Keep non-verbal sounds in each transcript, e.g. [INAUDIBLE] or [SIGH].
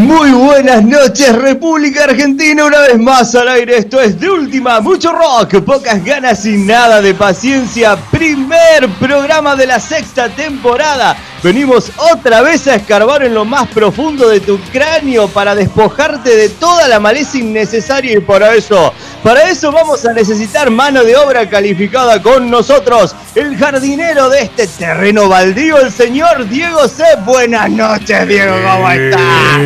Muy buenas noches, República Argentina, una vez más al aire. Esto es de última, mucho rock, pocas ganas y nada de paciencia. Primer programa de la sexta temporada. Venimos otra vez a escarbar en lo más profundo de tu cráneo para despojarte de toda la maleza innecesaria y para eso, para eso vamos a necesitar mano de obra calificada con nosotros, el jardinero de este terreno baldío, el señor Diego C. Buenas noches, Diego, ¿cómo estás?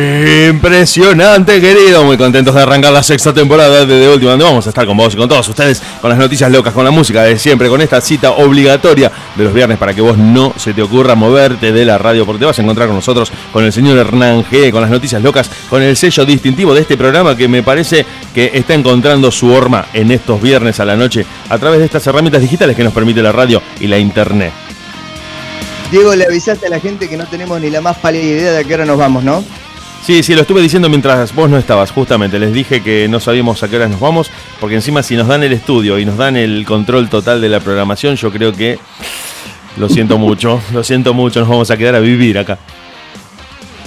Impresionante, querido. Muy contentos de arrancar la sexta temporada de The Última, donde vamos a estar con vos y con todos ustedes, con las noticias locas, con la música de siempre, con esta cita obligatoria de los viernes para que vos no se te ocurra moverte de la radio, porque te vas a encontrar con nosotros, con el señor Hernán G, con las noticias locas, con el sello distintivo de este programa que me parece que está encontrando su horma en estos viernes a la noche a través de estas herramientas digitales que nos permite la radio y la internet. Diego, le avisaste a la gente que no tenemos ni la más pálida idea de a qué hora nos vamos, ¿no? Sí, sí, lo estuve diciendo mientras vos no estabas, justamente. Les dije que no sabíamos a qué horas nos vamos, porque encima si nos dan el estudio y nos dan el control total de la programación, yo creo que lo siento mucho, [LAUGHS] lo siento mucho, nos vamos a quedar a vivir acá.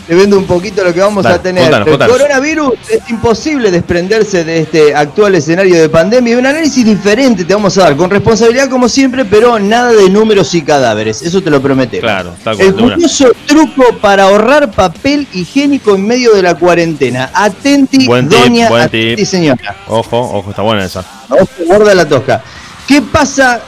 Te vendo un poquito lo que vamos a tener. el coronavirus es imposible desprenderse de este actual escenario de pandemia y un análisis diferente te vamos a dar, con responsabilidad como siempre, pero nada de números y cadáveres, eso te lo prometo. Claro, está El curioso truco para ahorrar papel higiénico en medio de la cuarentena. Atenti, doña, atenti, señora. Ojo, ojo, está buena esa. Ojo, guarda la tosca. ¿Qué pasa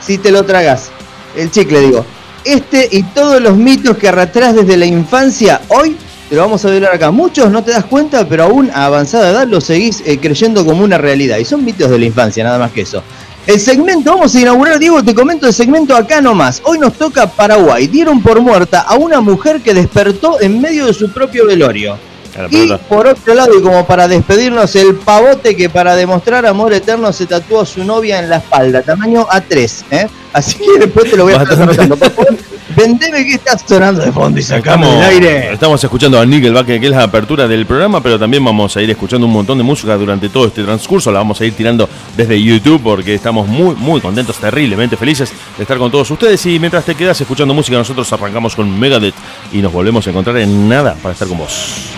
si te lo tragas? el chicle, digo. Este y todos los mitos que arrastras desde la infancia, hoy te lo vamos a hablar acá. Muchos no te das cuenta, pero aún a avanzada edad lo seguís eh, creyendo como una realidad. Y son mitos de la infancia, nada más que eso. El segmento, vamos a inaugurar, Diego, te comento el segmento acá nomás. Hoy nos toca Paraguay. Dieron por muerta a una mujer que despertó en medio de su propio velorio. Y por otro lado, y como para despedirnos, el pavote que para demostrar amor eterno se tatuó a su novia en la espalda, tamaño A3. ¿eh? Así que después te lo voy a estar anotando. Por favor, vendeme que estás sonando de fondo y sacamos el aire. Estamos escuchando a Nickelback, que es la apertura del programa, pero también vamos a ir escuchando un montón de música durante todo este transcurso. La vamos a ir tirando desde YouTube porque estamos muy, muy contentos, terriblemente felices de estar con todos ustedes. Y mientras te quedas escuchando música, nosotros arrancamos con Megadeth y nos volvemos a encontrar en nada para estar con vos.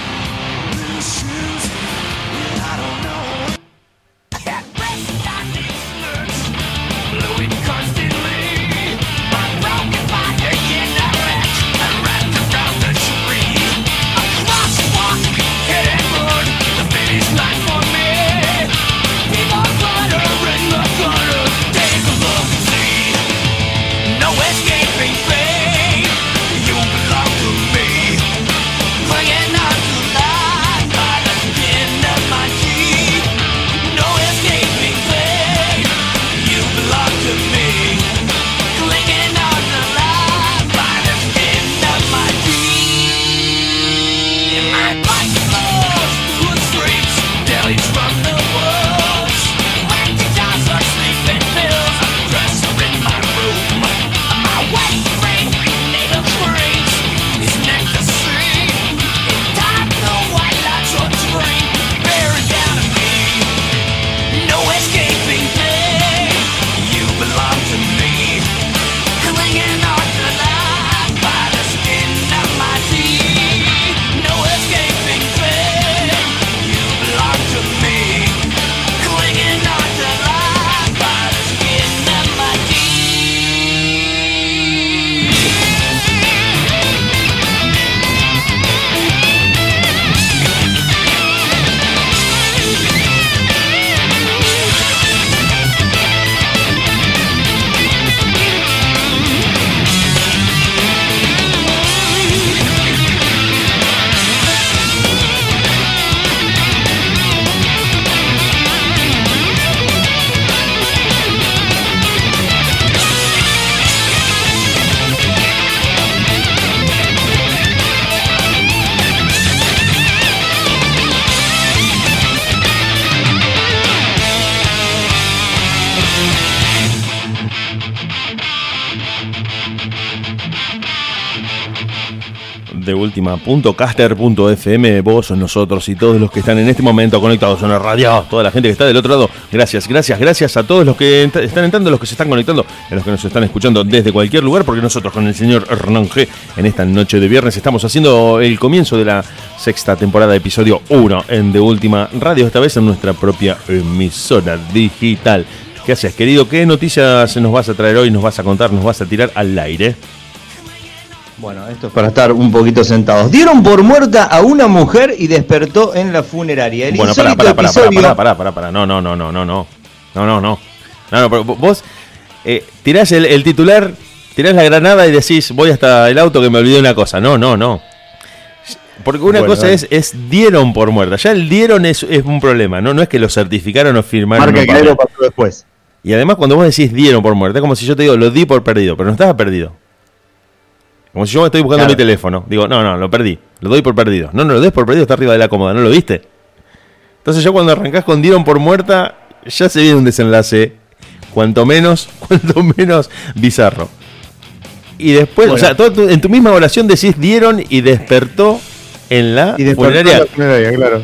De última.caster.fm, vos, nosotros y todos los que están en este momento conectados en la radio, toda la gente que está del otro lado. Gracias, gracias, gracias a todos los que están entrando, los que se están conectando, a los que nos están escuchando desde cualquier lugar, porque nosotros con el señor Hernán G en esta noche de viernes estamos haciendo el comienzo de la sexta temporada, episodio 1 en De Última Radio, esta vez en nuestra propia emisora digital. ¿Qué haces, querido? ¿Qué noticias nos vas a traer hoy? ¿Nos vas a contar? ¿Nos vas a tirar al aire? Bueno, esto es para estar un poquito sentados. Dieron por muerta a una mujer y despertó en la funeraria. El bueno, para, para, para, para, para, para, para, no, no, no, no, no, no, no, no, no, no, no, vos eh, tirás el, el, titular, tirás la granada y decís, voy hasta el auto que me olvidé una cosa. No, no, no. Porque una cosa es, es dieron por muerta. Ya el dieron es, es un problema, ¿no? No es que lo certificaron o firmaron. Marca que lo pasó después. Y además cuando vos decís dieron por muerta, es como si yo te digo, lo di por perdido, pero no estaba perdido. Como si yo me estoy buscando mi teléfono. Digo, no, no, lo perdí. Lo doy por perdido. No, no lo des por perdido, está arriba de la cómoda. ¿No lo viste? Entonces ya cuando arrancás con dieron por muerta, ya se viene un desenlace cuanto menos, [LAUGHS] cuanto menos bizarro. Y después, o sea, en tu misma oración decís dieron y despertó en la y funeraria. La funeraria claro.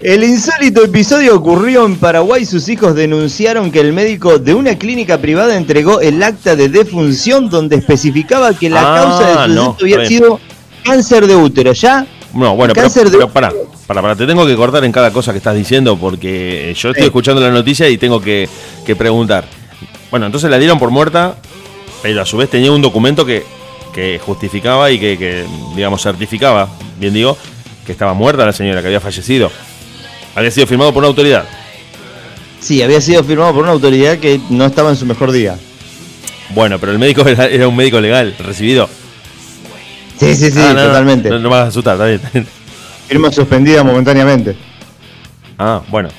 El insólito episodio ocurrió en Paraguay. Sus hijos denunciaron que el médico de una clínica privada entregó el acta de defunción donde especificaba que la causa de su ah, había sido cáncer de útero. ¿Ya? No, bueno, cáncer pero, para, para, para, te tengo que cortar en cada cosa que estás diciendo porque yo estoy escuchando la noticia y tengo que, preguntar. Bueno, entonces la dieron por muerta, pero a su vez tenía un documento que, que justificaba y que, que, digamos, certificaba, bien digo, que estaba muerta la señora, que había fallecido. Había sido firmado por una autoridad. Sí, había sido firmado por una autoridad que no estaba en su mejor día. Bueno, pero el médico [LAUGHS] era, un médico legal, recibido. Sí, sí, sí, ah, totalmente. No, me vas a asustar, está bien. Firma suspendida momentáneamente. Ah, bueno.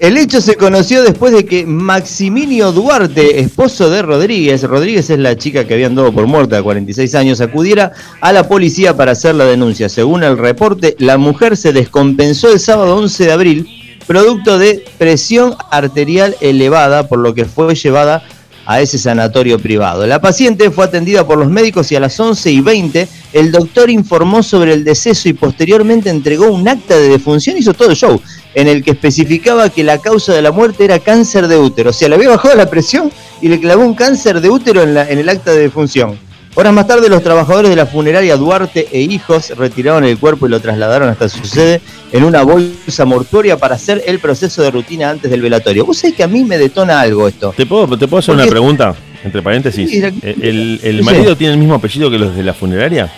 El hecho se conoció después de que Maximilio Duarte, esposo de Rodríguez, Rodríguez es la chica que había andado por muerta a 46 años, acudiera a la policía para hacer la denuncia. Según el reporte, la mujer se descompensó el sábado 11 de abril, producto de presión arterial elevada, por lo que fue llevada a ese sanatorio privado. La paciente fue atendida por los médicos y a las 11 y 20 el doctor informó sobre el deceso y posteriormente entregó un acta de defunción, hizo todo el show en el que especificaba que la causa de la muerte era cáncer de útero. O sea, le había bajado la presión y le clavó un cáncer de útero en, en el acta de defunción. Horas más tarde, los trabajadores de la funeraria Duarte e hijos retiraron el cuerpo y lo trasladaron hasta su sede en una bolsa mortuoria para hacer el proceso de rutina antes del velatorio. Vos sabés que a mí me detona algo esto. ¿Te puedo, te puedo hacer una pregunta? Entre paréntesis. ¿El, el marido tiene el mismo apellido que los de la funeraria?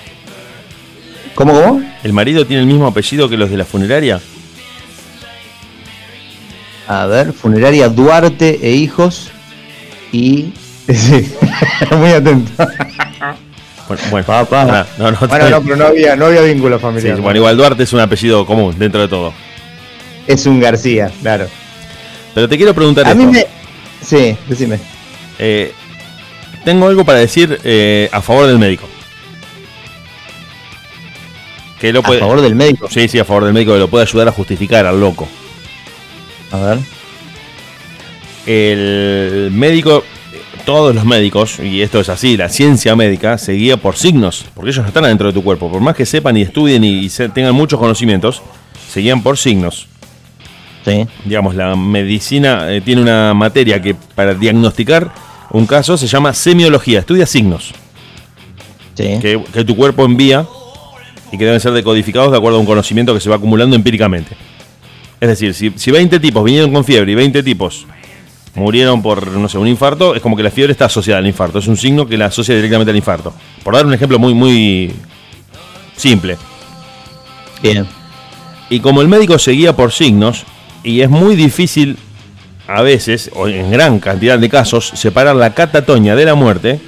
¿Cómo, cómo? ¿El marido tiene el mismo apellido que los de la funeraria? A ver, funeraria Duarte e hijos. Y. [LAUGHS] Sí, [LAUGHS] muy atento. Bueno, bueno, Papá. No, no, bueno, no, pero no había, no había vínculo familiar. Sí, bueno, igual Duarte es un apellido común dentro de todo. Es un García, claro. Pero te quiero preguntar. A mí me. Sí, decime. Eh, tengo algo para decir eh, a favor del médico. Que lo puede... ¿A favor del médico? Sí, sí, a favor del médico que lo puede ayudar a justificar al loco. A ver. El médico, todos los médicos, y esto es así, la ciencia médica se guía por signos, porque ellos no están adentro de tu cuerpo. Por más que sepan y estudien y tengan muchos conocimientos, se guían por signos. Sí. Digamos, la medicina eh, tiene una materia que para diagnosticar un caso se llama semiología, estudia signos. Sí. Que, que tu cuerpo envía y que deben ser decodificados de acuerdo a un conocimiento que se va acumulando empíricamente. Es decir, si, si 20 tipos vinieron con fiebre y 20 tipos murieron por, no sé, un infarto, es como que la fiebre está asociada al infarto. Es un signo que la asocia directamente al infarto. Por dar un ejemplo muy, muy simple. Bien. Y como el médico seguía por signos, y es muy difícil a veces, o en gran cantidad de casos, separar la catatonia de la muerte,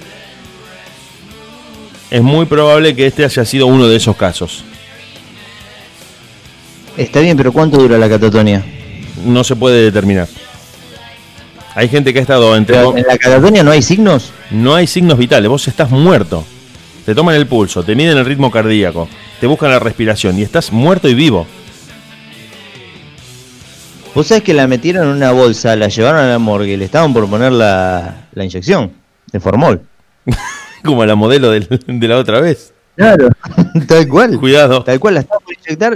es muy probable que este haya sido uno de esos casos. Está bien, pero ¿cuánto dura la catatonia? No se puede determinar. Hay gente que ha estado entre. ¿En la catatonia no hay signos? No hay signos vitales, vos estás muerto. Te toman el pulso, te miden el ritmo cardíaco, te buscan la respiración y estás muerto y vivo. Vos sabés que la metieron en una bolsa, la llevaron a la morgue y le estaban por poner la, la inyección de formol. [LAUGHS] como la modelo del- de la otra vez. Claro, [LAUGHS] tal cual. Cuidado. Tal cual, la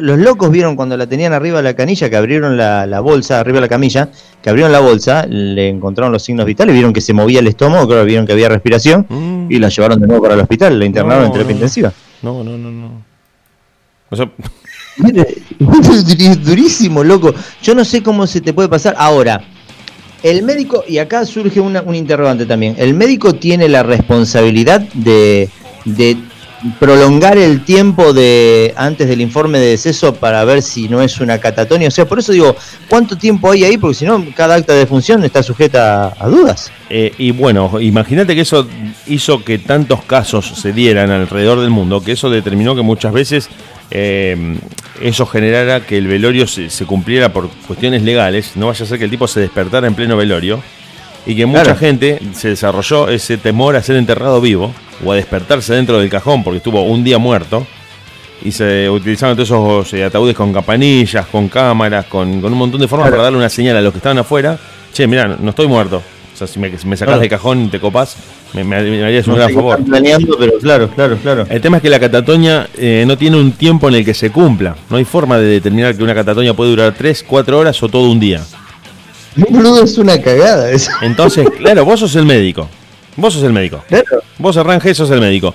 Los locos vieron cuando la tenían arriba de la canilla, que abrieron la, la bolsa, arriba de la camilla, que abrieron la bolsa, le encontraron los signos vitales, vieron que se movía el estómago, vieron que había respiración, Mm. y la llevaron de nuevo para el hospital, la internaron No, en terapia no. intensiva. No, no, no, no. O sea, [LAUGHS] es durísimo, loco. Yo no sé cómo se te puede pasar. Ahora, el médico, y acá surge una- un interrogante también, el médico tiene la responsabilidad de, de prolongar el tiempo de antes del informe de deceso para ver si no es una catatonia. O sea, por eso digo, ¿cuánto tiempo hay ahí? Porque si no, cada acta de función está sujeta a, dudas. Eh, y bueno, imagínate que eso hizo que tantos casos se dieran alrededor del mundo, que eso determinó que muchas veces eh, eso generara que el velorio se, se cumpliera por cuestiones legales, no vaya a ser que el tipo se despertara en pleno velorio, y que mucha Claro. gente se desarrolló ese temor a ser enterrado vivo, o a despertarse dentro del cajón porque estuvo un día muerto, y se utilizaban todos esos eh, ataúdes con campanillas, con cámaras, con, con un montón de formas Claro. para darle una señal a los que estaban afuera. Che, mira, no estoy muerto. O sea, si me, me sacás Claro. del cajón y te copás, me, me- me harías un No gran favor. planeando, pero claro, claro, claro. El tema es que la catatonia eh, no tiene un tiempo en el que se cumpla. No hay forma de determinar que una catatonia puede durar 3, 4 horas o todo un día. Boludo, es una cagada eso. Entonces, claro, vos sos el médico. Vos sos el médico. Claro. Vos arranjes, sos el médico.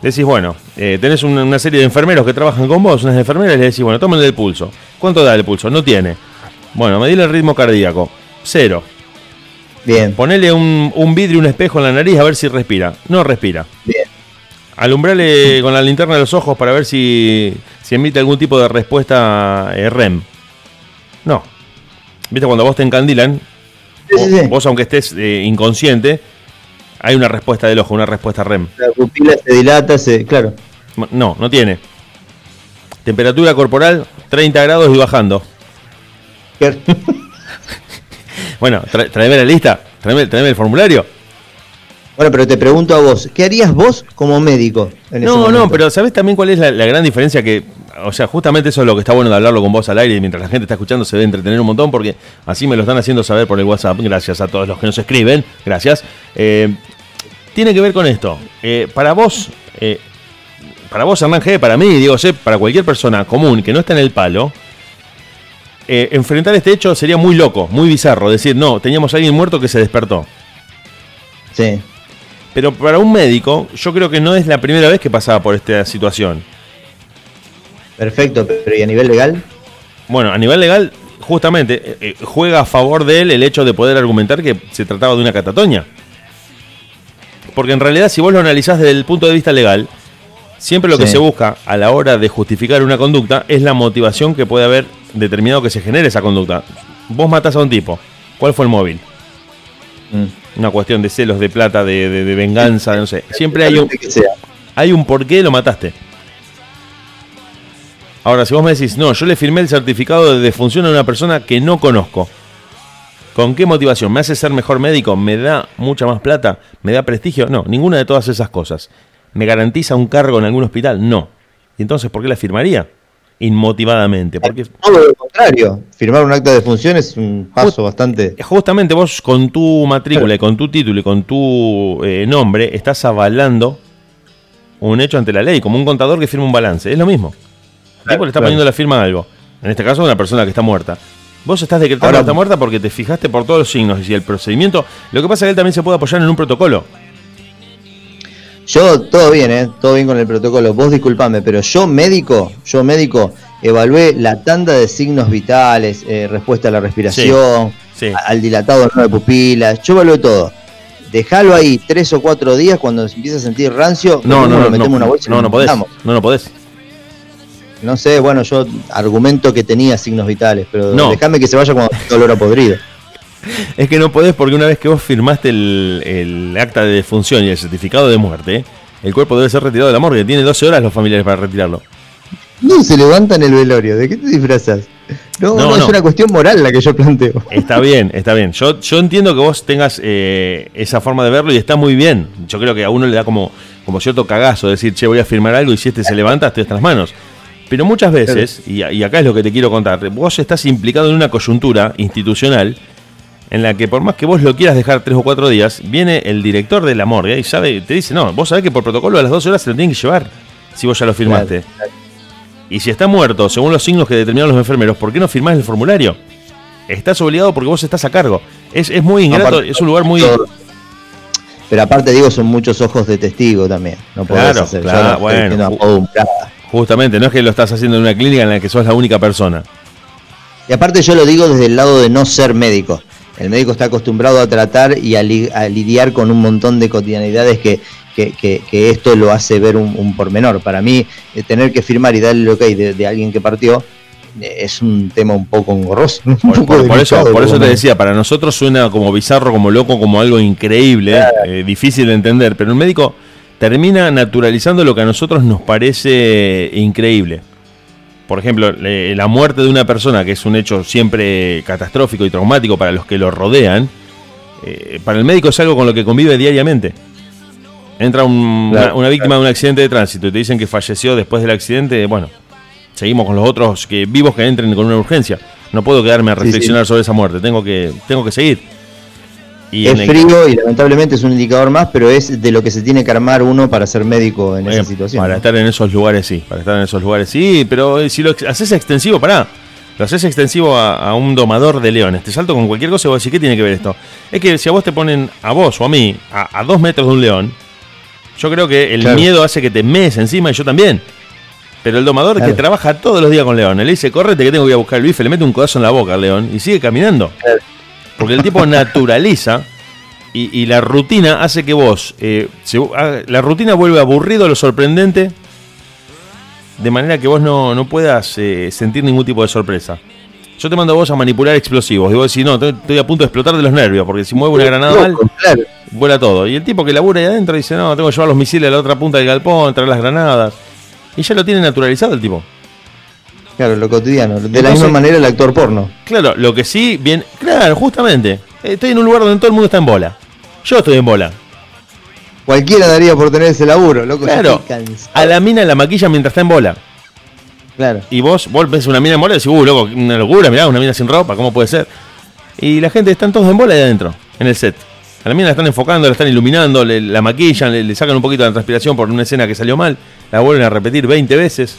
Decís, bueno, eh, tenés una, una serie de enfermeros que trabajan con vos, unas enfermeras, y le decís, bueno, tómenle el pulso. ¿Cuánto da el pulso? No tiene. Bueno, medile el ritmo cardíaco. Cero. Bien, Ponele un, un vidrio, un espejo en la nariz a ver si respira. No respira. bien. Alumbrale con la linterna de los ojos para ver si, si emite algún tipo de respuesta eh, REM. No. ¿Viste cuando vos te encandilan? Sí, vos, sí, sí. vos, aunque estés eh, inconsciente, hay una respuesta del ojo, una respuesta REM. La pupila se dilata, se, claro. No, no tiene. Temperatura corporal 30 grados y bajando. Qué- [LAUGHS] Bueno, tra- traeme la lista, traeme, traeme el formulario. Bueno, pero te pregunto a vos, ¿qué harías vos como médico? En No, no, pero ¿sabés también cuál es la, la gran diferencia? Que, o sea, justamente eso es lo que está bueno de hablarlo con vos al aire y mientras la gente está escuchando se debe entretener un montón porque así me lo están haciendo saber por el WhatsApp. Gracias a todos los que nos escriben, gracias. Eh, tiene que ver con esto. Eh, para vos, eh, para vos, Hernán G, para mí, Diego C, para cualquier persona común que no está en el palo, eh, enfrentar este hecho sería muy loco, muy bizarro. Decir, no, teníamos a alguien muerto que se despertó. Sí. Pero para un médico, yo creo que no es la primera vez que pasaba por esta situación. Perfecto, pero ¿y a nivel legal? Bueno, a nivel legal, justamente, eh, juega a favor de él el hecho de poder argumentar que se trataba de una catatonia. Porque en realidad, si vos lo analizás desde el punto de vista legal, siempre lo que Sí. se busca a la hora de justificar una conducta es la motivación que puede haber determinado que se genere esa conducta. Vos matás a un tipo, ¿cuál fue el móvil? Mm. Una cuestión de celos, de plata, de, de- de venganza, no sé. Siempre hay un, hay un por qué lo mataste. Ahora, si vos me decís, no, yo le firmé el certificado de defunción a una persona que no conozco. ¿Con qué motivación? ¿Me hace ser mejor médico? ¿Me da mucha más plata? ¿Me da prestigio? No, ninguna de todas esas cosas. ¿Me garantiza un cargo en algún hospital? No. ¿Y entonces por qué la firmaría? Inmotivadamente. Porque Todo lo contrario. Firmar un acta de función es un paso bastante. justamente vos con tu matrícula y con tu título y con tu eh, nombre estás avalando un hecho ante la ley, como un contador que firma un balance. Es lo mismo. El tipo le está poniendo la firma a algo. En este caso, a una persona que está muerta. Vos estás decretando Ahora- que está muerta porque te fijaste por todos los signos y el procedimiento. Lo que pasa es que él también se puede apoyar en un protocolo. Yo, todo bien, ¿eh? Todo bien con el protocolo. Vos disculpame, pero yo médico, yo médico, evalué la tanda de signos vitales, eh, respuesta a la respiración, Sí. al dilatado no de pupilas. Yo evalué todo. Dejalo ahí tres o cuatro días cuando se empieza a sentir rancio. No, lo no, no, metemos no, una bolsa no, no podés. No, no podés. No sé, bueno, yo argumento que tenía signos vitales, pero No. déjame que se vaya cuando tenga olor a podrido. [LAUGHS] Es que no podés porque una vez que vos firmaste el, el acta de defunción y el certificado de muerte, el cuerpo debe ser retirado de la morgue. Tiene 12 horas los familiares para retirarlo. No se levanta en el velorio, ¿de qué te disfrazas? No, No, no, es una cuestión moral la que yo planteo. Está [LAUGHS] bien, está bien. Yo, yo entiendo que vos tengas eh, esa forma de verlo y está muy bien. Yo creo que a uno le da como, como cierto cagazo decir, che, voy a firmar algo y si este se levanta, estoy hasta las manos. Pero muchas veces, y, y acá es lo que te quiero contar, vos estás implicado en una coyuntura institucional en la que por más que vos lo quieras dejar tres o cuatro días, viene el director de la morgue y sabe, te dice, no, vos sabés que por protocolo a las 12 horas se lo tienen que llevar, si vos ya lo firmaste. Y si está muerto, según los signos que determinaron los enfermeros, ¿por qué no firmás el formulario? Estás obligado porque vos estás a cargo. Es, es muy ingrato, es un lugar muy... Pero aparte, digo, son muchos ojos de testigo también. No podés Claro, hacer. claro, bueno. Justamente, no es que lo estás haciendo en una clínica en la que sos la única persona. Y aparte yo lo digo desde el lado de no ser médico. El médico está acostumbrado a tratar y a, li- a lidiar con un montón de cotidianidades que, que, que- que esto lo hace ver un, un pormenor. Para mí, eh, tener que firmar y darle el ok de, de alguien que partió eh, es un tema un poco engorroso. [LAUGHS] un Por, poco por- por eso, por eso te decía, para nosotros suena como bizarro, como loco, como algo increíble, eh, difícil de entender, pero un médico termina naturalizando lo que a nosotros nos parece increíble. Por ejemplo, la muerte de una persona, que es un hecho siempre catastrófico y traumático para los que lo rodean, eh, para el médico es algo con lo que convive diariamente. Entra un- Claro, una, una víctima de un accidente de tránsito y te dicen que falleció después del accidente, bueno, seguimos con los otros que vivos que entren con una urgencia. No puedo quedarme a Sí, reflexionar sobre esa muerte, tengo que, tengo que seguir. Y Es el- frío y lamentablemente es un indicador más, pero es de lo que se tiene que armar uno para ser médico en eh, esa situación. Para ¿no? estar en esos lugares, sí. Para estar en esos lugares, sí. Pero eh, si lo haces extensivo, pará. Lo haces extensivo a, a un domador de leones. Te salto con cualquier cosa y vos decís, ¿qué tiene que ver esto? Es que si a vos te ponen, a vos o a mí, a, a dos metros de un león, yo creo que el Claro. miedo hace que te mees encima y yo también. Pero el domador que trabaja todos los días con leones, le dice, correte que tengo que ir a buscar el bife, le mete un codazo en la boca al león y sigue caminando. Porque el tipo naturaliza y, y la rutina hace que vos. eh, se- ah, la rutina vuelve aburrido lo sorprendente. De manera que vos no, no puedas eh, sentir ningún tipo de sorpresa. Yo te mando a vos a manipular explosivos. Y vos decís, no, estoy, a punto de explotar de los nervios. Porque si muevo una granada mal, Loco, claro. vuela todo. Y el tipo que labura ahí adentro dice, no, tengo que llevar los misiles a la otra punta del galpón, traer las granadas. Y ya lo tiene naturalizado el tipo. Claro, lo cotidiano. De la misma manera el actor porno. Claro, lo que sí, bien. Claro, justamente. Estoy en un lugar donde todo el mundo está en bola. Yo estoy en bola. Cualquiera daría por tener ese laburo, loco. Claro. A la mina la maquilla mientras está en bola. Claro. Y vos, vos ves una mina en bola y decís, uh, loco, una locura, mirá, una mina sin ropa, ¿cómo puede ser? Y la gente están todos en bola ahí adentro, en el set. A la mina la están enfocando, la están iluminando, le- la maquillan, le, le sacan un poquito de la transpiración por una escena que salió mal, la vuelven a repetir 20 veces.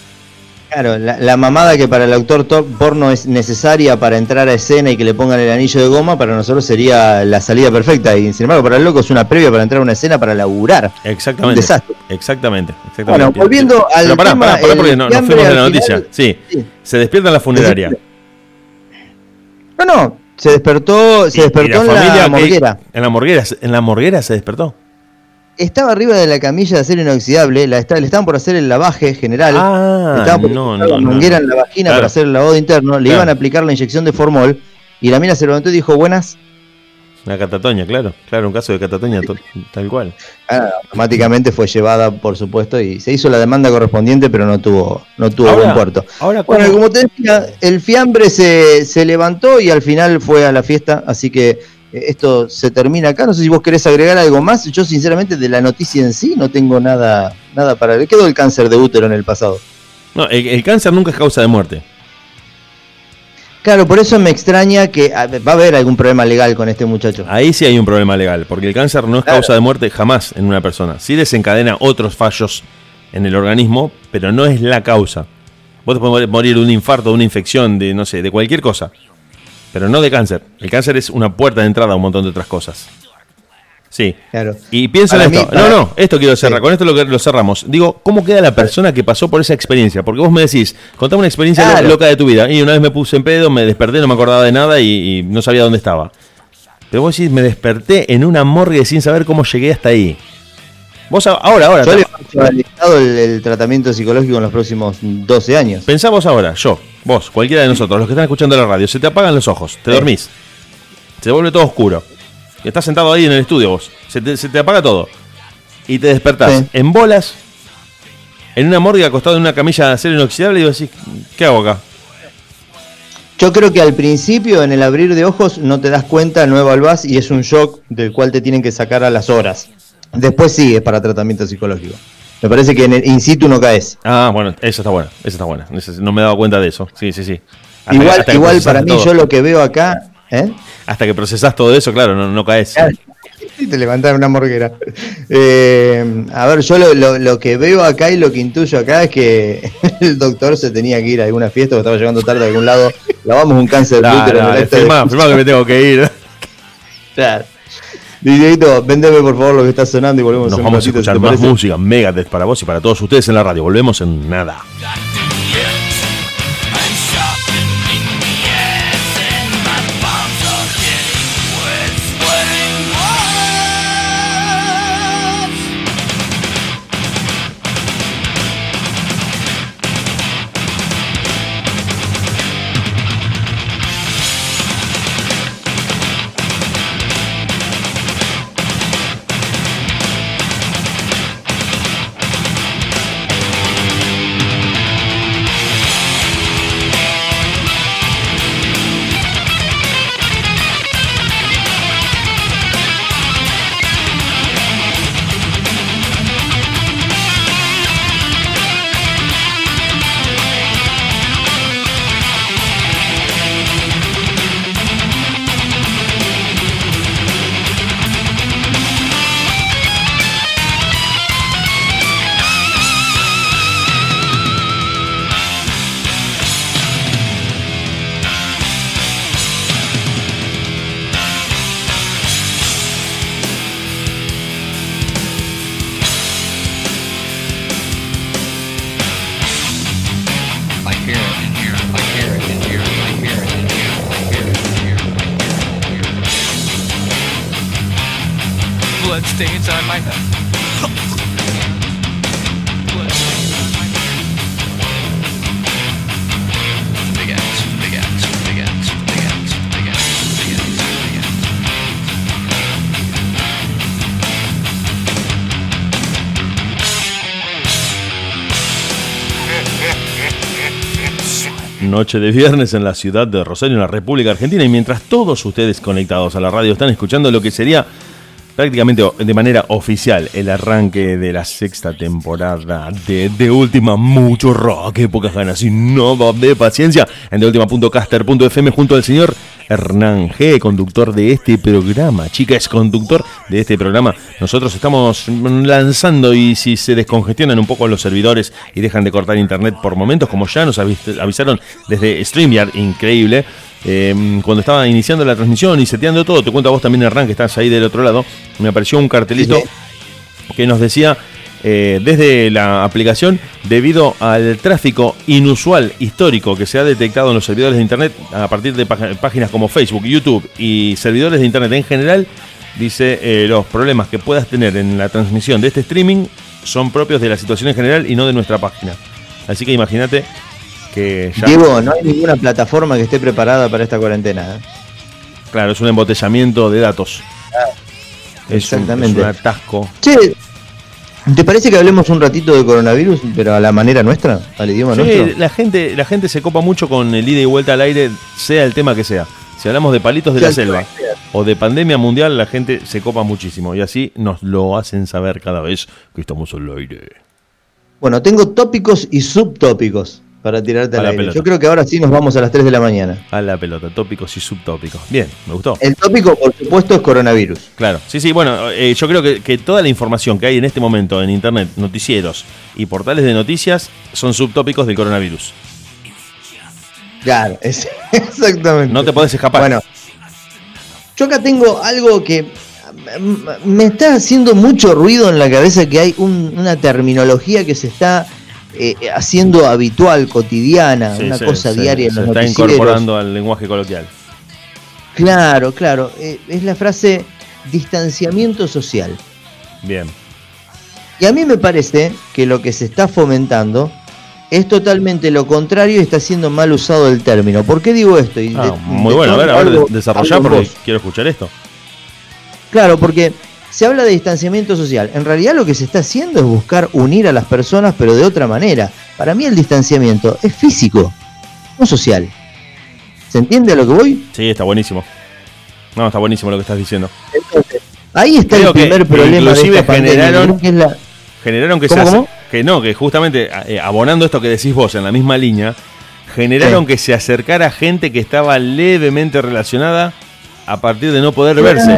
Claro, la, la mamada que para el actor to- porno es necesaria para entrar a escena y que le pongan el anillo de goma, para nosotros sería la salida perfecta. Y sin embargo, para el loco es una previa para entrar a una escena para laburar. Exactamente. Un desastre. Exactamente. exactamente. Bueno, volviendo al Pero pará, tema, pará, pará, porque no, nos fuimos de la noticia. final- Sí, Sí. se despierta en la funeraria. No, no, se despertó, se Y- y despertó en la que- morguera. En la morguera, en la morguera se despertó. Estaba arriba de la camilla de acero inoxidable, la está- le estaban por hacer el lavaje general. Ah, estaban por no, no, la no, manguera no. en la vagina Claro. para hacer el lavado interno, le Claro. iban a aplicar la inyección de formol y la mina se levantó y dijo, buenas, Una catatoña, claro. Claro, un caso de catatoña to- tal cual. Ah, automáticamente fue llevada, por supuesto, y se hizo la demanda correspondiente, pero no tuvo, no tuvo Ahora- buen puerto. Ahora, Bueno, ¿cómo- como te decía, el fiambre se, se levantó y al final fue a la fiesta, así que esto se termina acá. No sé si vos querés agregar algo más. Yo, sinceramente, de la noticia en sí no tengo nada, nada para ver. Quedó el cáncer de útero en el pasado. No, el, el cáncer nunca es causa de muerte. Claro, por eso me extraña que va a haber algún problema legal con este muchacho. Ahí sí hay un problema legal, porque el cáncer no es Claro. causa de muerte jamás en una persona. Sí desencadena otros fallos en el organismo, pero no es la causa. Vos te podés morir de un infarto, de una infección, de no sé, de cualquier cosa. Pero no de cáncer. El cáncer es una puerta de entrada a un montón de otras cosas. Sí. Claro. Y piensa en esto. mí, No, no, esto quiero cerrar. Sí. Con esto lo, cerramos. Digo, ¿cómo queda la persona que pasó por esa experiencia? Porque vos me decís, contame una experiencia Claro. loca de tu vida. Y una vez me puse en pedo, me desperté, no me acordaba de nada y, y no sabía dónde estaba. Pero vos decís, me desperté en una morgue sin saber cómo llegué hasta ahí. Vos ahora, ahora, Yo le he el, el tratamiento psicológico en los próximos 12 años. pensá vos ahora, yo, vos, cualquiera de nosotros, los que están escuchando la radio, se te apagan los ojos, te dormís, se vuelve todo oscuro. Y estás sentado ahí en el estudio vos, se te, se te apaga todo. Y te despertás Sí. en bolas, en una morgue acostado en una camilla de acero inoxidable y vos decís, ¿qué hago acá? Yo creo que al principio, en el abrir de ojos, no te das cuenta, no evaluás y es un shock del cual te tienen que sacar a las horas. Después sí es para tratamiento psicológico. Me parece que en el in situ no caes. Ah, bueno, eso está bueno, eso está bueno. No me he dado cuenta de eso. Sí, sí, sí. Hasta- Igual, hasta igual para mí, todo. yo lo que veo acá, ¿eh? hasta que procesás todo eso, claro, no, no caes. Te levantaron una morguera. Eh, a ver, yo lo, lo, que veo acá y lo que intuyo acá es que [LAUGHS] el doctor se tenía que ir a alguna fiesta o estaba llegando tarde a algún lado. Lavamos un cáncer de útero no, en firma, que me tengo que ir. Claro. Dieguito, véndeme por favor lo que está sonando y volvemos Nos vamos a escuchar más música, Megadeth para vos y para todos ustedes en la radio. Volvemos en nada. De viernes en la ciudad de Rosario, en la República Argentina. Y mientras todos ustedes conectados a la radio están escuchando lo que sería prácticamente de manera oficial el arranque de la sexta temporada de De Última, mucho rock, pocas ganas y no de paciencia en deultima.caster.fm junto al señor Hernán G, conductor de este programa. Chica, es conductor de este programa. Nosotros estamos lanzando y si se descongestionan un poco los servidores y dejan de cortar internet por momentos, como ya nos avisaron desde StreamYard, increíble. Em, cuando estaba iniciando la transmisión y seteando todo, te cuento a vos también, Hernán, que estás ahí del otro lado, me apareció un cartelito que nos decía eh, desde la aplicación debido al tráfico inusual histórico que se ha detectado en los servidores de Internet a partir de páginas como Facebook, YouTube y servidores de Internet en general. Dice, eh, los problemas que puedas tener en la transmisión de este streaming son propios de la situación en general y no de nuestra página. Así que imagínate que ya... Diego, no hay ninguna plataforma que esté preparada para esta cuarentena. ¿eh? Claro, es un embotellamiento de datos. Exactamente. Es un, atasco. ¿Te parece que hablemos un ratito de coronavirus, pero a la manera nuestra, al idioma nuestro? La gente, la gente se copa mucho con el ida y vuelta al aire, sea el tema que sea. Si hablamos de palitos de la selva o de pandemia mundial, la gente se copa muchísimo y así nos lo hacen saber cada vez que estamos al aire. Bueno, tengo tópicos y subtópicos para tirarte a la pelota. Yo creo que ahora sí nos vamos a las 3 de la mañana. A la pelota, tópicos y subtópicos. Bien, me gustó. El tópico, por supuesto, es coronavirus. Claro, sí, sí, bueno, eh, yo creo que, toda la información que hay en este momento en Internet, noticieros y portales de noticias son subtópicos del coronavirus. Claro, [LAUGHS] exactamente. No te podés escapar. Bueno, yo acá tengo algo que me está haciendo mucho ruido en la cabeza que hay una terminología que se está eh, haciendo habitual, cotidiana, una cosa diaria en los se está incorporando al lenguaje coloquial. Claro, claro. Eh, es la frase distanciamiento social. Bien. Y a mí me parece que lo que se está fomentando es totalmente lo contrario y está siendo mal usado el término. ¿Por qué digo esto? Ah, muy bueno, a ver, a ver, desarrollar porque quiero escuchar esto. Claro, porque se habla de distanciamiento social. En realidad lo que se está haciendo es buscar unir a las personas, pero de otra manera. Para mí el distanciamiento es físico, no social. ¿Se entiende a lo que voy? Sí, está buenísimo. No, está buenísimo lo que estás diciendo. Entonces, ahí está el primer problema inclusive de generaron, que generaron que, se que no, que justamente eh, abonando esto que decís vos en la misma línea, generaron que se acercara gente que estaba levemente relacionada a partir de no poder verse.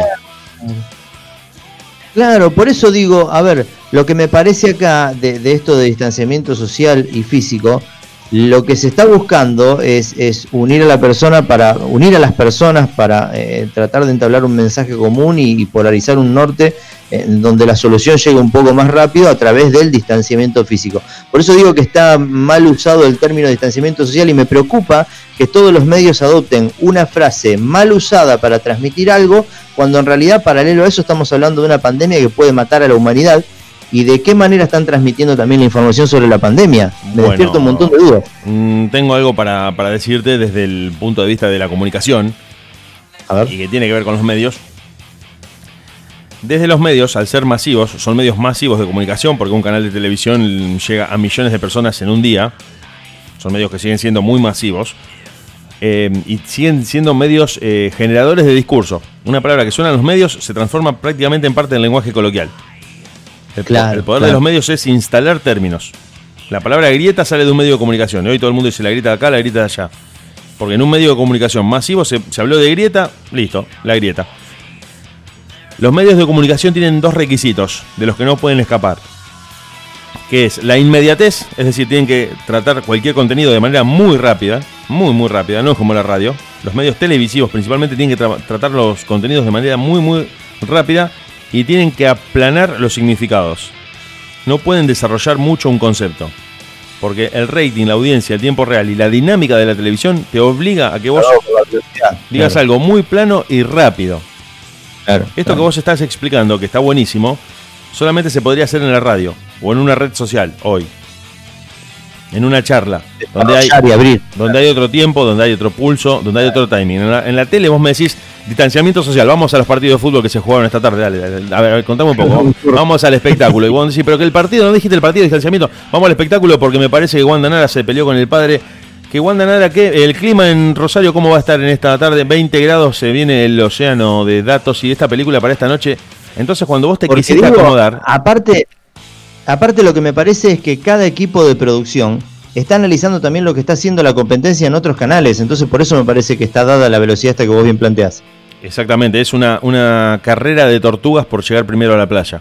Claro, por eso digo, a ver, lo que me parece acá de, de esto de distanciamiento social y físico, lo que se está buscando es, es, unir a la persona para unir a las personas para eh, tratar de entablar un mensaje común y, polarizar un norte en donde la solución llegue un poco más rápido a través del distanciamiento físico. Por eso digo que está mal usado el término distanciamiento social y me preocupa que todos los medios adopten una frase mal usada para transmitir algo, cuando en realidad paralelo a eso estamos hablando de una pandemia que puede matar a la humanidad y de qué manera están transmitiendo también la información sobre la pandemia. Me bueno, despierto un montón de dudas. Mmm, tengo algo para, para, decirte desde el punto de vista de la comunicación y que tiene que ver con los medios. Desde los medios, al ser masivos, son medios masivos de comunicación porque un canal de televisión llega a millones de personas en un día. Son medios que siguen siendo muy masivos. Eh, y siguen siendo medios eh, generadores de discurso. Una palabra que suena en los medios se transforma prácticamente en parte del lenguaje coloquial. El, claro, el poder claro. de los medios es instalar términos. La palabra grieta sale de un medio de comunicación. Y hoy todo el mundo dice la grieta de acá, la grieta de allá. Porque en un medio de comunicación masivo se, se habló de grieta, listo, la grieta. Los medios de comunicación tienen dos requisitos de los que no pueden escapar. Que es la inmediatez, es decir, tienen que tratar cualquier contenido de manera muy rápida, muy muy rápida, no es como la radio. Los medios televisivos principalmente tienen que tra tratar los contenidos de manera muy muy rápida y tienen que aplanar los significados. No pueden desarrollar mucho un concepto. Porque el rating, la audiencia, el tiempo real y la dinámica de la televisión te obliga a que vos digas claro. algo muy plano y rápido. Claro, Esto que vos estás explicando, que está buenísimo, solamente se podría hacer en la radio o en una red social hoy. En una charla, donde hay, donde hay otro tiempo, donde hay otro pulso, donde hay otro timing. En la, en la tele vos me decís, distanciamiento social, vamos a los partidos de fútbol que se jugaron esta tarde, dale, dale a ver, contame un poco, [LAUGHS] vamos al espectáculo. Y vos decís, pero que el partido, no dijiste el partido de distanciamiento, vamos al espectáculo porque me parece que Wanda Nara se peleó con el padre que Wanda Nara, ¿qué? el clima en Rosario, ¿cómo va a estar en esta tarde? 20 grados, se viene el océano de datos y esta película para esta noche. Entonces, cuando vos te Porque quisiste digo, acomodar. Aparte, aparte, lo que me parece es que cada equipo de producción está analizando también lo que está haciendo la competencia en otros canales. Entonces, por eso me parece que está dada la velocidad esta que vos bien planteás. Exactamente, es una, una carrera de tortugas por llegar primero a la playa.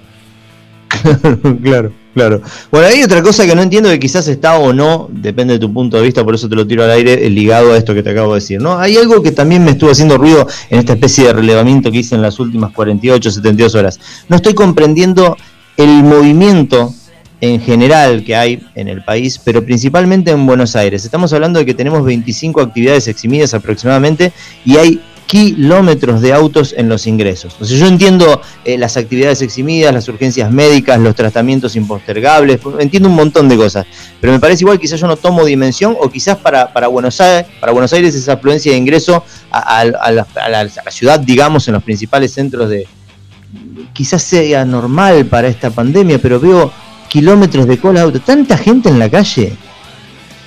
[LAUGHS] claro. Claro. Bueno, hay otra cosa que no entiendo que quizás está o no, depende de tu punto de vista, por eso te lo tiro al aire, ligado a esto que te acabo de decir. ¿no? Hay algo que también me estuvo haciendo ruido en esta especie de relevamiento que hice en las últimas 48, 72 horas. No estoy comprendiendo el movimiento en general que hay en el país, pero principalmente en Buenos Aires. Estamos hablando de que tenemos 25 actividades eximidas aproximadamente y hay kilómetros de autos en los ingresos. O sea, yo entiendo eh, las actividades eximidas, las urgencias médicas, los tratamientos impostergables, entiendo un montón de cosas, pero me parece igual quizás yo no tomo dimensión o quizás para, para, Buenos, Aires, para Buenos Aires esa afluencia de ingreso a, la ciudad, digamos, en los principales centros de... Quizás sea normal para esta pandemia, pero veo kilómetros de cola de auto, tanta gente en la calle.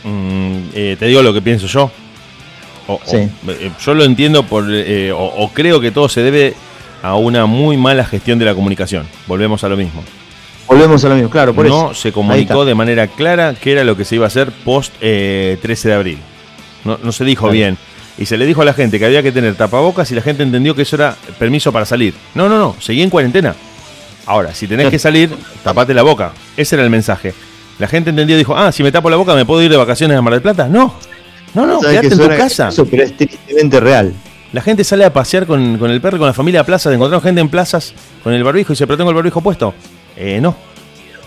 Mm, eh, te digo lo que pienso yo. O, sí. o, eh, yo lo entiendo por, eh, o, o, creo que todo se debe a una muy mala gestión de la comunicación. Volvemos a lo mismo. Volvemos a lo mismo, claro. Por no eso. se comunicó de manera clara qué era lo que se iba a hacer post eh, 13 de abril. No, no se dijo claro. bien. Y se le dijo a la gente que había que tener tapabocas y la gente entendió que eso era permiso para salir. No, no, no, seguí en cuarentena. Ahora, si tenés que salir, tapate la boca. Ese era el mensaje. La gente entendió y dijo, ah, si me tapo la boca, ¿me puedo ir de vacaciones a Mar del Plata? No, no, no, quédate en tu casa. Eso, pero es tristemente real. La gente sale a pasear con, con el perro, con la familia a plazas, encontramos gente en plazas con el barbijo y dice, pero tengo el barbijo puesto. Eh, no.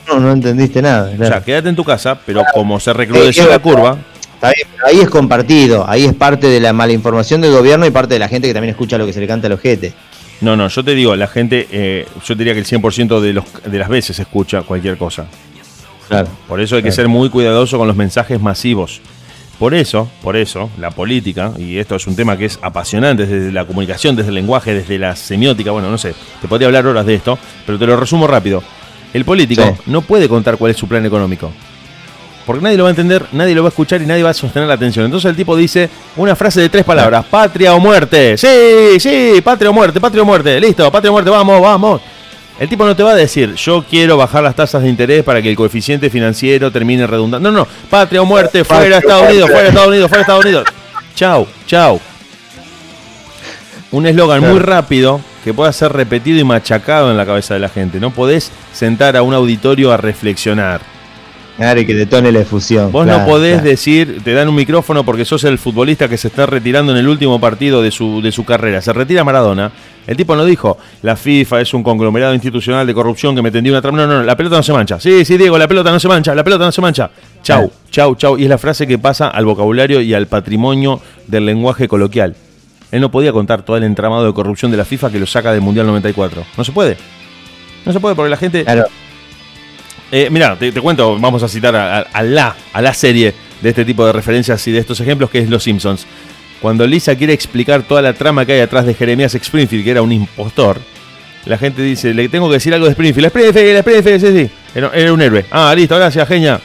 No, no entendiste nada. Claro. O sea, quédate en tu casa, pero como se recrudeció la curva. Está bien, pero ahí es compartido, ahí es parte de la mala información del gobierno y parte de la gente que también escucha lo que se le canta al ojete. No, no, yo te digo, la gente, eh, yo diría que el 100% de, los, de las veces escucha cualquier cosa. Claro. Por eso hay que claro. ser muy cuidadoso con los mensajes masivos. Por eso, por eso, la política, y esto es un tema que es apasionante desde la comunicación, desde el lenguaje, desde la semiótica, bueno, no sé, te podría hablar horas de esto, pero te lo resumo rápido. El político sí. no puede contar cuál es su plan económico. Porque nadie lo va a entender, nadie lo va a escuchar y nadie va a sostener la atención. Entonces el tipo dice una frase de tres palabras: patria o muerte. Sí, sí, patria o muerte, patria o muerte. Listo, patria o muerte, vamos, vamos. El tipo no te va a decir, yo quiero bajar las tasas de interés para que el coeficiente financiero termine redundando. No, no, patria o muerte, fuera Estados Unidos, fuera Estados Unidos, fuera Estados Unidos. Chau, chau. un eslogan muy rápido que pueda ser repetido y machacado en la cabeza de la gente. No podés sentar a un auditorio a reflexionar. Claro, y que detone la efusión. Vos no podés claro. decir, te dan un micrófono porque sos el futbolista que se está retirando en el último partido de su, de su carrera. Se retira Maradona. El tipo no dijo, la FIFA es un conglomerado institucional de corrupción que me tendió una trampa. No, no, no, la pelota no se mancha. Sí, sí, Diego, la pelota no se mancha, la pelota no se mancha. Chau, chau, chau. Y es la frase que pasa al vocabulario y al patrimonio del lenguaje coloquial. Él no podía contar todo el entramado de corrupción de la FIFA que lo saca del Mundial 94. No se puede. No se puede porque la gente... Claro. Eh, mira, te, cuento, vamos a citar a, la, a la serie de este tipo de referencias y de estos ejemplos, que es Los Simpsons. Cuando Lisa quiere explicar toda la trama que hay atrás de Jeremías Springfield, que era un impostor, la gente dice, le tengo que decir algo de Springfield. Springfield, Springfield, sí, sí. Era, era un héroe. Ah, listo, gracias, genia.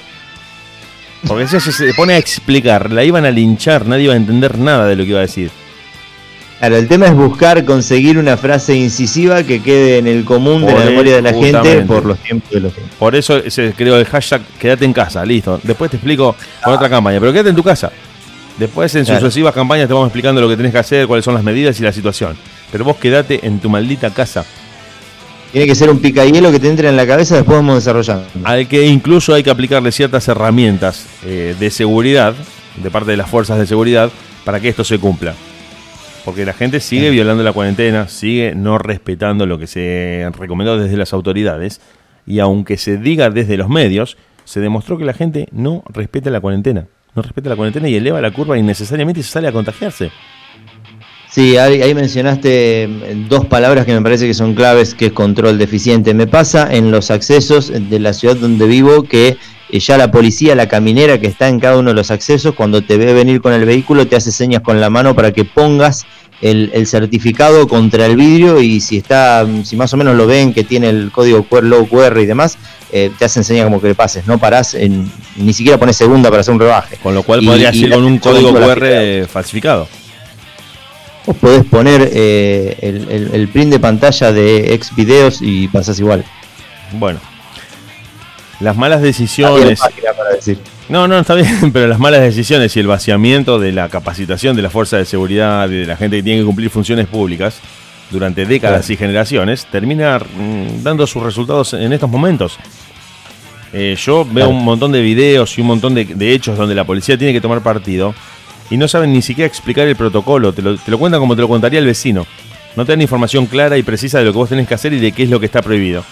Porque si se pone a explicar, la iban a linchar, nadie iba a entender nada de lo que iba a decir. Claro, el tema es buscar conseguir una frase incisiva que quede en el común de la el- memoria de la gente por los tiempos de los tiempos. Por eso se creó el hashtag quédate en casa, listo. Después te explico con otra campaña, pero quédate en tu casa. Después en Claro. sucesivas campañas te vamos explicando lo que tenés que hacer, cuáles son las medidas y la situación. Pero vos quédate en tu maldita casa. Tiene que ser un picahielo que te entre en la cabeza, después vamos desarrollando. Al que incluso hay que aplicarle ciertas herramientas eh, de seguridad, de parte de las fuerzas de seguridad, para que esto se cumpla. Porque la gente sigue violando la cuarentena, sigue no respetando lo que se recomendó desde las autoridades. Y aunque se diga desde los medios, se demostró que la gente no respeta la cuarentena. No respeta la cuarentena y eleva la curva innecesariamente y se sale a contagiarse. Sí, ahí, ahí mencionaste eh, dos palabras que me parece que son claves, que es control deficiente. Me pasa en los accesos de la ciudad donde vivo que eh, ya la policía, la caminera que está en cada uno de los accesos, cuando te ve venir con el vehículo, te hace señas con la mano para que pongas el, el certificado contra el vidrio y si está, si más o menos lo ven que tiene el código QR, logo QR y demás, eh, te hacen señas como que le pases, no parás, en- ni siquiera pones segunda para hacer un rebaje. Con lo cual Y- podrías y ir la- con un código QR falsificado. Vos podés poner eh, el, el- el print de pantalla de ex videos y pasás igual. Bueno. Las malas decisiones. página para decir. No, no, está bien, [LAUGHS] pero las malas decisiones y el vaciamiento de la capacitación de la fuerza de seguridad y de la gente que tiene que cumplir funciones públicas durante décadas Claro. y generaciones termina mm, dando sus resultados en estos momentos. Eh, yo veo Claro. un montón de videos y un montón de, de hechos donde la policía tiene que tomar partido y no saben ni siquiera explicar el protocolo, te lo, te lo cuentan como te lo contaría el vecino. No te dan información clara y precisa de lo que vos tenés que hacer y de qué es lo que está prohibido.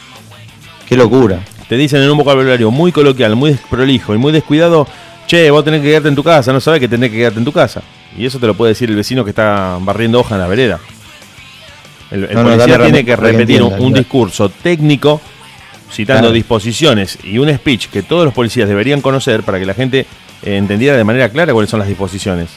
Qué locura. Te dicen en un vocabulario muy coloquial, muy desprolijo y muy descuidado, che, vos tenés que quedarte en tu casa, no sabés que tenés que quedarte en tu casa. Y eso te lo puede decir el vecino que está barriendo hoja en la vereda. El, el No, no, policía tiene que repetir un, discurso técnico, citando Claro. disposiciones y un speech que todos los policías deberían conocer para que la gente eh, entendiera de manera clara cuáles son las disposiciones.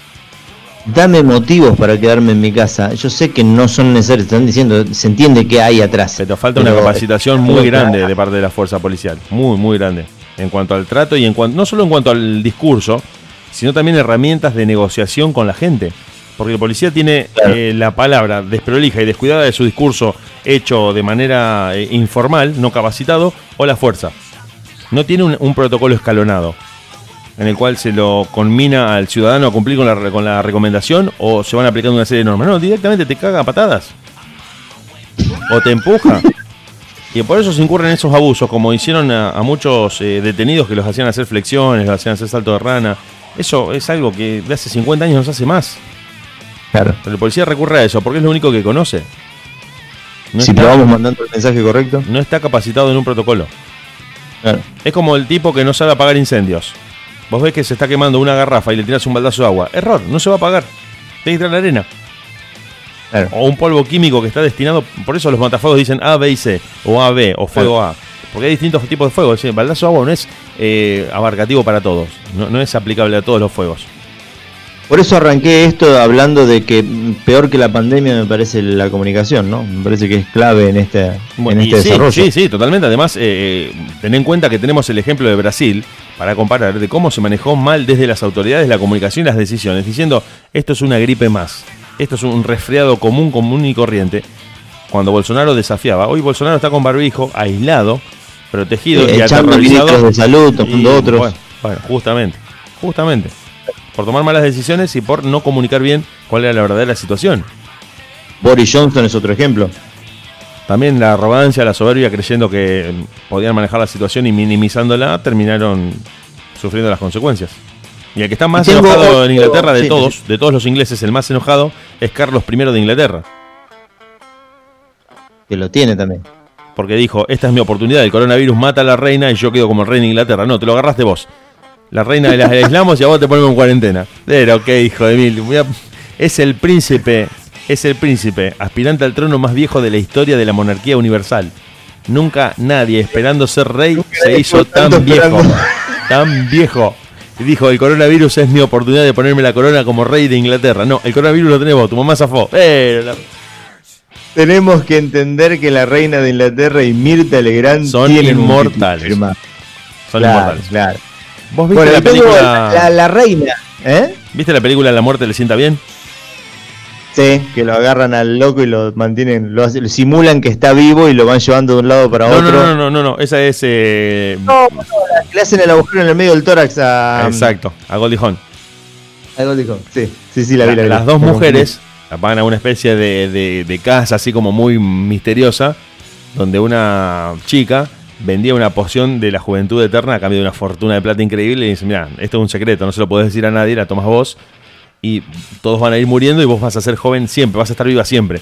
Dame motivos para quedarme en mi casa. Yo sé que no son necesarios, están diciendo, se entiende que hay atrás. Pero falta una capacitación muy grande de parte de la fuerza policial, muy, muy grande, en cuanto al trato y en cuanto, no solo en cuanto al discurso, sino también herramientas de negociación con la gente. Porque el policía tiene Claro. eh, la palabra desprolija y descuidada de su discurso hecho de manera eh, informal, no capacitado, o la fuerza. No tiene un, un protocolo escalonado en el cual se lo conmina al ciudadano a cumplir con la, con la recomendación o se van aplicando una serie de normas. No, directamente te caga a patadas. O te empuja. Y por eso se incurren esos abusos, como hicieron a, a muchos eh, detenidos que los hacían hacer flexiones, los hacían hacer salto de rana. Eso es algo que de hace 50 años no se hace más. Claro. Pero el policía recurre a eso porque es lo único que conoce. No, si está, probamos mandando el mensaje correcto. no está capacitado en un protocolo. Claro. Es como el tipo que no sabe apagar incendios. Vos ves que se está quemando una garrafa y le tiras un baldazo de agua. Error, no se va a apagar. Tiene que tirar la arena. Claro. O un polvo químico que está destinado. Por eso los matafuegos dicen A, B y C. O A, B. O fuego A. Porque hay distintos tipos de fuego. Es decir, baldazo de agua no es eh, abarcativo para todos. No, no es aplicable a todos los fuegos. Por eso arranqué esto hablando de que peor que la pandemia me parece la comunicación, ¿no? Me parece que es clave en este, Bueno, en y este sí, desarrollo. Sí, sí, totalmente. Además, eh, eh, ten en cuenta que tenemos el ejemplo de Brasil para comparar de cómo se manejó mal desde las autoridades la comunicación y las decisiones, diciendo esto es una gripe más, esto es un resfriado común, común y corriente. Cuando Bolsonaro desafiaba, hoy Bolsonaro está con barbijo, aislado, protegido Sí, y echando aterrorizado. de salud, Y, otros. Bueno, bueno, justamente, justamente. Por tomar malas decisiones y por no comunicar bien cuál era la verdadera situación. Boris Johnson es otro ejemplo. También la arrogancia, la soberbia, creyendo que podían manejar la situación y minimizándola, terminaron sufriendo las consecuencias. Y el que está más enojado en Inglaterra de todos, de todos los ingleses, el más enojado es Carlos I de Inglaterra. Que lo tiene también. Porque dijo, esta es mi oportunidad, el coronavirus mata a la reina y yo quedo como el rey de Inglaterra. No, te lo agarraste vos. La reina de las aislamos y a vos te ponemos en cuarentena. Pero qué hijo de mil. Es el príncipe es el príncipe, aspirante al trono más viejo de la historia de la monarquía universal. Nunca nadie esperando ser rey se hizo tan viejo. [LAUGHS] Tan viejo. Y dijo, el coronavirus es mi oportunidad de ponerme la corona como rey de Inglaterra. No, el coronavirus lo tenemos, tu mamá zafó. Tenemos que entender que la reina de Inglaterra y Mirta Legrand son inmortales. Son inmortales. Claro. ¿Vos viste la película? La, reina, ¿eh? ¿Viste la película La muerte le sienta bien? Que lo agarran al loco y lo mantienen, lo, simulan que está vivo y lo van llevando de un lado para otro. No, no, no, no, no, esa es. Eh... No, no, le hacen el agujero en el medio del tórax a. Exacto, a Goldie Hawn. A Goldie Hawn, sí, sí, sí, la, vi. las dos mujeres van a una especie de, de, de casa así como muy misteriosa, donde una chica vendía una poción de la juventud eterna a cambio de una fortuna de plata increíble y dice, mira, esto es un secreto, no se lo puedes decir a nadie, la tomas vos y todos van a ir muriendo y vos vas a ser joven siempre, vas a estar viva siempre.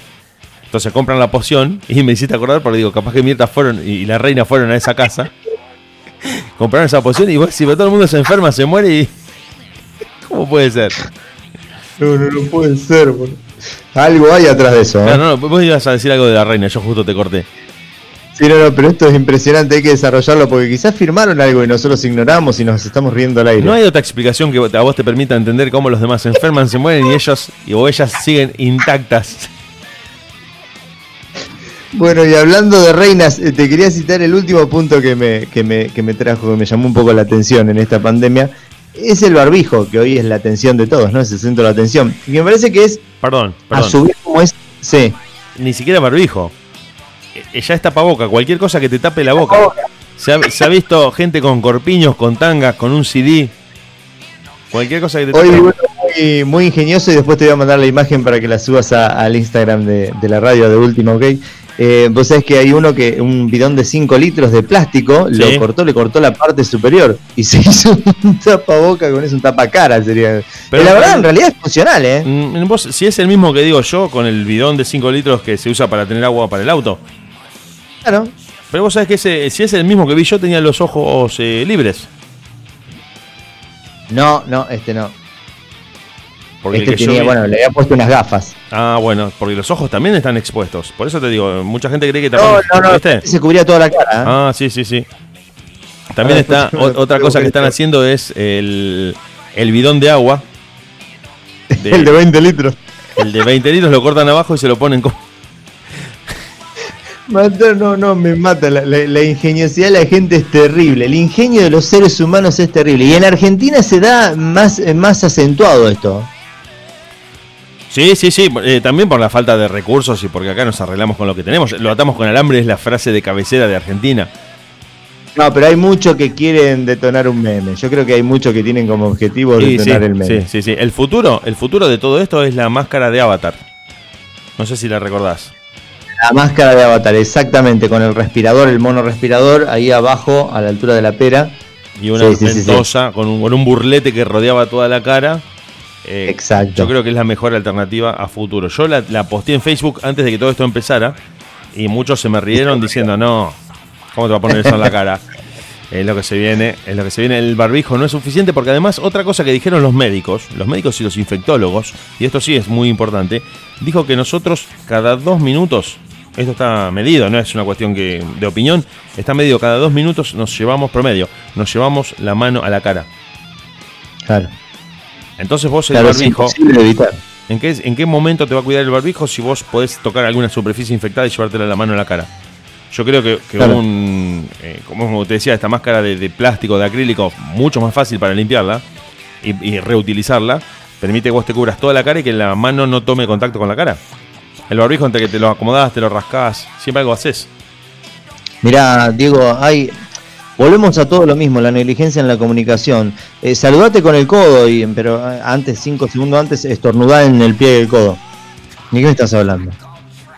Entonces compran la poción y me hiciste acordar porque digo, capaz que Mirta fueron y la reina fueron a esa casa, [LAUGHS] compraron esa poción y vos, si todo el mundo se enferma, se muere y... [LAUGHS] ¿Cómo puede ser? No, no, no puede ser. Algo hay atrás de eso. ¿eh? No, no, vos ibas a decir algo de la reina, yo justo te corté. Sí, no, no, pero esto es impresionante, hay que desarrollarlo porque quizás firmaron algo y nosotros ignoramos y nos estamos riendo al aire. No hay otra explicación que a vos te permita entender cómo los demás se enferman, se mueren y ellos y o ellas siguen intactas. Bueno, y hablando de reinas, eh, te quería citar el último punto que me, que me, que me trajo, que me llamó un poco la atención en esta pandemia. Es el barbijo, que hoy es la atención de todos, ¿no? Es el centro de la atención. Y me parece que es. Perdón, perdón. A su vez, como es. Sí. Ni siquiera barbijo ya es tapaboca, cualquier cosa que te tape la boca. Se ha, visto gente con corpiños, con tangas, con un CD. Cualquier cosa que te tape. Hoy muy, ingenioso y después te voy a mandar la imagen para que la subas al Instagram de, la radio de último, ¿ok? Eh, vos sabés que hay uno que, un bidón de 5 litros de plástico, lo cortó, le cortó la parte superior y [LAUGHS] se hizo un tapaboca con eso, un tapacara sería. Pero la verdad, en realidad es funcional, ¿eh? Mm, si es el mismo que digo yo, con el bidón de 5 litros que se usa para tener agua para el auto, pero vos sabés que ese, si es el mismo que vi yo, tenía los ojos eh, libres. No, no, este no. Porque este tenía, bueno, le había puesto unas gafas. Ah, bueno, porque los ojos también están expuestos. Por eso te digo, mucha gente cree que también. No, no, no, se cubría toda la cara. ¿eh? Ah, sí, sí, sí. También está, [LAUGHS] otra cosa que están [LAUGHS] haciendo es el, el bidón de agua. [LAUGHS] el de 20 litros. El de 20 litros lo cortan abajo y se lo ponen como no, no, me mata. La, ingeniosidad de la gente es terrible. El ingenio de los seres humanos es terrible. Y en Argentina se da más, más acentuado esto. Sí, sí, sí. Eh, también por la falta de recursos y porque acá nos arreglamos con lo que tenemos. Lo atamos con alambre, es la frase de cabecera de Argentina. No, pero hay muchos que quieren detonar un meme. Yo creo que hay muchos que tienen como objetivo detonar el meme. Sí, sí, sí. El futuro, el futuro de todo esto es la máscara de Avatar. No sé si la recordás. La máscara de Avatar, exactamente, con el respirador, el mono respirador, ahí abajo, a la altura de la pera. Y una ventosa con, un, burlete que rodeaba toda la cara. Eh, Exacto. Yo creo que es la mejor alternativa a futuro. Yo la, la posté en Facebook antes de que todo esto empezara y muchos se me rieron diciendo, no, ¿cómo te va a poner eso en la cara? [LAUGHS] Es lo que se viene, es lo que se viene. El barbijo no es suficiente porque además otra cosa que dijeron los médicos, los médicos y los infectólogos, y esto sí es muy importante, dijo que nosotros cada dos minutos esto está medido, no es una cuestión que, de opinión, está medido cada dos minutos, nos llevamos promedio, nos llevamos la mano a la cara. Claro. Entonces vos el barbijo. ¿en qué, ¿En qué momento te va a cuidar el barbijo si vos podés tocar alguna superficie infectada y llevártela la mano a la cara? Yo creo que, un, eh, como te decía, esta máscara de, plástico, de acrílico, mucho más fácil para limpiarla y, y reutilizarla, permite que vos te cubras toda la cara y que la mano no tome contacto con la cara. El barbijo entre que te lo acomodás, te lo rascás, siempre algo haces. Mirá, Diego, hay. Volvemos a todo lo mismo, la negligencia en la comunicación. Eh, saludate con el codo, y, pero eh, antes, cinco segundos antes, estornudá en el pie del codo. ¿Ni qué me estás hablando?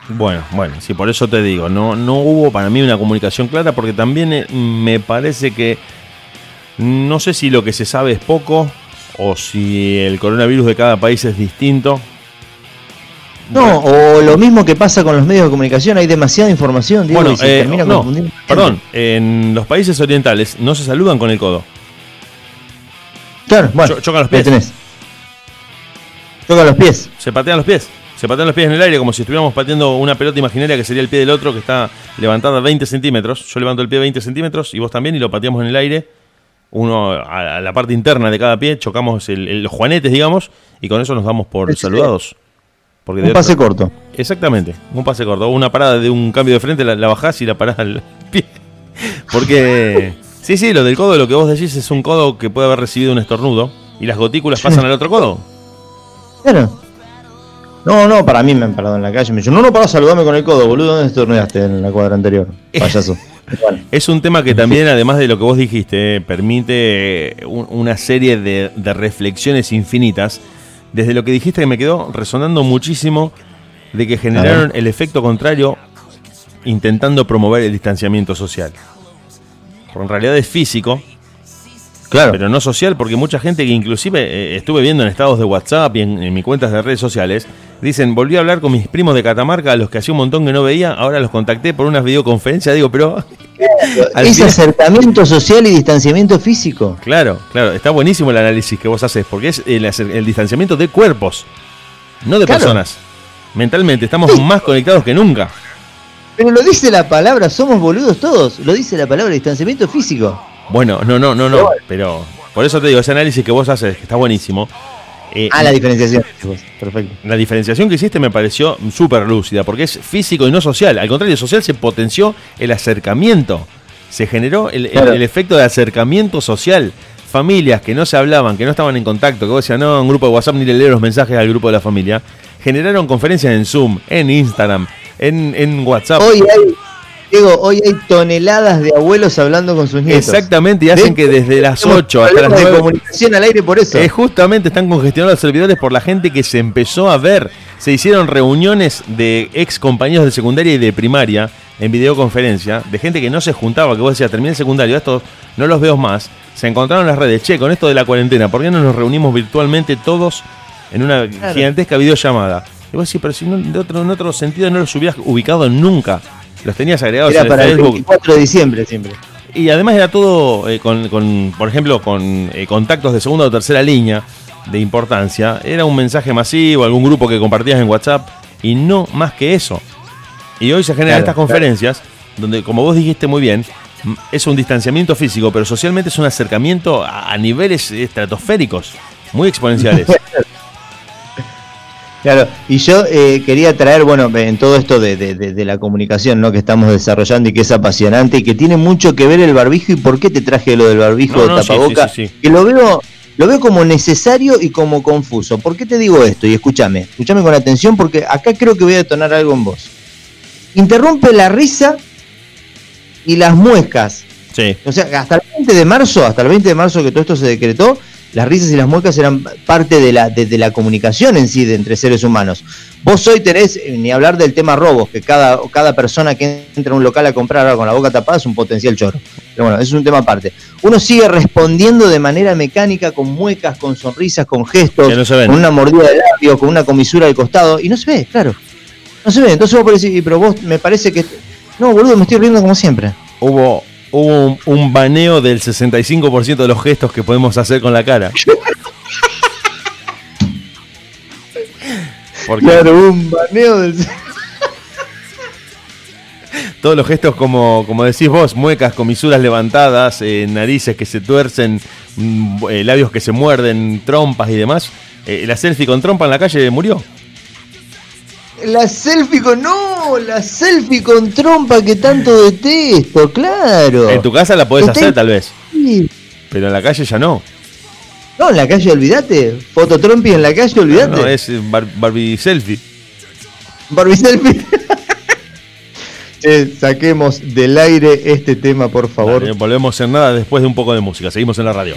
Bueno, bueno, sí, por eso te digo, no, no hubo para mí una comunicación clara porque también eh, me parece que no sé si lo que se sabe es poco o si el coronavirus de cada país es distinto. No, o lo mismo que pasa con los medios de comunicación, hay demasiada información, Diego, bueno, eh, no, perdón, en los países orientales no se saludan con el codo. Claro, bueno, chocan los pies. Tenés. Chocan los pies. Se patean los pies. Se patean los pies en el aire como si estuviéramos pateando una pelota imaginaria que sería el pie del otro que está levantada 20 centímetros. Yo levanto el pie 20 centímetros y vos también y lo pateamos en el aire. Uno a la parte interna de cada pie, chocamos los juanetes, digamos, y con eso nos damos por saludados. Porque un pase corto. Exactamente, un pase corto. Una parada de un cambio de frente, la, bajás y la parás al [LAUGHS] pie. Porque, [LAUGHS] sí, sí, lo del codo, lo que vos decís es un codo que puede haber recibido un estornudo y las gotículas pasan al otro codo. Claro. No, no, para mí me han parado en la calle. Me dijo, no, no, para saludarme con el codo, boludo. ¿Dónde estornudaste en la cuadra anterior? [LAUGHS] Payaso. Es un tema que también, además de lo que vos dijiste, permite una serie de, reflexiones infinitas. Desde lo que dijiste que me quedó resonando muchísimo de que generaron el efecto contrario intentando promover el distanciamiento social. Porque en realidad es físico, Claro. Pero no social, porque mucha gente que inclusive eh, estuve viendo en estados de WhatsApp y en, en, mis cuentas de redes sociales, dicen, volví a hablar con mis primos de Catamarca, a los que hacía un montón que no veía, ahora los contacté por unas videoconferencias, digo, pero... [LAUGHS] Es acercamiento social y distanciamiento físico. Claro, claro, está buenísimo el análisis que vos haces, porque es el, distanciamiento de cuerpos, no de personas. Mentalmente, estamos más conectados que nunca. Pero lo dice la palabra, somos boludos todos, lo dice la palabra distanciamiento físico. Bueno, no, no, no, no, pero por eso te digo, ese análisis que vos haces, que está buenísimo. Eh, ah, la diferenciación. Perfecto. La diferenciación que hiciste me pareció súper lúcida, porque es físico y no social. Al contrario, social se potenció el acercamiento. Se generó el, efecto de acercamiento social. Familias que no se hablaban, que no estaban en contacto, que vos decías, no, un grupo de WhatsApp ni le leo los mensajes al grupo de la familia, generaron conferencias en Zoom, en Instagram, en, en WhatsApp. Hoy hay, Diego, hoy hay toneladas de abuelos hablando con sus nietos. Exactamente, y hacen que desde las 8 hasta las 9. de comunicación al aire por eso. Eh, justamente están congestionados los servidores por la gente que se empezó a ver. Se hicieron reuniones de ex compañeros de secundaria y de primaria en videoconferencia, de gente que no se juntaba, que vos decías, terminé el secundario, estos no los veo más. Se encontraron en las redes, che, con esto de la cuarentena, ¿por qué no nos reunimos virtualmente todos en una gigantesca videollamada? Y vos decís, pero si no, de otro, en otro sentido no los hubieras ubicado nunca. Los tenías agregados era para el 24 de diciembre siempre. Y además era todo eh, con, por ejemplo, con eh, contactos de segunda o tercera línea de importancia. Era un mensaje masivo, algún grupo que compartías en WhatsApp y no más que eso. Y hoy se generan estas conferencias donde, como vos dijiste muy bien, es un distanciamiento físico, pero socialmente es un acercamiento a niveles estratosféricos, muy exponenciales. [LAUGHS] Claro, y yo eh, quería traer, bueno, en todo esto de, la comunicación ¿no? que estamos desarrollando y que es apasionante y que tiene mucho que ver el barbijo y por qué te traje lo del barbijo de tapaboca, que lo veo, lo veo como necesario y como confuso. ¿Por qué te digo esto? Y escúchame, escúchame con atención porque acá creo que voy a detonar algo en vos. Interrumpe la risa y las muecas. Sí. O sea, hasta el 20 de marzo, hasta el 20 de marzo que todo esto se decretó, las risas y las muecas eran parte de la, de, la comunicación en sí de entre seres humanos. Vos hoy tenés, eh, ni hablar del tema robos, que cada, cada persona que entra a un local a comprar ahora con la boca tapada es un potencial chorro. Pero bueno, es un tema aparte. Uno sigue respondiendo de manera mecánica, con muecas, con sonrisas, con gestos, con una mordida de labio, con una comisura del costado, y no se ve, claro. No se ve. Entonces vos podés decir, pero vos me parece que... No, boludo, me estoy riendo como siempre. Hubo hubo un, baneo del 65% de los gestos que podemos hacer con la cara. claro, un baneo del... Todos los gestos como, como decís vos, muecas, comisuras levantadas, eh, narices que se tuercen, mm, eh, labios que se muerden, trompas y demás. Eh, la selfie con trompa en la calle murió. La selfie con. No, la selfie con trompa que tanto detesto, claro. En tu casa la podés hacer, tal vez. Pero en la calle ya no. No, en la calle olvídate. Fototrompi en la calle olvídate. No, es Barbie selfie. Barbie selfie. [LAUGHS] saquemos del aire este tema, por favor. volvemos en nada después de un poco de música. Seguimos en la radio.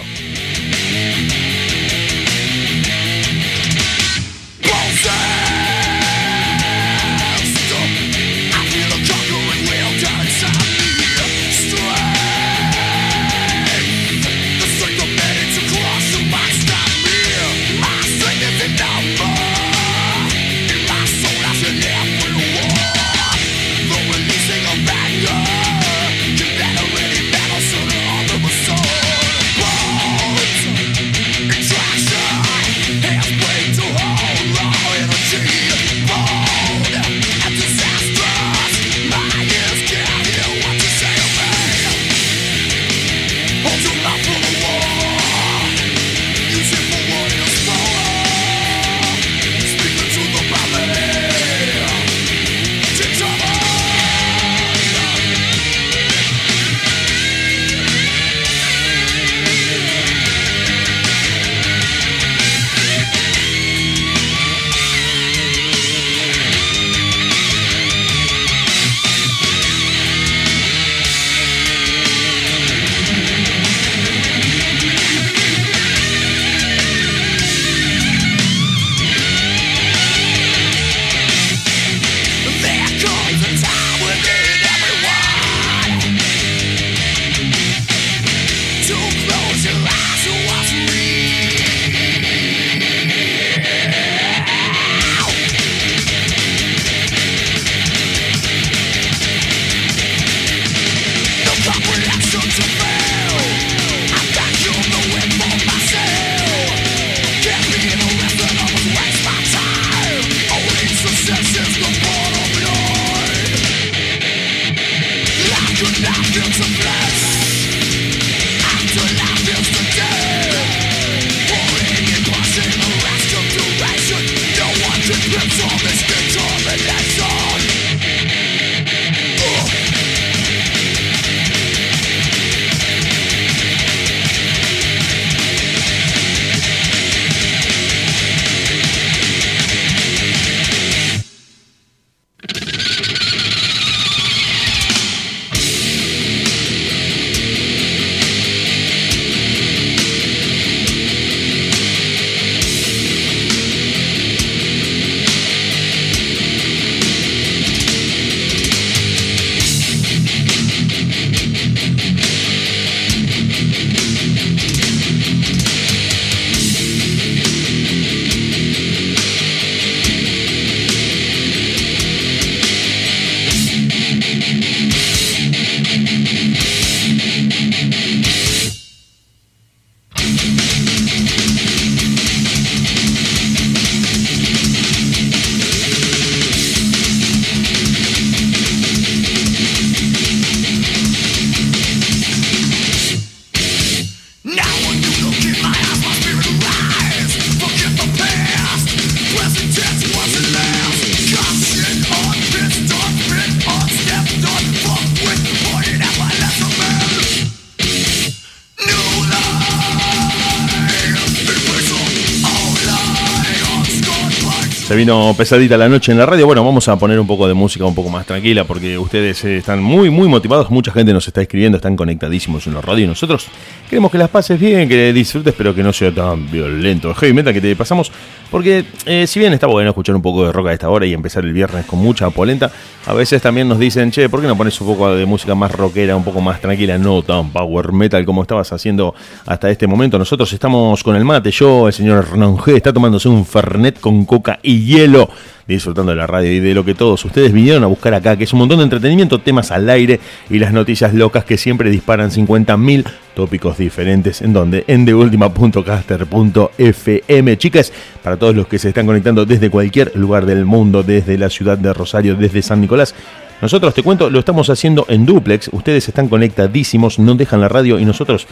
Vino pesadita la noche en la radio. Bueno, vamos a poner un poco de música un poco más tranquila porque ustedes eh, están muy, muy motivados. Mucha gente nos está escribiendo, están conectadísimos en la radio y nosotros queremos que las pases bien, que disfrutes, pero que no sea tan violento el heavy metal que te pasamos. Porque eh, si bien está bueno escuchar un poco de rock a esta hora y empezar el viernes con mucha polenta, a veces también nos dicen, che, ¿por qué no pones un poco de música más rockera, un poco más tranquila, no tan power metal como estabas haciendo hasta este momento? Nosotros estamos con el mate, yo, el señor Hernán G, está tomándose un fernet con coca y hielo disfrutando de la radio y de lo que todos ustedes vinieron a buscar acá, que es un montón de entretenimiento, temas al aire y las noticias locas que siempre disparan 50.000 tópicos diferentes. ¿En donde En deultima.caster.fm. Chicas, para todos los que se están conectando desde cualquier lugar del mundo, desde la ciudad de Rosario, desde San Nicolás, nosotros te cuento, lo estamos haciendo en duplex. Ustedes están conectadísimos, no dejan la radio y nosotros,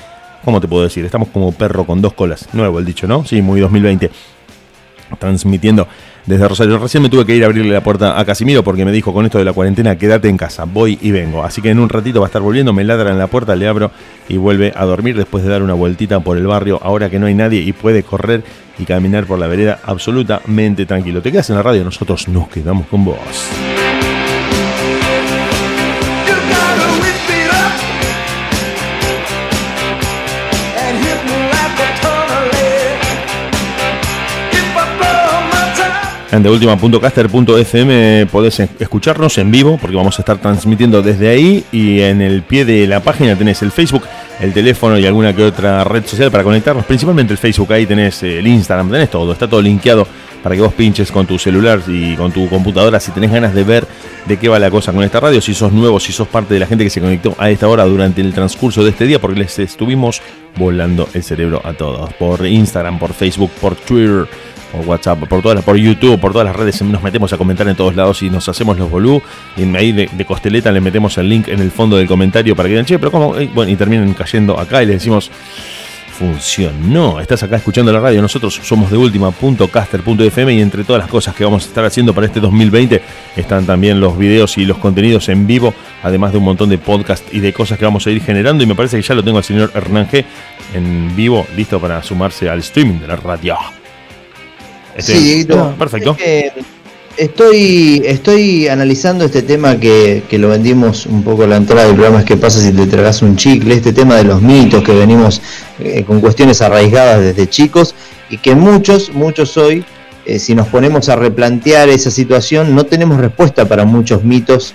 ¿cómo te puedo decir? Estamos como perro con dos colas. Nuevo el dicho, ¿no? Sí, muy 2020. Transmitiendo desde Rosario. Recién me tuve que ir a abrirle la puerta a Casimiro porque me dijo con esto de la cuarentena, quédate en casa, voy y vengo. Así que en un ratito va a estar volviendo, me ladra en la puerta, le abro y vuelve a dormir después de dar una vueltita por el barrio ahora que no hay nadie y puede correr y caminar por la vereda absolutamente tranquilo. Te quedas en la radio, nosotros nos quedamos con vos. En TheUltima.caster.fm podés escucharnos en vivo porque vamos a estar transmitiendo desde ahí y en el pie de la página tenés el Facebook, el teléfono y alguna que otra red social para conectarnos, principalmente el Facebook, ahí tenés el Instagram, tenés todo, está todo linkeado para que vos pinches con tu celular y con tu computadora si tenés ganas de ver de qué va la cosa con esta radio, si sos nuevo, si sos parte de la gente que se conectó a esta hora durante el transcurso de este día, porque les estuvimos volando el cerebro a todos, por Instagram, por Facebook, por Twitter por WhatsApp, por todas por YouTube, por todas las redes, nos metemos a comentar en todos lados y nos hacemos los bolú. Y ahí de, costeleta le metemos el link en el fondo del comentario para que digan, che, pero cómo, bueno, y terminen cayendo acá y le decimos, funcionó. Estás acá escuchando la radio. Nosotros somos de última.caster.fm y entre todas las cosas que vamos a estar haciendo para este 2020 están también los videos y los contenidos en vivo, además de un montón de podcast y de cosas que vamos a ir generando. Y me parece que ya lo tengo al señor Hernán G en vivo, listo para sumarse al streaming de la radio. Sí, perfecto. estoy, estoy analizando este tema que, lo vendimos un poco a la entrada del programa, es que pasa si te tragas un chicle, este tema de los mitos que venimos eh, con cuestiones arraigadas desde chicos y que muchos, muchos hoy, eh, si nos ponemos a replantear esa situación, no tenemos respuesta para muchos mitos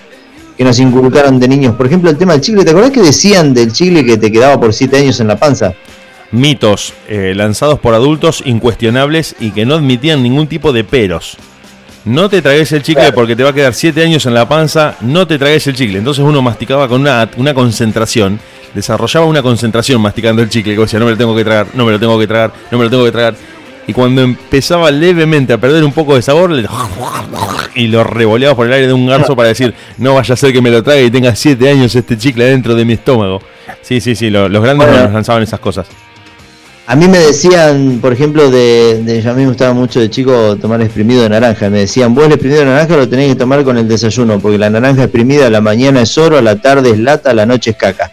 que nos inculcaron de niños. Por ejemplo, el tema del chicle, ¿te acordás que decían del chicle que te quedaba por siete años en la panza? Mitos eh, lanzados por adultos incuestionables y que no admitían ningún tipo de peros. No te tragues el chicle porque te va a quedar 7 años en la panza, no te tragues el chicle. Entonces uno masticaba con una, una concentración, desarrollaba una concentración masticando el chicle, que decía, no me lo tengo que tragar, no me lo tengo que tragar, no me lo tengo que tragar. Y cuando empezaba levemente a perder un poco de sabor, [LAUGHS] y lo revoleaba por el aire de un garzo para decir, no vaya a ser que me lo trague y tenga 7 años este chicle dentro de mi estómago. Sí, sí, sí, los grandes nos lanzaban esas cosas. A mí me decían, por ejemplo, de, de, a mí me gustaba mucho de chico tomar exprimido de naranja. Me decían, vos el exprimido de naranja lo tenés que tomar con el desayuno, porque la naranja exprimida a la mañana es oro, a la tarde es lata, a la noche es caca.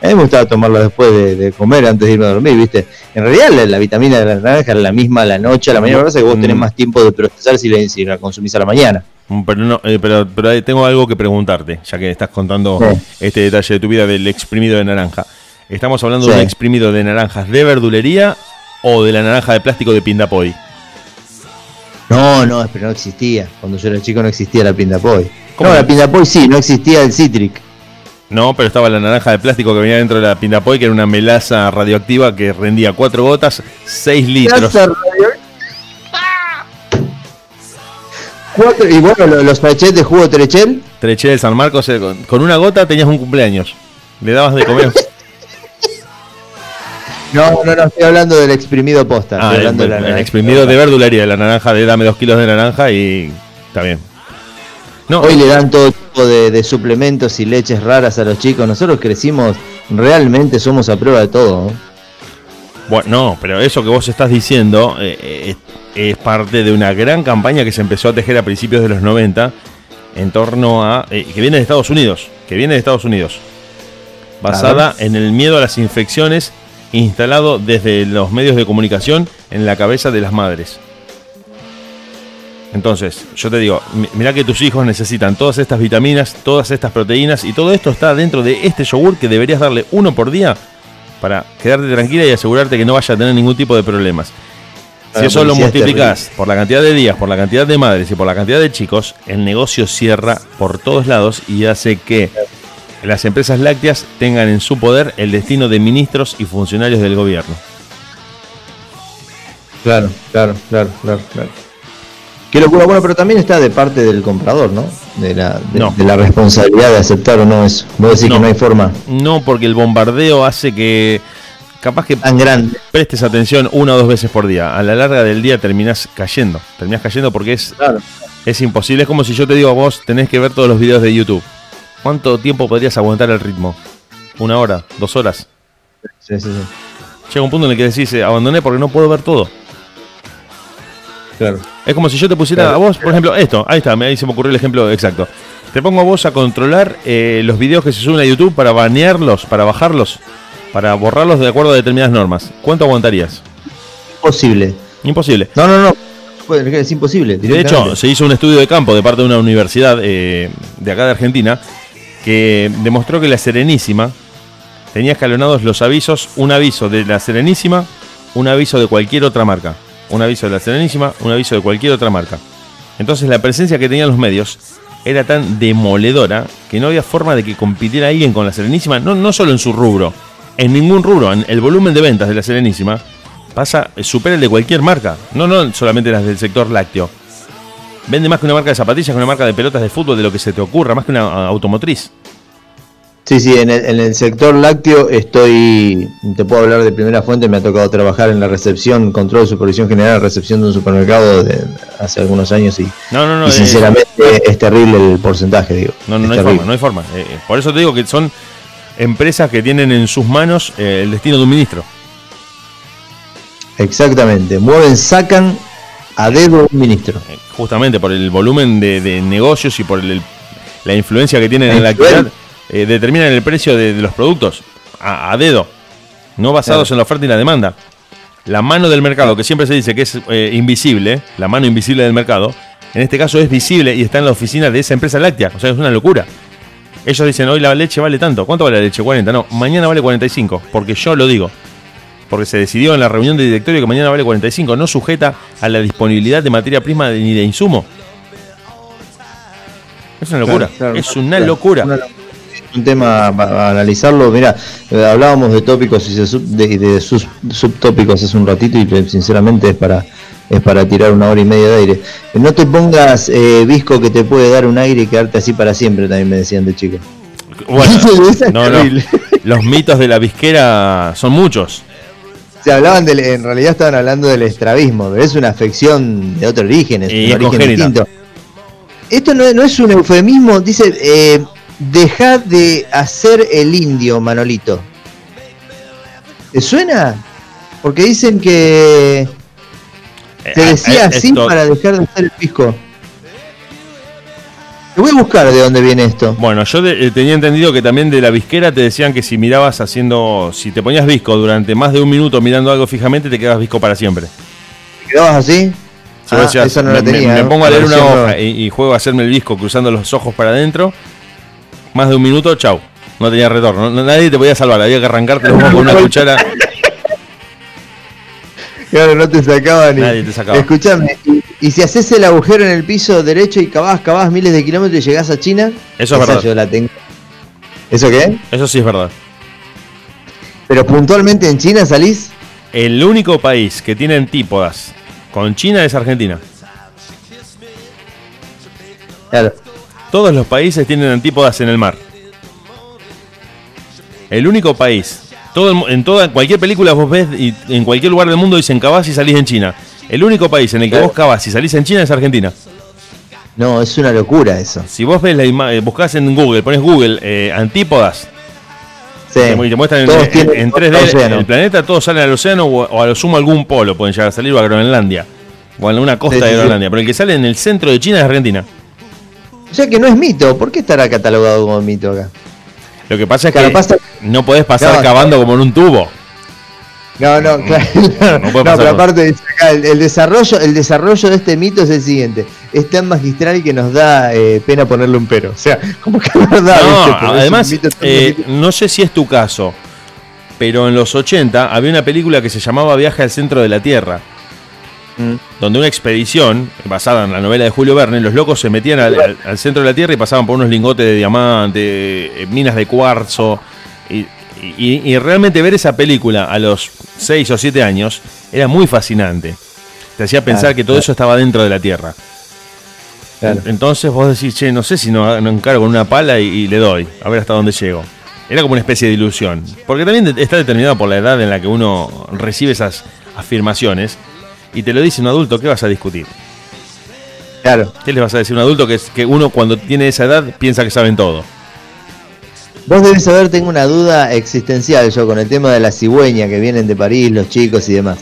A mí me gustaba tomarlo después de, comer, antes de irme a dormir, ¿viste? En realidad la, vitamina de la naranja es la misma a la noche, a la mañana, lo que vos tenés mm. más tiempo de procesar si la, si la consumís a la mañana. Mm, pero, no, eh, pero, pero tengo algo que preguntarte, ya que estás contando este detalle de tu vida del exprimido de naranja. Estamos hablando de un exprimido de naranjas de verdulería o de la naranja de plástico de Pindapoy. No, no, pero no existía. Cuando yo era chico no existía la Pindapoy. ¿Cómo? No, la Pindapoy sí, no existía el Citric. No, pero estaba la naranja de plástico que venía dentro de la Pindapoy, que era una melaza radioactiva que rendía 4 gotas, 6 litros. Cuatro, y bueno, los sachets de jugo Trechel. Trechel San Marcos, eh, con una gota tenías un cumpleaños. Le dabas de comer. [LAUGHS] No, no, no, estoy hablando del exprimido posta. Ah, el, exprimido de verdulería, la naranja, le dame dos kilos de naranja y está bien. No, Hoy le dan todo tipo de, suplementos y leches raras a los chicos. Nosotros crecimos, realmente somos a prueba de todo. Bueno, no, pero eso que vos estás diciendo eh, eh, es, parte de una gran campaña que se empezó a tejer a principios de los 90 en torno a... Eh, que viene de Estados Unidos, que viene de Estados Unidos. Basada en el miedo a las infecciones instalado desde los medios de comunicación en la cabeza de las madres. Entonces, yo te digo, mi- mirá que tus hijos necesitan todas estas vitaminas, todas estas proteínas y todo esto está dentro de este yogur que deberías darle uno por día para quedarte tranquila y asegurarte que no vaya a tener ningún tipo de problemas. Si eso lo multiplicas por la cantidad de días, por la cantidad de madres y por la cantidad de chicos, el negocio cierra por todos lados y hace que las empresas lácteas tengan en su poder el destino de ministros y funcionarios del gobierno. Claro, claro, claro, claro, claro. Qué locura, bueno, pero también está de parte del comprador, ¿no? De la, de, No. de la responsabilidad de aceptar o no eso. Vos decís No. que no hay forma No, porque el bombardeo hace que capaz que tan grande. prestes atención una o dos veces por día. A la larga del día terminás cayendo. Terminás cayendo porque es, Claro. es imposible. Es como si yo te digo a vos, tenés que ver todos los videos de YouTube. ¿Cuánto tiempo podrías aguantar el ritmo? ¿Una hora? ¿Dos horas? Sí, sí, sí. Llega un punto en el que decís, eh, abandoné porque no puedo ver todo. Claro. Es como si yo te pusiera Claro. a vos, por ejemplo, esto. Ahí está, me- ahí se me ocurrió el ejemplo exacto. Te pongo a vos a controlar eh, los videos que se suben a YouTube para banearlos, para bajarlos, para borrarlos de acuerdo a determinadas normas. ¿Cuánto aguantarías? Imposible. Imposible. No, no, no. Es imposible. De hecho, se hizo un estudio de campo de parte de una universidad eh, de acá de Argentina que demostró que la Serenísima tenía escalonados los avisos, un aviso de la Serenísima, un aviso de cualquier otra marca. Un aviso de la Serenísima, un aviso de cualquier otra marca. Entonces la presencia que tenían los medios era tan demoledora que no había forma de que compitiera alguien con la Serenísima, no, no solo en su rubro, en ningún rubro. En el volumen de ventas de la Serenísima pasa, supera el de cualquier marca, no, no solamente las del sector lácteo. Vende más que una marca de zapatillas, que una marca de pelotas de fútbol, de lo que se te ocurra, más que una automotriz. Sí, sí, en el, en el sector lácteo estoy, te puedo hablar de primera fuente, me ha tocado trabajar en la recepción, control, supervisión general, recepción de un supermercado de hace algunos años y, No, no, no. y eh, sinceramente es terrible el porcentaje, digo. no, no, no hay forma, no hay forma. Eh, eh, por eso te digo que son empresas que tienen en sus manos eh, el destino de un ministro. Exactamente, mueven, sacan a dedo un ministro. Eh, justamente por el volumen de, de negocios y por el- la influencia que tienen La en la actividad, eh, determinan el precio de, de los productos a, a dedo, no basados Claro. en la oferta y la demanda. La mano del mercado, que siempre se dice que es eh, invisible, la mano invisible del mercado, en este caso es visible y está en la oficina de esa empresa láctea. O sea, es una locura. Ellos dicen, hoy la leche vale tanto. ¿Cuánto vale la leche? 40. No, mañana vale 45, porque yo lo digo. Porque se decidió en la reunión de directorio que mañana vale 45, no sujeta a la disponibilidad de materia prima ni de insumo. Es una locura, Claro, claro, es una locura. una locura. Un tema para analizarlo. Mira, eh, hablábamos de tópicos y de, sub- de- sus subtópicos hace un ratito y eh, sinceramente es para es para tirar una hora y media de aire. Eh, No te pongas eh, visco que te puede dar un aire y quedarte así para siempre, también me decían de chico. Bueno, [LAUGHS] no, no, los mitos de la visquera son muchos. Se hablaban del, en realidad estaban hablando del estrabismo, pero es una afección de otro origen, es Y un es origen congénita. distinto. Esto no, no es un eufemismo, dice, eh, deja de hacer el indio, Manolito. ¿Te suena? Porque dicen que se Eh, decía eh, así esto- para dejar de hacer el pisco. Te voy a buscar de dónde viene esto. Bueno, yo de- eh, tenía entendido que también de la visquera te decían que si mirabas haciendo, si te ponías visco durante más de un minuto mirando algo fijamente, te quedas visco para siempre. ¿Te quedabas así? Si Ah, decías, esa no me, la tenía. me- me pongo a leer una hoja y, y juego a hacerme el visco cruzando los ojos para adentro, más de un minuto, chau. No tenía retorno. No- nadie te podía salvar, había que arrancarte los ojos con una cuchara. [LAUGHS] Claro, no te sacaban ni. Nadie te sacaba. Escuchame, y, y si haces el agujero en el piso derecho y cavás, cavás miles de kilómetros y llegás a China, Eso es esa verdad. yo la tengo. ¿Eso qué? Eso sí es verdad. Pero puntualmente en China salís. El único país que tiene antípodas con China es Argentina. Claro. Todos los países tienen antípodas en el mar. El único país. Todo en toda, cualquier película vos ves y en cualquier lugar del mundo dicen cavás y salís en China. El único país en el que vos cavás y salís en China es Argentina. No, es una locura eso. Si vos ves la ima- eh, buscás en Google, pones Google eh, antípodas Sí. y te muestran en, Todos en- tienen en otro 3D océano. el planeta, todos salen al océano o, o a lo sumo algún polo, pueden llegar a salir o a Groenlandia o en una costa Sí, de sí. Groenlandia. Pero el que sale en el centro de China es Argentina. O sea que no es mito. ¿Por qué estará catalogado como mito acá? Lo que pasa es que pasa- no podés pasar cavando como en un tubo. No, no, claro. No, pero aparte el, desarrollo, el desarrollo de este mito es el siguiente. Es tan magistral que nos da eh, pena ponerle un pero. O sea, [LAUGHS] como que es verdad. No, además, eh, no sé si es tu caso, pero en los 80 había una película que se llamaba Viaje al centro de la Tierra. Mm. Donde una expedición, basada en la novela de Julio Verne, los locos se metían al, centro de la Tierra y pasaban por unos lingotes de diamante, eh, minas de cuarzo. Y, realmente ver esa película a los 6 o 7 años era muy fascinante. Te hacía pensar que todo eso estaba dentro de la Tierra. Entonces vos decís, che, no sé si no, no encargo con una pala y, le doy, a ver hasta dónde llego. Era como una especie de ilusión. Porque también está determinado por la edad en la que uno recibe esas afirmaciones y te lo dice un adulto, ¿qué vas a discutir? Claro. ¿Qué le vas a decir a un adulto que, es, que uno cuando tiene esa edad piensa que saben todo? Vos debes saber, tengo una duda existencial yo con el tema de la cigüeña que vienen de París, los chicos y demás.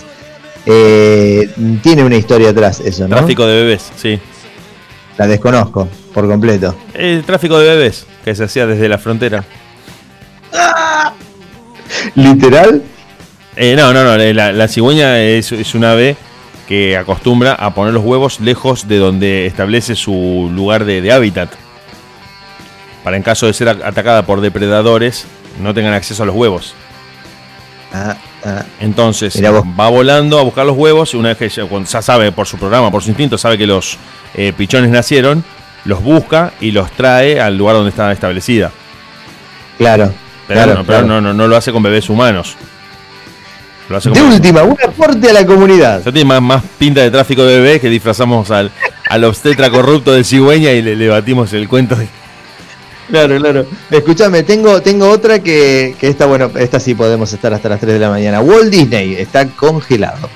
Eh, tiene una historia atrás eso, ¿no? Tráfico de bebés, sí. La desconozco por completo. El tráfico de bebés que se hacía desde la frontera. ¿Literal? Eh, no, no, no. La, cigüeña es, es un ave que acostumbra a poner los huevos lejos de donde establece su lugar de, hábitat. Para en caso de ser atacada por depredadores, no tengan acceso a los huevos. Ah, ah. Entonces va volando a buscar los huevos. Una vez que ya, sabe por su programa, por su instinto, sabe que los eh, pichones nacieron, los busca y los trae al lugar donde está establecida. Claro. Pero, pero No, no, no lo hace con bebés humanos de última, un aporte a la comunidad. Yo tiene más, pinta de tráfico de bebés que disfrazamos al, al obstetra corrupto de cigüeña y le, batimos el cuento. Claro, claro. Escúchame, tengo, tengo otra que, que esta, bueno, esta sí podemos estar hasta las 3 de la mañana. Walt Disney está congelado.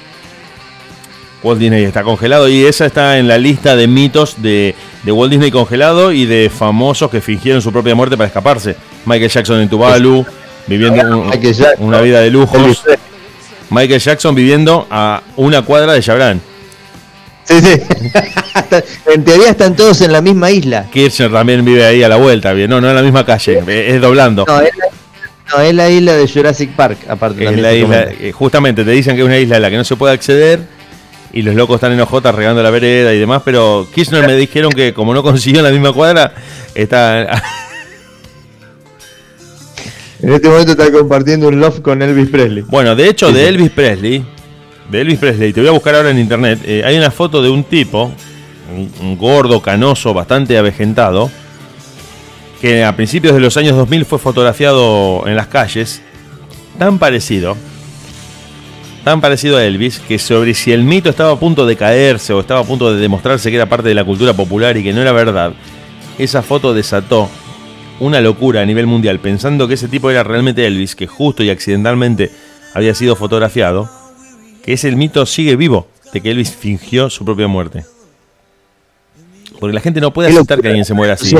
Walt Disney está congelado y esa está en la lista de mitos de, de Walt Disney congelado y de famosos que fingieron su propia muerte para escaparse. Michael Jackson en Tuvalu, viviendo una vida de lujos. Michael Jackson viviendo a una cuadra de Chabran. Sí, sí. [LAUGHS] en teoría están todos en la misma isla. Kirchner también vive ahí a la vuelta, no, no en la misma calle, es doblando. No, es la, isla de Jurassic Park, aparte. Es la isla, eh, justamente te dicen que es una isla a la que no se puede acceder y los locos están en OJ regando la vereda y demás, pero Kirchner me dijeron que como no consiguió en la misma cuadra, está en este momento está compartiendo un love con Elvis Presley. Bueno, de hecho, de Elvis Presley, de Elvis Presley, te voy a buscar ahora en internet, eh, hay una foto de un tipo, un, gordo, canoso, bastante avejentado, que a principios de los años 2000 fue fotografiado en las calles, tan parecido, tan parecido a Elvis, que sobre si el mito estaba a punto de caerse o estaba a punto de demostrarse que era parte de la cultura popular y que no era verdad, esa foto desató una locura a nivel mundial, pensando que ese tipo era realmente Elvis, que justo y accidentalmente había sido fotografiado, que ese mito sigue vivo de que Elvis fingió su propia muerte. Porque la gente no puede aceptar que alguien se muera así.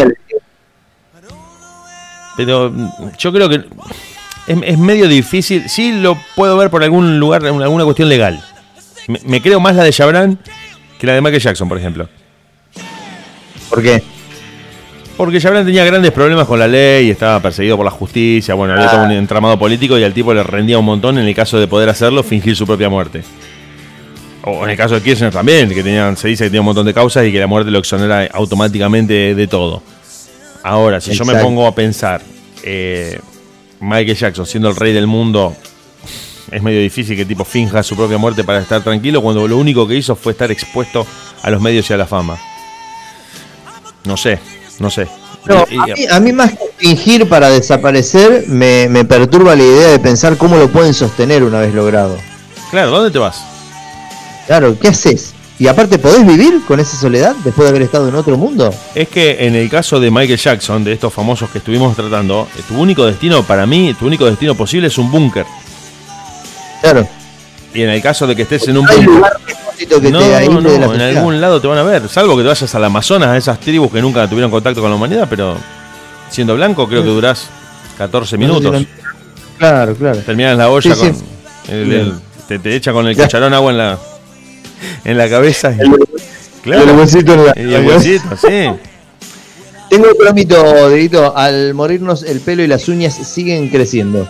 Pero mm, yo creo que es, medio difícil. Sí lo puedo ver por algún lugar, alguna cuestión legal. Me, me creo más la de Chabran que la de Michael Jackson, por ejemplo. ¿Por qué? Porque Jabran tenía grandes problemas con la ley, estaba perseguido por la justicia, bueno, había todo un ah. entramado político y al tipo le rendía un montón en el caso de poder hacerlo, fingir su propia muerte. O en el caso de Kirchner también, que tenían, se dice que tenía un montón de causas y que la muerte lo exonera automáticamente de todo. Ahora, si yo me pongo a pensar, eh, Michael Jackson siendo el rey del mundo, es medio difícil que tipo finja su propia muerte para estar tranquilo cuando lo único que hizo fue estar expuesto a los medios y a la fama. No sé, no sé. a, mí, más que fingir para desaparecer, me, perturba la idea de pensar cómo lo pueden sostener una vez logrado. Claro, ¿dónde te vas? Claro, ¿qué haces? Y aparte, ¿podés vivir con esa soledad después de haber estado en otro mundo? Es que en el caso de Michael Jackson, de estos famosos que estuvimos tratando, tu único destino, para mí, tu único destino posible es un búnker. Claro. Y en el caso de que estés en un búnker que no, no, en algún lado te van a ver, salvo que te vayas al Amazonas, a esas tribus que nunca tuvieron contacto con la humanidad, pero siendo blanco creo que durás 14 minutos. Claro, claro. Terminas la olla con. te, te, echa con el cucharón agua en la, en la cabeza. Y, claro. El huesito en la, y el huesito, sí. Tengo otro mito, Dedito. Al morirnos, el pelo y las uñas siguen creciendo.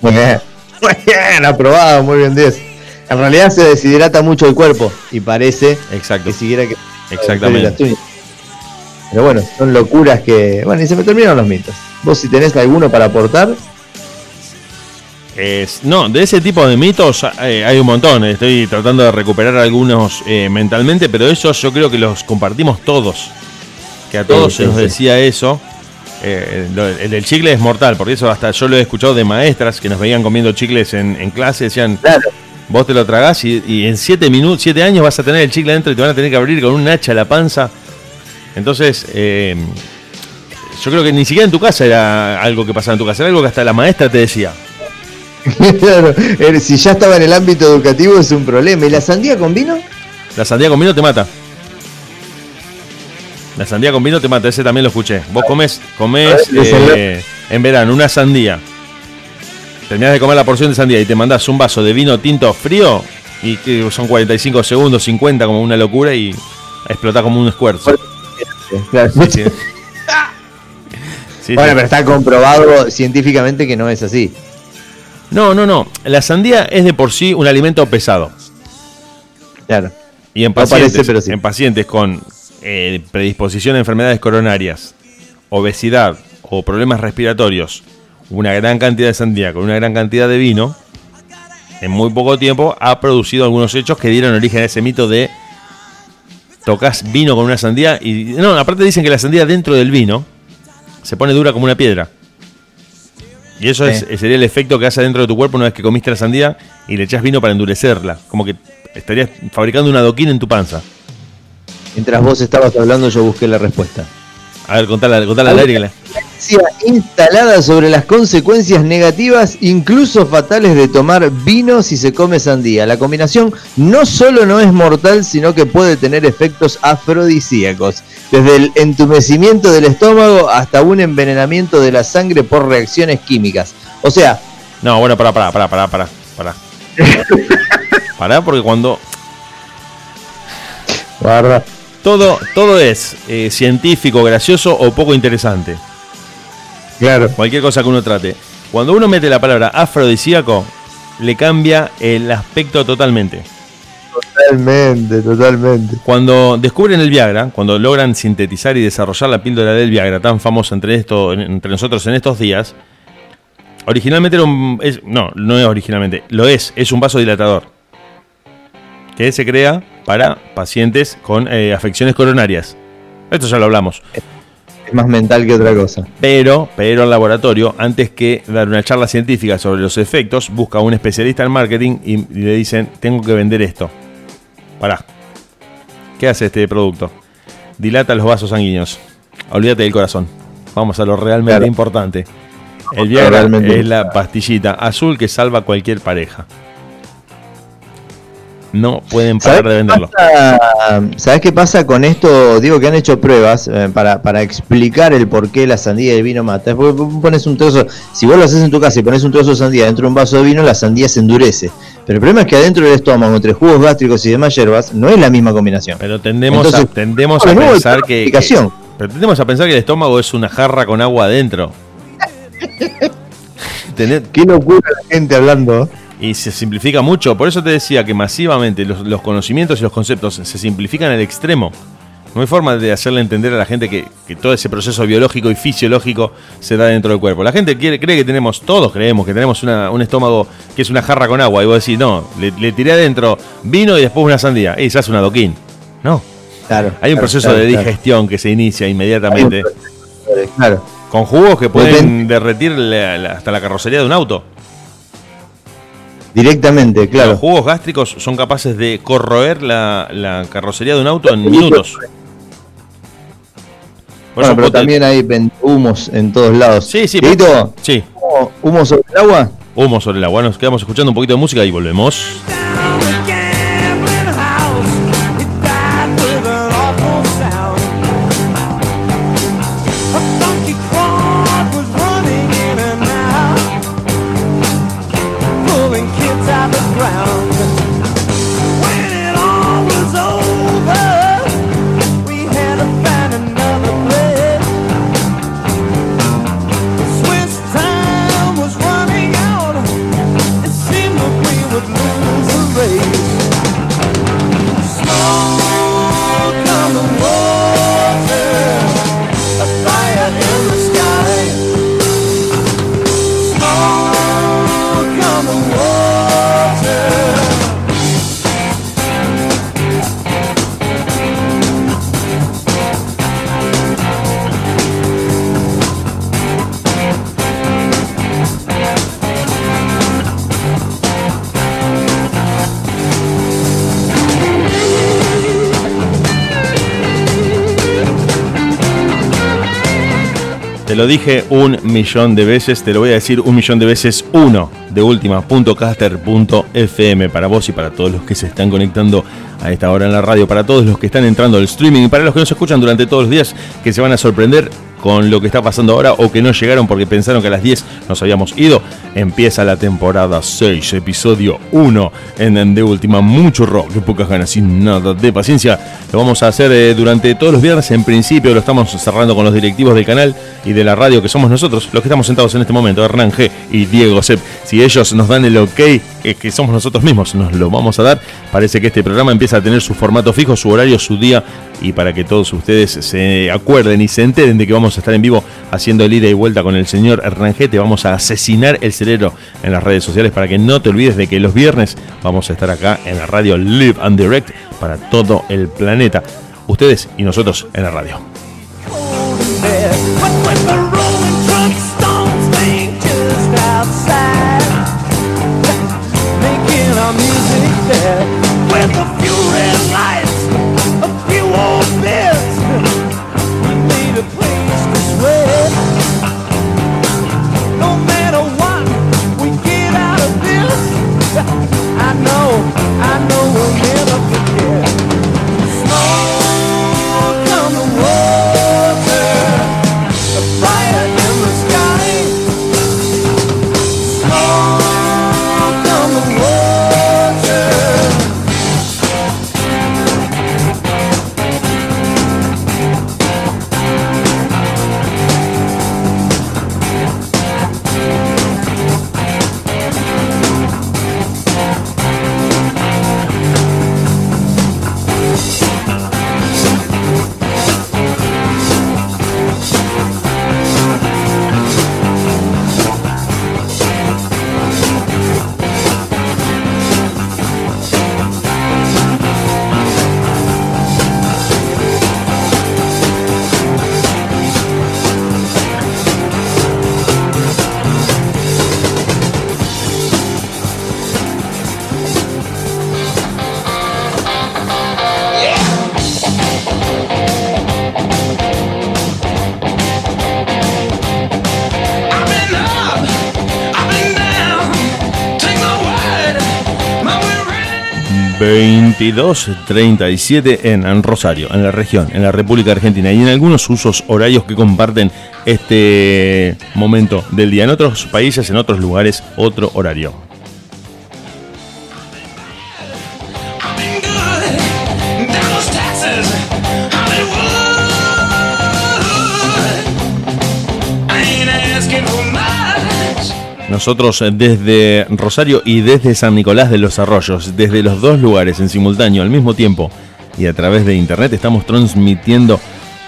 Muy bien. [LAUGHS] Muy bien, aprobado, muy bien 10. En realidad se deshidrata mucho el cuerpo y parece Exacto. que siguiera que Exactamente. Pero bueno, son locuras que. Bueno, y se me terminaron los mitos. Vos si tenés alguno para aportar. Es, no, de ese tipo de mitos eh, hay un montón. Estoy tratando de recuperar algunos eh, mentalmente, pero esos yo creo que los compartimos todos. Que a todos Sí, se nos sí. decía eso. Eh, el del chicle es mortal, porque eso hasta yo lo he escuchado de maestras que nos veían comiendo chicles en, en clase. Decían, Claro. vos te lo tragás y, y en 7 minutos, 7 años vas a tener el chicle adentro y te van a tener que abrir con un hacha la panza. Entonces, eh, yo creo que ni siquiera en tu casa era algo que pasaba en tu casa, era algo que hasta la maestra te decía. [LAUGHS] Claro, eh, si ya estaba en el ámbito educativo es un problema. ¿Y la sandía con vino? La sandía con vino te mata. La sandía con vino te mata, ese también lo escuché. Vos comes, comes A ver, ese eh, en verano una sandía. Terminás de comer la porción de sandía y te mandás un vaso de vino tinto frío y que son 45 segundos, 50 como una locura y explotás como un squirt. Claro. Sí. Sí, [LAUGHS] Bueno, pero está comprobado científicamente que no es así. No, no, no. La sandía es de por sí un alimento pesado. Claro. Y en No pacientes, parece, pero sí. en pacientes con eh, predisposición a enfermedades coronarias, obesidad o problemas respiratorios, una gran cantidad de sandía con una gran cantidad de vino, en muy poco tiempo ha producido algunos hechos que dieron origen a ese mito de tocas vino con una sandía y no, aparte dicen que la sandía dentro del vino se pone dura como una piedra. Y eso Sí. es, sería el efecto que hace dentro de tu cuerpo una vez que comiste la sandía y le echas vino para endurecerla. Como que estarías fabricando un adoquín en tu panza. Mientras vos estabas hablando, yo busqué la respuesta. A ver, contala, contala la- Creencia instalada sobre las consecuencias negativas, incluso fatales, de tomar vino si se come sandía. La combinación no solo no es mortal, sino que puede tener efectos afrodisíacos, desde el entumecimiento del estómago hasta un envenenamiento de la sangre por reacciones químicas. O sea, No, bueno, pará, pará, pará, pará, pará. Pará, [LAUGHS] Pará, porque cuando guarda. Todo, todo es eh, científico, gracioso o poco interesante, Claro. cualquier cosa que uno trate, cuando uno mete la palabra afrodisíaco, le cambia el aspecto totalmente. Totalmente, totalmente. Cuando descubren el Viagra, cuando logran sintetizar y desarrollar la píldora del Viagra, tan famosa entre, esto, entre nosotros en estos días, originalmente era un... es- no, no es originalmente, lo es, es un vasodilatador. Que se crea para pacientes con eh, afecciones coronarias. Esto ya lo hablamos. Es más mental que otra cosa. Pero, pero el laboratorio, antes que dar una charla científica sobre los efectos, busca a un especialista en marketing y, y le dicen, tengo que vender esto. Pará. ¿Qué hace este producto? Dilata los vasos sanguíneos. Olvídate del corazón. Vamos a lo realmente Claro. importante. El Viagra es la pastillita azul que salva cualquier pareja. No pueden parar de venderlo. pasa- ¿Sabés qué pasa con esto? Digo que han hecho pruebas eh, para, para explicar el por qué la sandía y el vino mata. Es porque vos pones un trozo, si vos lo haces en tu casa y pones un trozo de sandía dentro de un vaso de vino, la sandía se endurece. Pero el problema es que adentro del estómago, entre jugos gástricos y demás hierbas, no es la misma combinación. Pero tendemos Entonces, a, tendemos de a pensar que, explicación. que- Pero tendemos a pensar que el estómago es una jarra con agua adentro. [LAUGHS] Qué locura la gente hablando. Y se simplifica mucho. Por eso te decía que masivamente los, los conocimientos y los conceptos se simplifican al extremo. No hay forma de hacerle entender a la gente que, que todo ese proceso biológico y fisiológico se da dentro del cuerpo. La gente quiere, cree que tenemos, todos creemos que tenemos una- un estómago que es una jarra con agua. Y vos decís, no, le, le tiré adentro vino y después una sandía. Y se hace un adoquín. No, Claro. hay un claro, proceso claro, de claro. digestión que se inicia inmediatamente. Claro. Con jugos que pueden Depende. derretir la- la- hasta la carrocería de un auto. Directamente, claro. Los jugos gástricos son capaces de corroer la, la carrocería de un auto en minutos. Por Bueno, pero también hay humos en todos lados. Sí, sí. Dieguito, Sí, ¿humo- ¿humo sobre el agua? humo sobre el agua. Nos quedamos escuchando un poquito de música y volvemos. Lo dije un millón de veces, te lo voy a decir un millón de veces uno de última.caster.fm para vos y para todos los que se están conectando a esta hora en la radio, para todos los que están entrando al streaming y para los que nos escuchan durante todos los días que se van a sorprender con lo que está pasando ahora o que no llegaron porque pensaron que a las 10 nos habíamos ido. Empieza la temporada 6, episodio 1 en De Última. Mucho rock, pocas ganas y nada de paciencia. Lo vamos a hacer eh, durante todos los viernes. En principio lo estamos cerrando con los directivos del canal y de la radio que somos nosotros, los que estamos sentados en este momento, Hernán G y Diego Sepp. Si ellos nos dan el ok, es que somos nosotros mismos, nos lo vamos a dar. Parece que este programa empieza a tener su formato fijo, su horario, su día y para que todos ustedes se acuerden y se enteren de que vamos a estar en vivo haciendo el ida y vuelta con el señor Rangete, vamos a asesinar el cerebro en las redes sociales para que no te olvides de que los viernes vamos a estar acá en la radio Live and Direct para todo el planeta. Ustedes y nosotros en la radio. 22.37 en Rosario, en la región, en la República Argentina y en algunos usos horarios que comparten este momento del día. En otros países, en otros lugares, otro horario. Nosotros desde Rosario y desde San Nicolás de los Arroyos, desde los dos lugares en simultáneo al mismo tiempo y a través de internet estamos transmitiendo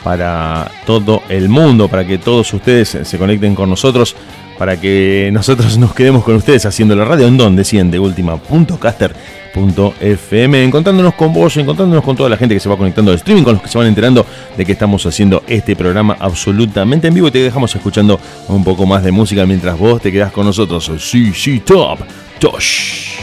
para todo el mundo, para que todos ustedes se conecten con nosotros, para que nosotros nos quedemos con ustedes haciendo la radio en donde siente última.caster.fm, encontrándonos con vos, encontrándonos con toda la gente que se va conectando al streaming, con los que se van enterando de que estamos haciendo este programa absolutamente en vivo y te dejamos escuchando un poco más de música mientras vos te quedás con nosotros. Sí, sí, top, tosh.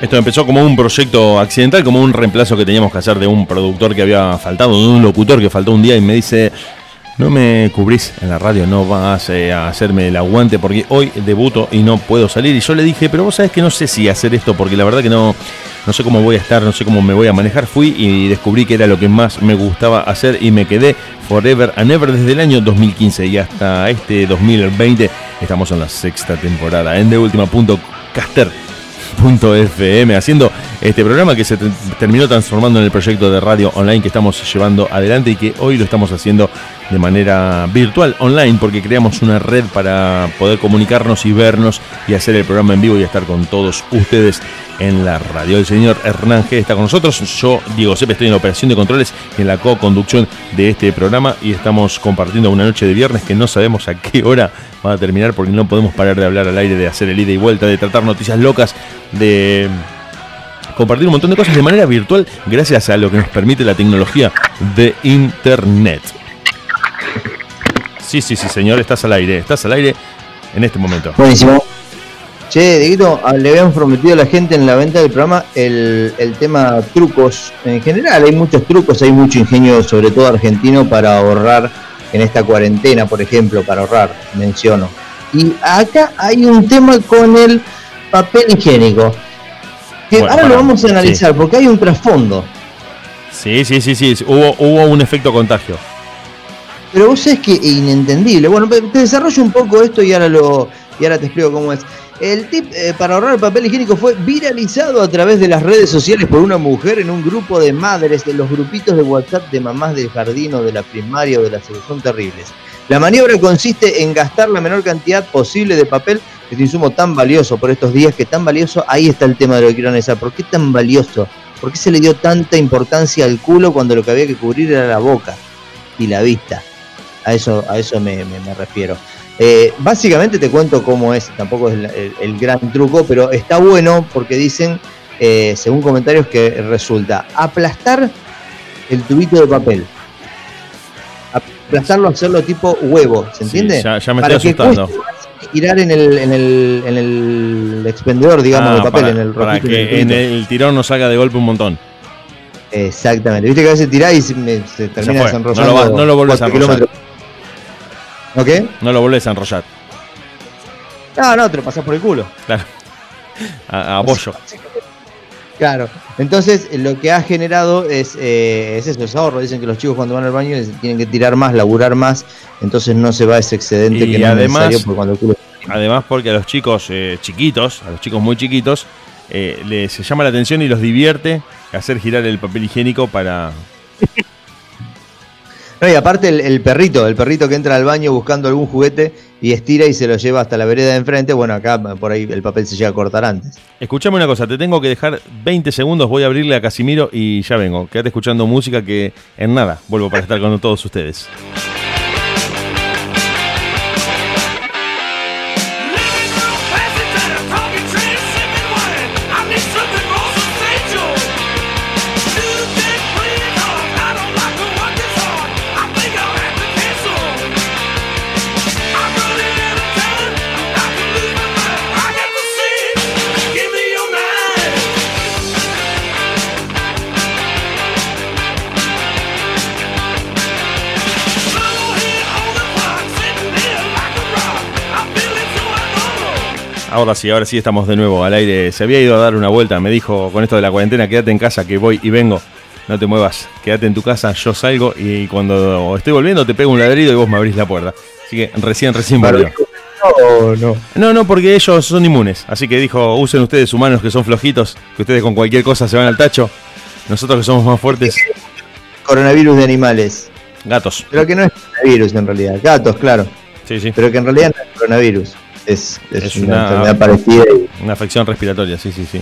Esto empezó como un proyecto accidental, como un reemplazo que teníamos que hacer de un productor que había faltado, de un locutor que faltó un día y me dice, no me cubrís en la radio, no vas eh, a hacerme el aguante porque hoy debuto y no puedo salir. Y yo le dije, pero vos sabés que no sé si hacer esto porque la verdad que no, no sé cómo voy a estar, no sé cómo me voy a manejar. Fui y descubrí que era lo que más me gustaba hacer y me quedé forever and ever desde el año 2015 y hasta este 2020. Estamos en la sexta temporada en de última punto. .fm haciendo este programa que se te- terminó transformando en el proyecto de radio online que estamos llevando adelante y que hoy lo estamos haciendo de manera virtual, online, porque creamos una red para poder comunicarnos y vernos y hacer el programa en vivo y estar con todos ustedes en la radio. El señor Hernán G está con nosotros, yo, Diego Sepe, estoy en la operación de controles y en la co-conducción de este programa y estamos compartiendo una noche de viernes que no sabemos a qué hora va a terminar porque no podemos parar de hablar al aire, de hacer el ida y vuelta, de tratar noticias locas, de compartir un montón de cosas de manera virtual gracias a lo que nos permite la tecnología de Internet. Sí, sí, sí, señor, estás al aire, estás al aire en este momento. Buenísimo. Che, Dieguito, ah, le habíamos prometido a la gente en la venta del programa el, el tema trucos. En general hay muchos trucos, hay mucho ingenio, sobre todo argentino, para ahorrar en esta cuarentena, por ejemplo, para ahorrar, menciono. Y acá hay un tema con el papel higiénico. Que Bueno, ahora lo vamos a analizar, porque hay un trasfondo. Sí, sí, sí, sí, hubo, hubo un efecto contagio. Pero vos sabés que es inentendible. Bueno, te desarrollo un poco esto y ahora lo y ahora te explico cómo es. El tip eh, para ahorrar papel higiénico fue viralizado a través de las redes sociales por una mujer en un grupo de madres de los grupitos de WhatsApp de mamás del jardín o de la primaria o de la son terribles. La maniobra consiste en gastar la menor cantidad posible de papel, este insumo tan valioso por estos días, que tan valioso, ahí está el tema de lo que quiero analizar. ¿Por qué tan valioso? ¿Por qué se le dio tanta importancia al culo cuando lo que había que cubrir era la boca y la vista? A eso, a eso me, refiero. Eh, básicamente te cuento cómo es, tampoco es el, el- el gran truco, pero está bueno porque dicen, eh, según comentarios, que resulta aplastar el tubito de papel. Aplastarlo, hacerlo tipo huevo, ¿se Sí, entiende? ya, ya me Para estoy que asustando. girar en el, en el, en el expendedor, digamos, Ah, de papel, para, en el para rojito, en el que en el tirón nos salga de golpe un montón. Exactamente. Viste que a veces tirás y se, me- se termina desenrollando. No no lo volvés a enrollar. ¿Ok? No lo volvés a enrollar. No, no, te lo pasás por el culo. Claro. A, a bollo. Claro. Entonces, eh, lo que ha generado es, eh, es eso, es ahorro. Dicen que los chicos cuando van al baño tienen que tirar más, laburar más, entonces no se va ese excedente Y que no además- es necesario porque cuando. Además, porque a los chicos eh, chiquitos, a los chicos muy chiquitos, eh, les llama la atención y los divierte hacer girar el papel higiénico para. [LAUGHS] No, y aparte el, el perrito, el perrito que entra al baño buscando algún juguete y estira y se lo lleva hasta la vereda de enfrente, bueno, acá por ahí el papel se llega a cortar antes. Escuchame una cosa, te tengo que dejar 20 segundos, voy a abrirle a Casimiro y ya vengo. Quédate escuchando música que en nada vuelvo para estar con todos ustedes. Ahora sí, ahora sí estamos de nuevo al aire. Se había ido a dar una vuelta, me dijo con esto de la cuarentena, quédate en casa que voy y vengo. No te muevas, quédate en tu casa, yo salgo y cuando estoy volviendo te pego un ladrido y vos me abrís la puerta. Así que recién, recién volvió. No, no. No, no, porque ellos son inmunes. Así que dijo, usen ustedes humanos que son flojitos, que ustedes con cualquier cosa se van al tacho. Nosotros que somos más fuertes, Coronavirus de animales. gatos. Pero que no es coronavirus en realidad. Gatos, claro. Sí, sí. Pero que en realidad no es coronavirus. Es, es Es una, una- enfermedad parecida y Una afección respiratoria, sí, sí, sí.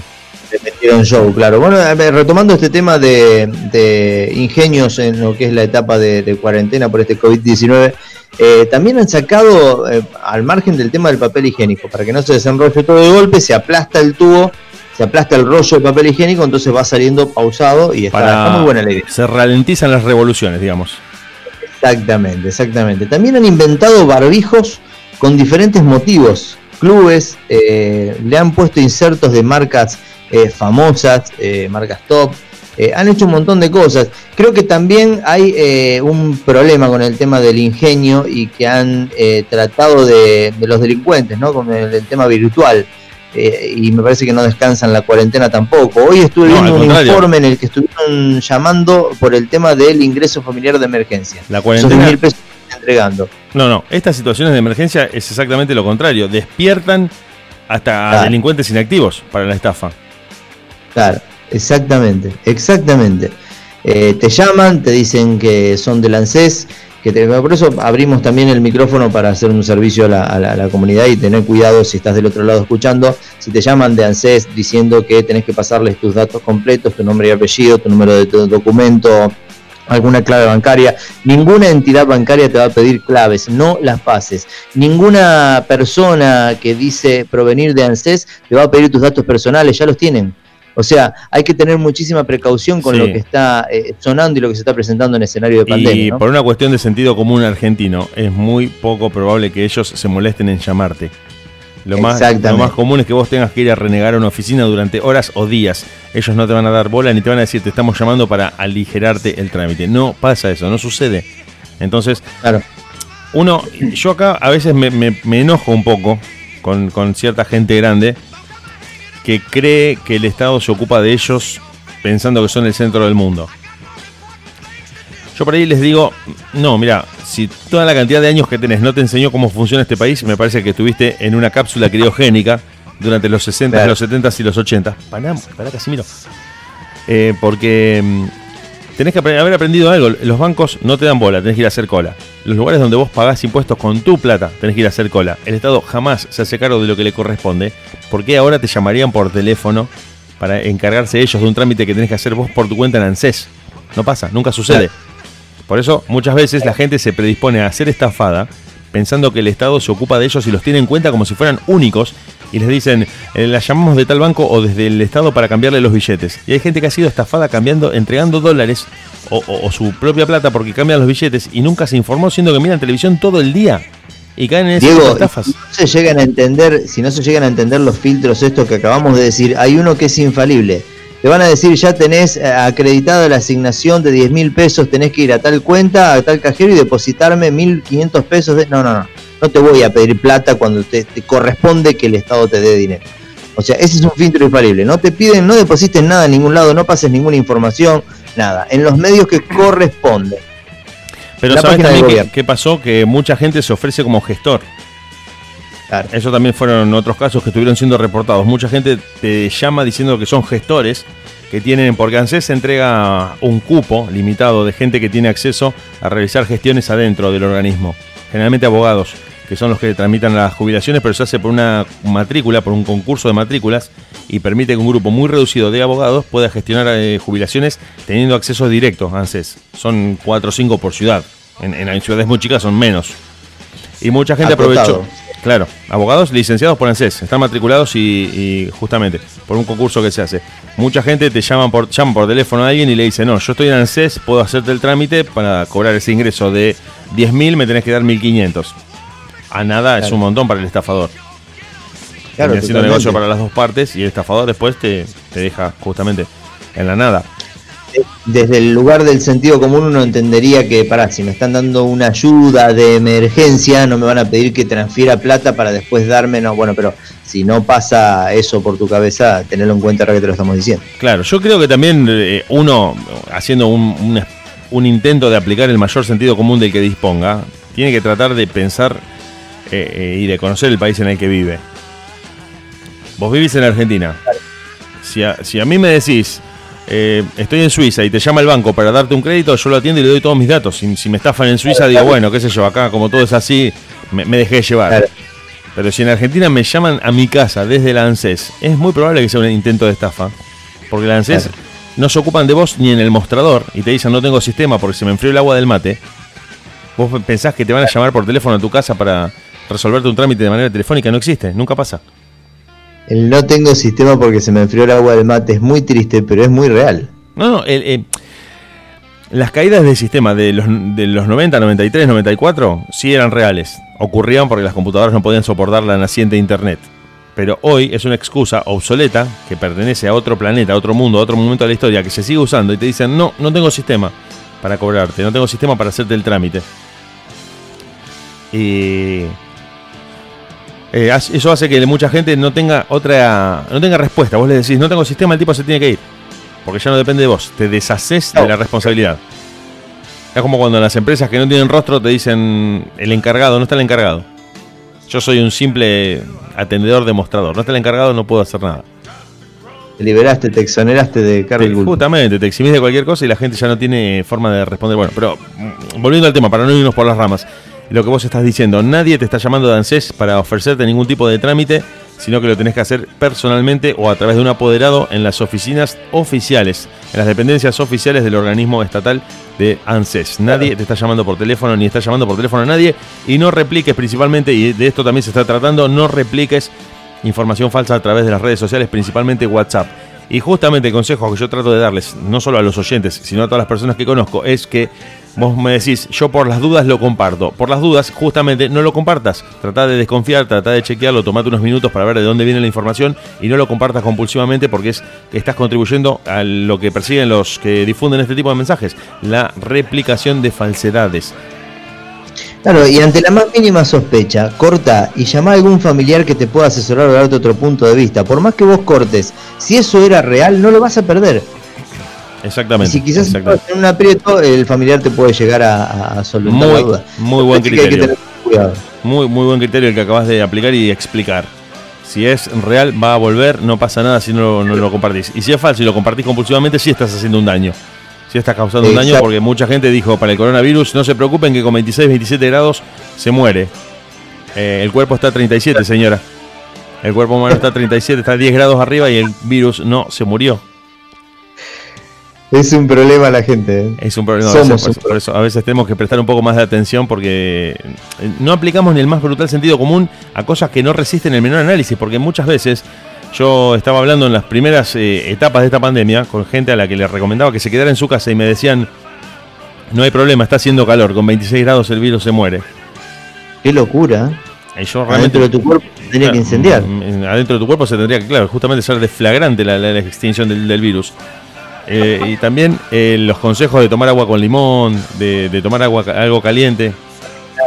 le metieron show, claro. Bueno, retomando este tema de, de ingenios en lo que es la etapa de, de cuarentena por este COVID-19, eh, también han sacado, eh, al margen del tema del papel higiénico, para que no se desenrolle todo de golpe, se aplasta el tubo, se aplasta el rollo de papel higiénico, entonces va saliendo pausado y está, está muy buena la idea. Se ralentizan las revoluciones, digamos. Exactamente, exactamente. También han inventado barbijos con diferentes motivos. Clubes eh, le han puesto insertos de marcas eh, famosas, eh, marcas top. eh, han hecho un montón de cosas. Creo que también hay eh, un problema con el tema del ingenio y que han eh, tratado de, de los delincuentes, ¿no? Con el, el tema virtual. Eh, y me parece que no descansan la cuarentena tampoco. Hoy estuve No, viendo un contrario. informe en el que estuvieron llamando por el tema del ingreso familiar de emergencia. La Esos cuarentena. 10.000 pesos que están entregando. No, no. Estas situaciones de emergencia es exactamente lo contrario. Despiertan hasta a delincuentes inactivos para la estafa. Claro. Exactamente, exactamente. Eh, te llaman, te dicen que son del ANSES, que te- por eso abrimos también el micrófono para hacer un servicio a la, a la- a la comunidad y tener cuidado si estás del otro lado escuchando. Si te llaman de ANSES diciendo que tenés que pasarles tus datos completos, tu nombre y apellido, tu número de tu documento, alguna clave bancaria. Ninguna entidad bancaria te va a pedir claves, no las pases. Ninguna persona que dice provenir de ANSES te va a pedir tus datos personales, ya los tienen. O sea, hay que tener muchísima precaución con Sí. lo que está eh, sonando y lo que se está presentando en escenario de pandemia. Y ¿no? por una cuestión de sentido común argentino, es muy poco probable que ellos se molesten en llamarte. Lo más, lo más común es que vos tengas que ir a renegar a una oficina durante horas o días. Ellos no te van a dar bola ni te van a decir te estamos llamando para aligerarte el trámite. No pasa eso, no sucede. Entonces, Claro. uno, yo acá a veces me, me- me enojo un poco con, con cierta gente grande que cree que el Estado se ocupa de ellos pensando que son el centro del mundo. Yo por ahí les digo, no, mira, si toda la cantidad de años que tenés no te enseñó cómo funciona este país, me parece que estuviste en una cápsula criogénica durante los 60, Claro. los 70 y los 80. Pará, pará Casimiro. Eh, porque mm, tenés que haber aprendido algo. Los bancos no te dan bola, tenés que ir a hacer cola. Los lugares donde vos pagás impuestos con tu plata, tenés que ir a hacer cola. El Estado jamás se hace cargo de lo que le corresponde. ¿Por qué ahora te llamarían por teléfono para encargarse ellos de un trámite que tenés que hacer vos por tu cuenta en ANSES? No pasa, nunca sucede. Por eso muchas veces la gente se predispone a ser estafada pensando que el Estado se ocupa de ellos y los tiene en cuenta como si fueran únicos y les dicen, eh, la llamamos de tal banco o desde el Estado para cambiarle los billetes. Y hay gente que ha sido estafada cambiando, entregando dólares o, o- o su propia plata porque cambian los billetes y nunca se informó siendo que miran televisión todo el día y caen en Diego, estafas. si no se llegan a entender, si no se llegan a entender los filtros estos que acabamos de decir, hay uno que es infalible. Te van a decir, ya tenés eh, acreditada la asignación de 10 mil pesos, tenés que ir a tal cuenta, a tal cajero y depositarme 1.500 pesos. De... No, no, no. No te voy a pedir plata cuando te, te corresponde que el Estado te dé dinero. O sea, ese es un filtro infalible. No te piden, no deposites nada en ningún lado, no pases ninguna información, nada. En los medios que corresponden. Pero la ¿sabes también qué pasó? Que mucha gente se ofrece como gestor. Claro. Eso también fueron otros casos que estuvieron siendo reportados. Mucha gente te llama diciendo que son gestores que tienen, porque ANSES entrega un cupo limitado de gente que tiene acceso a realizar gestiones adentro del organismo. Generalmente abogados, que son los que tramitan las jubilaciones, pero se hace por una matrícula, por un concurso de matrículas, y permite que un grupo muy reducido de abogados pueda gestionar eh, jubilaciones teniendo acceso directo a ANSES. Son 4 o 5 por ciudad. En, en ciudades muy chicas son menos. Y mucha gente aprovechó. Claro, abogados licenciados por ANSES, están matriculados y, y justamente por un concurso que se hace. Mucha gente te llaman por, llaman por teléfono a alguien y le dice, no, yo estoy en ANSES, puedo hacerte el trámite para cobrar ese ingreso de 10.000, me tenés que dar 1.500. A nada es un montón para el estafador. Claro, totalmente. negocio para las dos partes y el estafador después te, te deja justamente en la nada. Desde el lugar del sentido común uno entendería que, para si me están dando una ayuda de emergencia, no me van a pedir que transfiera plata para después darme, no, bueno, pero si no pasa eso por tu cabeza, tenerlo en cuenta ahora que te lo estamos diciendo. Claro, yo creo que también eh, uno, haciendo un, un- un intento de aplicar el mayor sentido común del que disponga, tiene que tratar de pensar eh, eh, y de conocer el país en el que vive. Vos vivís en Argentina. Si a, si a mí me decís, eh, estoy en Suiza y te llama el banco para darte un crédito, yo lo atiendo y le doy todos mis datos. Si, si me estafan en Suiza, digo, bueno, qué sé yo, acá como todo es así, me, me dejé llevar. Claro. Pero si en Argentina me llaman a mi casa desde la ANSES, es muy probable que sea un intento de estafa. Porque la ANSES Claro. no se ocupan de vos ni en el mostrador y te dicen no tengo sistema porque se me enfrió el agua del mate. Vos pensás que te van a llamar por teléfono a tu casa para resolverte un trámite de manera telefónica. No existe, nunca pasa. El no tengo sistema porque se me enfrió el agua del mate es muy triste, pero es muy real. No, no, el- las caídas del sistema de los, de los 90, 93, 94 sí eran reales. Ocurrían porque las computadoras no podían soportar la naciente internet. Pero hoy es una excusa obsoleta que pertenece a otro planeta, a otro mundo, a otro momento de la historia que se sigue usando y te dicen, no, no tengo sistema para cobrarte, no tengo sistema para hacerte el trámite. Y eh, eso hace que mucha gente no tenga otra, no tenga respuesta. Vos le decís, no tengo sistema, el tipo se tiene que ir. Porque ya no depende de vos, te deshaces de la responsabilidad. Es como cuando las empresas que no tienen rostro te dicen el encargado, no está el encargado. Yo soy un simple atendedor demostrador, no está el encargado, no puedo hacer nada. Te liberaste, te exoneraste de cargo culpa. justamente, te eximís de cualquier cosa y la gente ya no tiene forma de responder. Bueno, pero mm, volviendo al tema, para no irnos por las ramas, lo que vos estás diciendo, nadie te está llamando de ANSES para ofrecerte ningún tipo de trámite, sino que lo tenés que hacer personalmente o a través de un apoderado en las oficinas oficiales, en las dependencias oficiales del organismo estatal de ANSES. Nadie te está llamando por teléfono ni está llamando por teléfono a nadie y no repliques principalmente, y de esto también se está tratando, no repliques información falsa a través de las redes sociales, principalmente WhatsApp. Y justamente el consejo que yo trato de darles, no solo a los oyentes, sino a todas las personas que conozco, es que vos me decís, yo por las dudas lo comparto. Por las dudas, justamente no lo compartas. Trata de desconfiar, trata de chequearlo, tomate unos minutos para ver de dónde viene la información y no lo compartas compulsivamente porque es estás contribuyendo a lo que persiguen los que difunden este tipo de mensajes, la replicación de falsedades. Claro, y ante la más mínima sospecha, corta y llama a algún familiar que te pueda asesorar o darte otro punto de vista. Por más que vos cortes, si eso era real, no lo vas a perder. Y Exactamente. si quizás exactamente. en un aprieto, el familiar te puede llegar a, a solventar Muy- la duda. muy buen Así que hay que criterio. tener cuidado. Muy, muy buen criterio el que acabas de aplicar y explicar. Si es real, va a volver, no pasa nada si no, no lo compartís. Y si es falso y lo compartís compulsivamente, sí estás haciendo un daño. Sí estás causando un daño porque mucha gente dijo para el coronavirus, no se preocupen que con 26, 27 grados se muere. Eh, el cuerpo está a 37, señora. El cuerpo humano está a 37, está a 10 grados arriba y el virus no se murió. Es un problema la gente. ¿eh? Es un problema. a Somos veces, un por, eso a veces tenemos que prestar un poco más de atención porque eh, no aplicamos ni el más brutal sentido común a cosas que no resisten el menor análisis. Porque muchas veces yo estaba hablando en las primeras eh, etapas de esta pandemia con gente a la que le recomendaba que se quedara en su casa y me decían: No hay problema, está haciendo calor, con 26 grados el virus se muere. Qué locura. Y yo realmente. Adentro de tu cuerpo se tenía que incendiar. Mm, mm, Adentro de tu cuerpo se tendría que, claro, justamente ser desflagrante la, la- la extinción del, del virus. Eh, y también eh, los consejos de tomar agua con limón, de, de tomar agua algo caliente.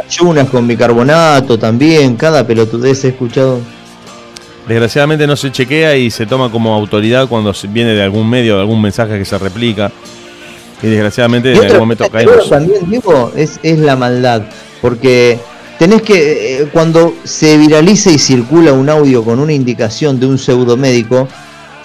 Ayunas con bicarbonato también, cada pelotudez he escuchado. Desgraciadamente no se chequea y se toma como autoridad cuando viene de algún medio, de algún mensaje que se replica. Y desgraciadamente en algún momento caemos. también, Diego, es, es la maldad. Porque tenés que, eh, cuando se viraliza y circula un audio con una indicación de un pseudomédico,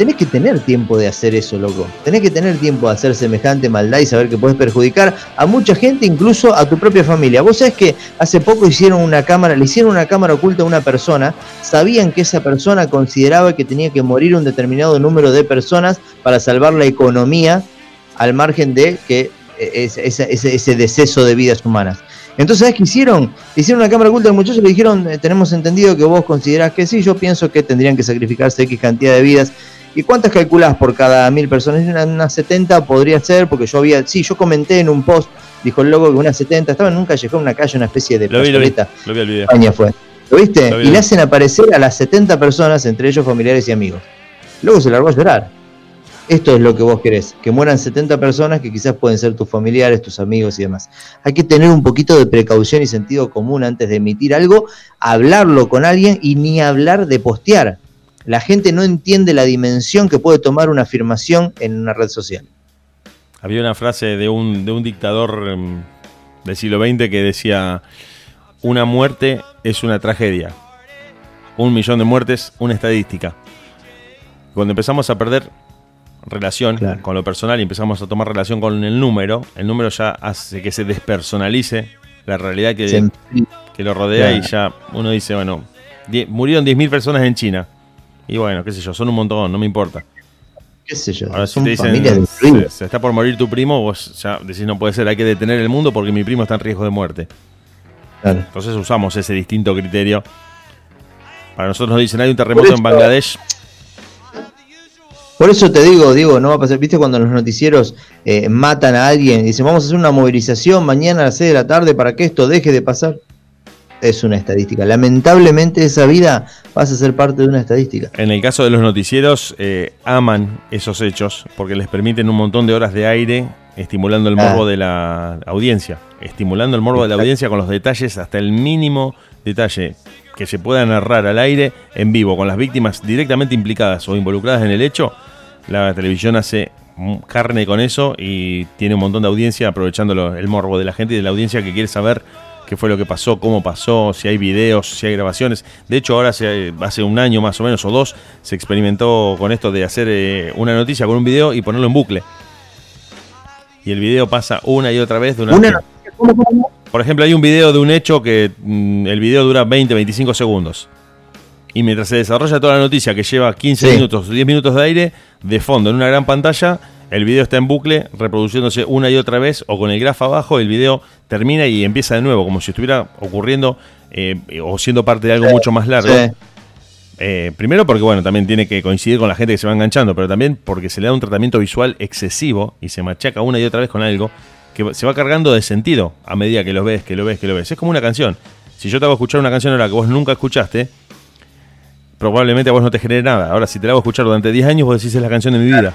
tenés que tener tiempo de hacer eso, loco. Tenés que tener tiempo de hacer semejante maldad y saber que podés perjudicar a mucha gente, incluso a tu propia familia. Vos sabés que hace poco hicieron una cámara, le hicieron una cámara oculta a una persona, sabían que esa persona consideraba que tenía que morir un determinado número de personas para salvar la economía al margen de que eh, es- ese, ese, ese deceso de vidas humanas. Entonces, ¿sabes qué hicieron? Hicieron una cámara oculta al muchacho y le dijeron, eh, tenemos entendido que vos considerás que sí, yo pienso que tendrían que sacrificarse X cantidad de vidas. ¿Y cuántas calculás por cada mil personas? Unas unas 70 podría ser, porque yo había, sí, yo comenté en un post, dijo el loco que unas 70, estaba en un callejón, una calle, una especie de Lo vi, lo vi, lo vi el video. España fue. ¿Lo viste? Lo vi, y le hacen aparecer a las 70 personas, entre ellos familiares y amigos. Luego se largó a llorar. Esto es lo que vos querés, que mueran 70 personas que quizás pueden ser tus familiares, tus amigos y demás. Hay que tener un poquito de precaución y sentido común antes de emitir algo, hablarlo con alguien y ni hablar de postear. La gente no entiende la dimensión que puede tomar una afirmación en una red social. Había una frase de un, de un dictador em, del siglo XX que decía, una muerte es una tragedia, un millón de muertes, una estadística. Cuando empezamos a perder relación Claro. con lo personal y empezamos a tomar relación con el número, el número ya hace que se despersonalice la realidad que, lo rodea y ya uno dice, bueno, die- murieron 10.000 personas en China. Y bueno, qué sé yo, son un montón, no me importa. qué sé yo, Ahora si son te dicen, familias se, está por morir tu primo, vos ya decís, no puede ser, hay que detener el mundo porque mi primo está en riesgo de muerte. Claro. Entonces usamos ese distinto criterio. Para nosotros nos dicen, hay un terremoto en Bangladesh. Por eso te digo, digo, no va a pasar. ¿Viste cuando en los noticieros eh, matan a alguien y dicen, vamos a hacer una movilización mañana a las 6 de la tarde para que esto deje de pasar? Es una estadística. Lamentablemente esa vida pasa a ser parte de una estadística. En el caso de los noticieros, eh, aman esos hechos porque les permiten un montón de horas de aire, estimulando el Ah. morbo de la audiencia. Estimulando el morbo de la audiencia con los detalles, hasta el mínimo detalle que se pueda narrar al aire en vivo, con las víctimas directamente implicadas o involucradas en el hecho. La televisión hace carne con eso y tiene un montón de audiencia aprovechando el morbo de la gente y de la audiencia que quiere saber qué fue lo que pasó, cómo pasó, si hay videos, si hay grabaciones. De hecho, ahora hace, hace un año más o menos o dos se experimentó con esto de hacer eh, una noticia con un video y ponerlo en bucle. Y el video pasa una y otra vez de una... Por ejemplo, hay un video de un hecho que mm, el video dura 20, 25 segundos. Y mientras se desarrolla toda la noticia, que lleva 15 Sí. minutos, 10 minutos de aire, de fondo en una gran pantalla, el video está en bucle, reproduciéndose una y otra vez, o con el grafo abajo, el video termina y empieza de nuevo, como si estuviera ocurriendo eh, o siendo parte de algo mucho más largo. Sí. Eh, primero porque, bueno, también tiene que coincidir con la gente que se va enganchando, pero también porque se le da un tratamiento visual excesivo y se machaca una y otra vez con algo que se va cargando de sentido a medida que lo ves, que lo ves, que lo ves. Es como una canción. Si yo te hago escuchar una canción ahora que vos nunca escuchaste, probablemente a vos no te genere nada. Ahora, si te la hago escuchar durante 10 años, vos decís es la canción de mi vida.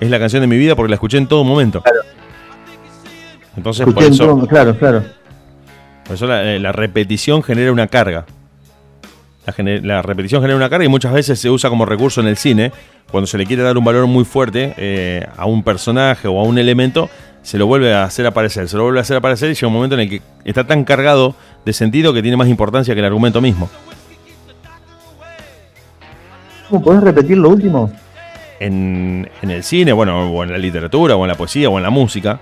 Es la canción de mi vida porque la escuché en todo momento. Entonces, por Escuché en eso, todo- claro, claro. por eso la, eh, la repetición genera una carga. La, gener- la repetición genera una carga y muchas veces se usa como recurso en el cine. Cuando se le quiere dar un valor muy fuerte eh, a un personaje o a un elemento, se lo vuelve a hacer aparecer, se lo vuelve a hacer aparecer y llega un momento en el que está tan cargado de sentido que tiene más importancia que el argumento mismo. ¿Cómo podés repetir lo último? En, en el cine, bueno, o en la literatura, o en la poesía, o en la música,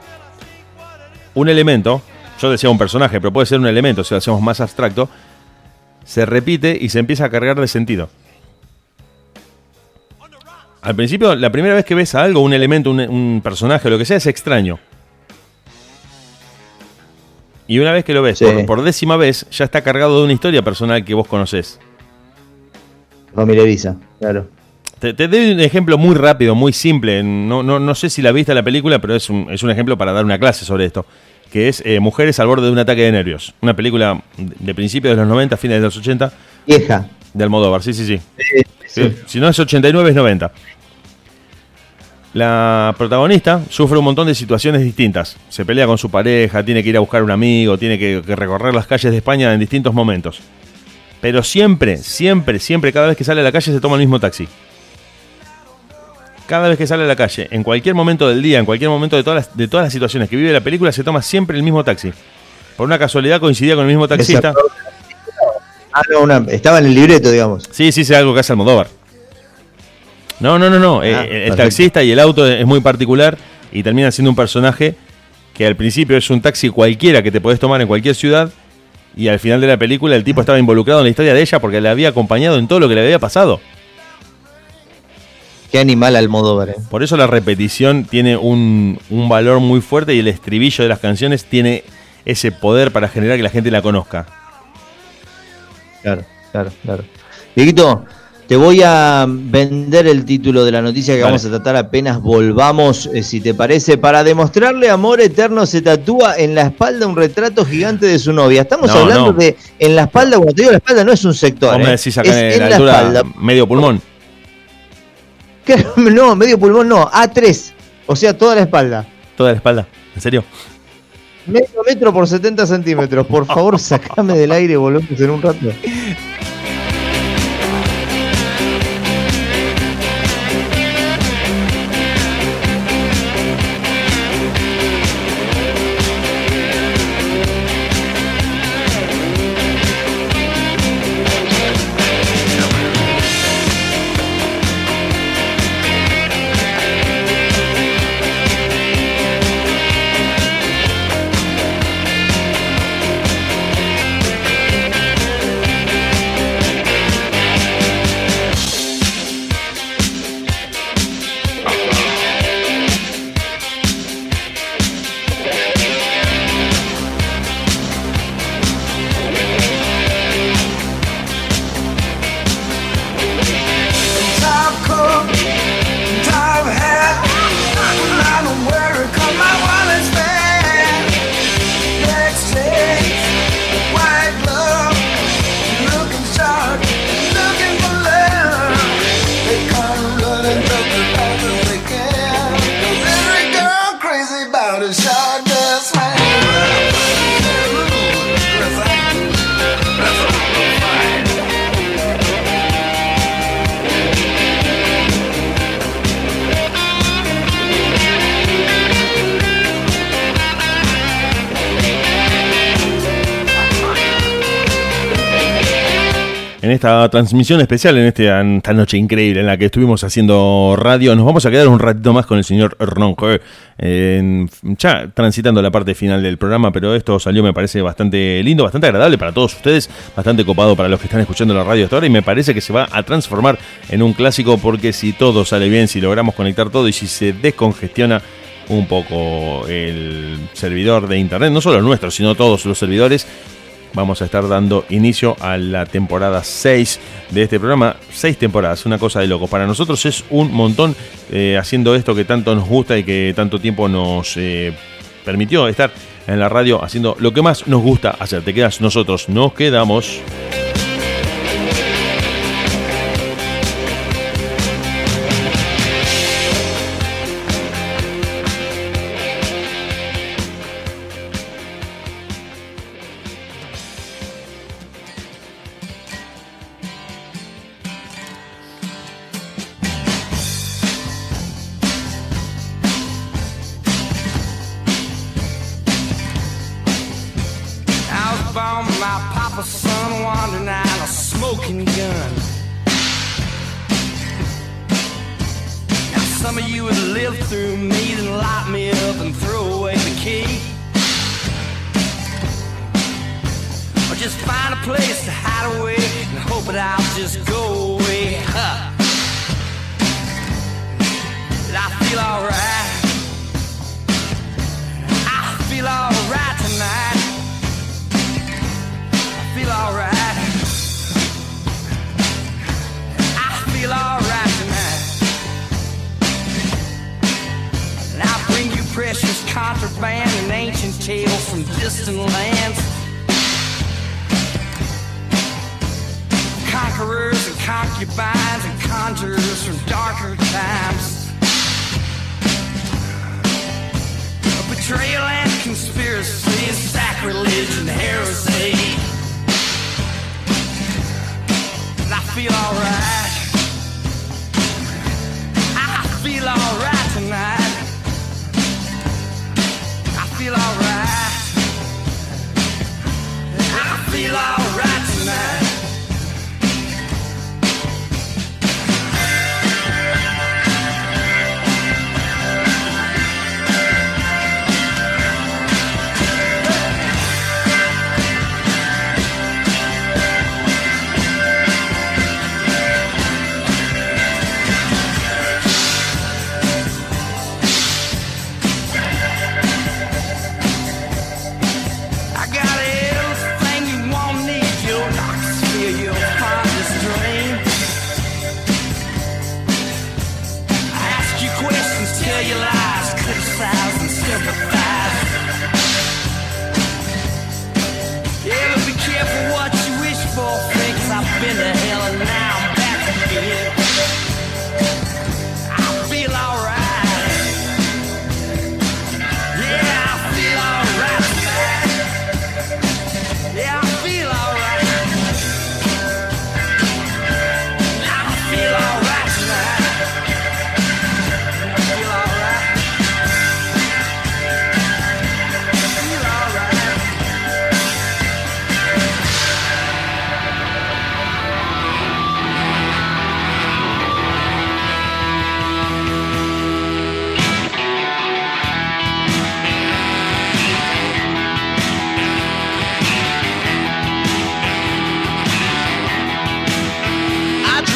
un elemento, yo decía un personaje, pero puede ser un elemento, si lo hacemos más abstracto, se repite y se empieza a cargar de sentido. Al principio, la primera vez que ves a algo, un elemento, un, un personaje, lo que sea, es extraño. Y una vez que lo ves Sí. por, por décima vez, ya está cargado de una historia personal que vos conocés. Visa, claro. Te, te doy un ejemplo muy rápido, muy simple. No, no, no sé si la viste la película, pero es un, es un ejemplo para dar una clase sobre esto. Que es eh, Mujeres al borde de un ataque de nervios. Una película de principios de los 90, fines de los 80, Vieja. de Almodóvar. Sí, sí, sí. Sí, Sí, Si no es 89, es 90. La protagonista sufre un montón de situaciones distintas. Se pelea con su pareja, tiene que ir a buscar un amigo, tiene que, que recorrer las calles de España en distintos momentos. Pero siempre, siempre, siempre, cada vez que sale a la calle se toma el mismo taxi. Cada vez que sale a la calle, en cualquier momento del día, en cualquier momento de todas las, de todas las situaciones que vive la película, se toma siempre el mismo taxi. Por una casualidad coincidía con el mismo taxista. Ah, no, una- estaba en el libreto, digamos. Sí, sí, sí, algo que hace Almodóvar. No, no, no, no. eh, Ah, el perfecto. taxista y el auto es muy particular y termina siendo un personaje que al principio es un taxi cualquiera que te podés tomar en cualquier ciudad y al final de la película el tipo estaba involucrado en la historia de ella porque le había acompañado en todo lo que le había pasado. Qué animal Almodóvar, eh. Por eso la repetición tiene un, un valor muy fuerte y el estribillo de las canciones tiene ese poder para generar que la gente la conozca. Claro, claro, claro. Dieguito, te voy a vender el título de la noticia que vamos a tratar apenas volvamos, eh, si te parece. Para demostrarle amor eterno se tatúa en la espalda un retrato gigante de su novia. Estamos No, hablando no. de en la espalda, cuando te digo la espalda no es un sector, eh, me decís acá es en la en la altura espalda. medio pulmón. Claro, [LAUGHS] No, medio pulmón no, A3, o sea, toda la espalda. Toda la espalda. ¿En serio? Medio metro por 70 centímetros. Por favor, [LAUGHS] sacame del aire volvemos en un rato. Esta transmisión especial, en este- en esta noche increíble en la que estuvimos haciendo radio. Nos vamos a quedar un ratito más con el señor Ronco, eh, ya transitando la parte final del programa, pero esto salió, me parece, bastante lindo, bastante agradable para todos ustedes, bastante copado para los que están escuchando la radio hasta ahora y me parece que se va a transformar en un clásico porque si todo sale bien, si logramos conectar todo y si se descongestiona un poco el servidor de internet, no solo el nuestro, sino todos los servidores, vamos a estar dando inicio a la temporada 6 de este programa. 6 temporadas, una cosa de loco. Para nosotros es un montón eh, haciendo esto que tanto nos gusta y que tanto tiempo nos eh, permitió estar en la radio haciendo lo que más nos gusta hacer. Te quedas nosotros, nos quedamos.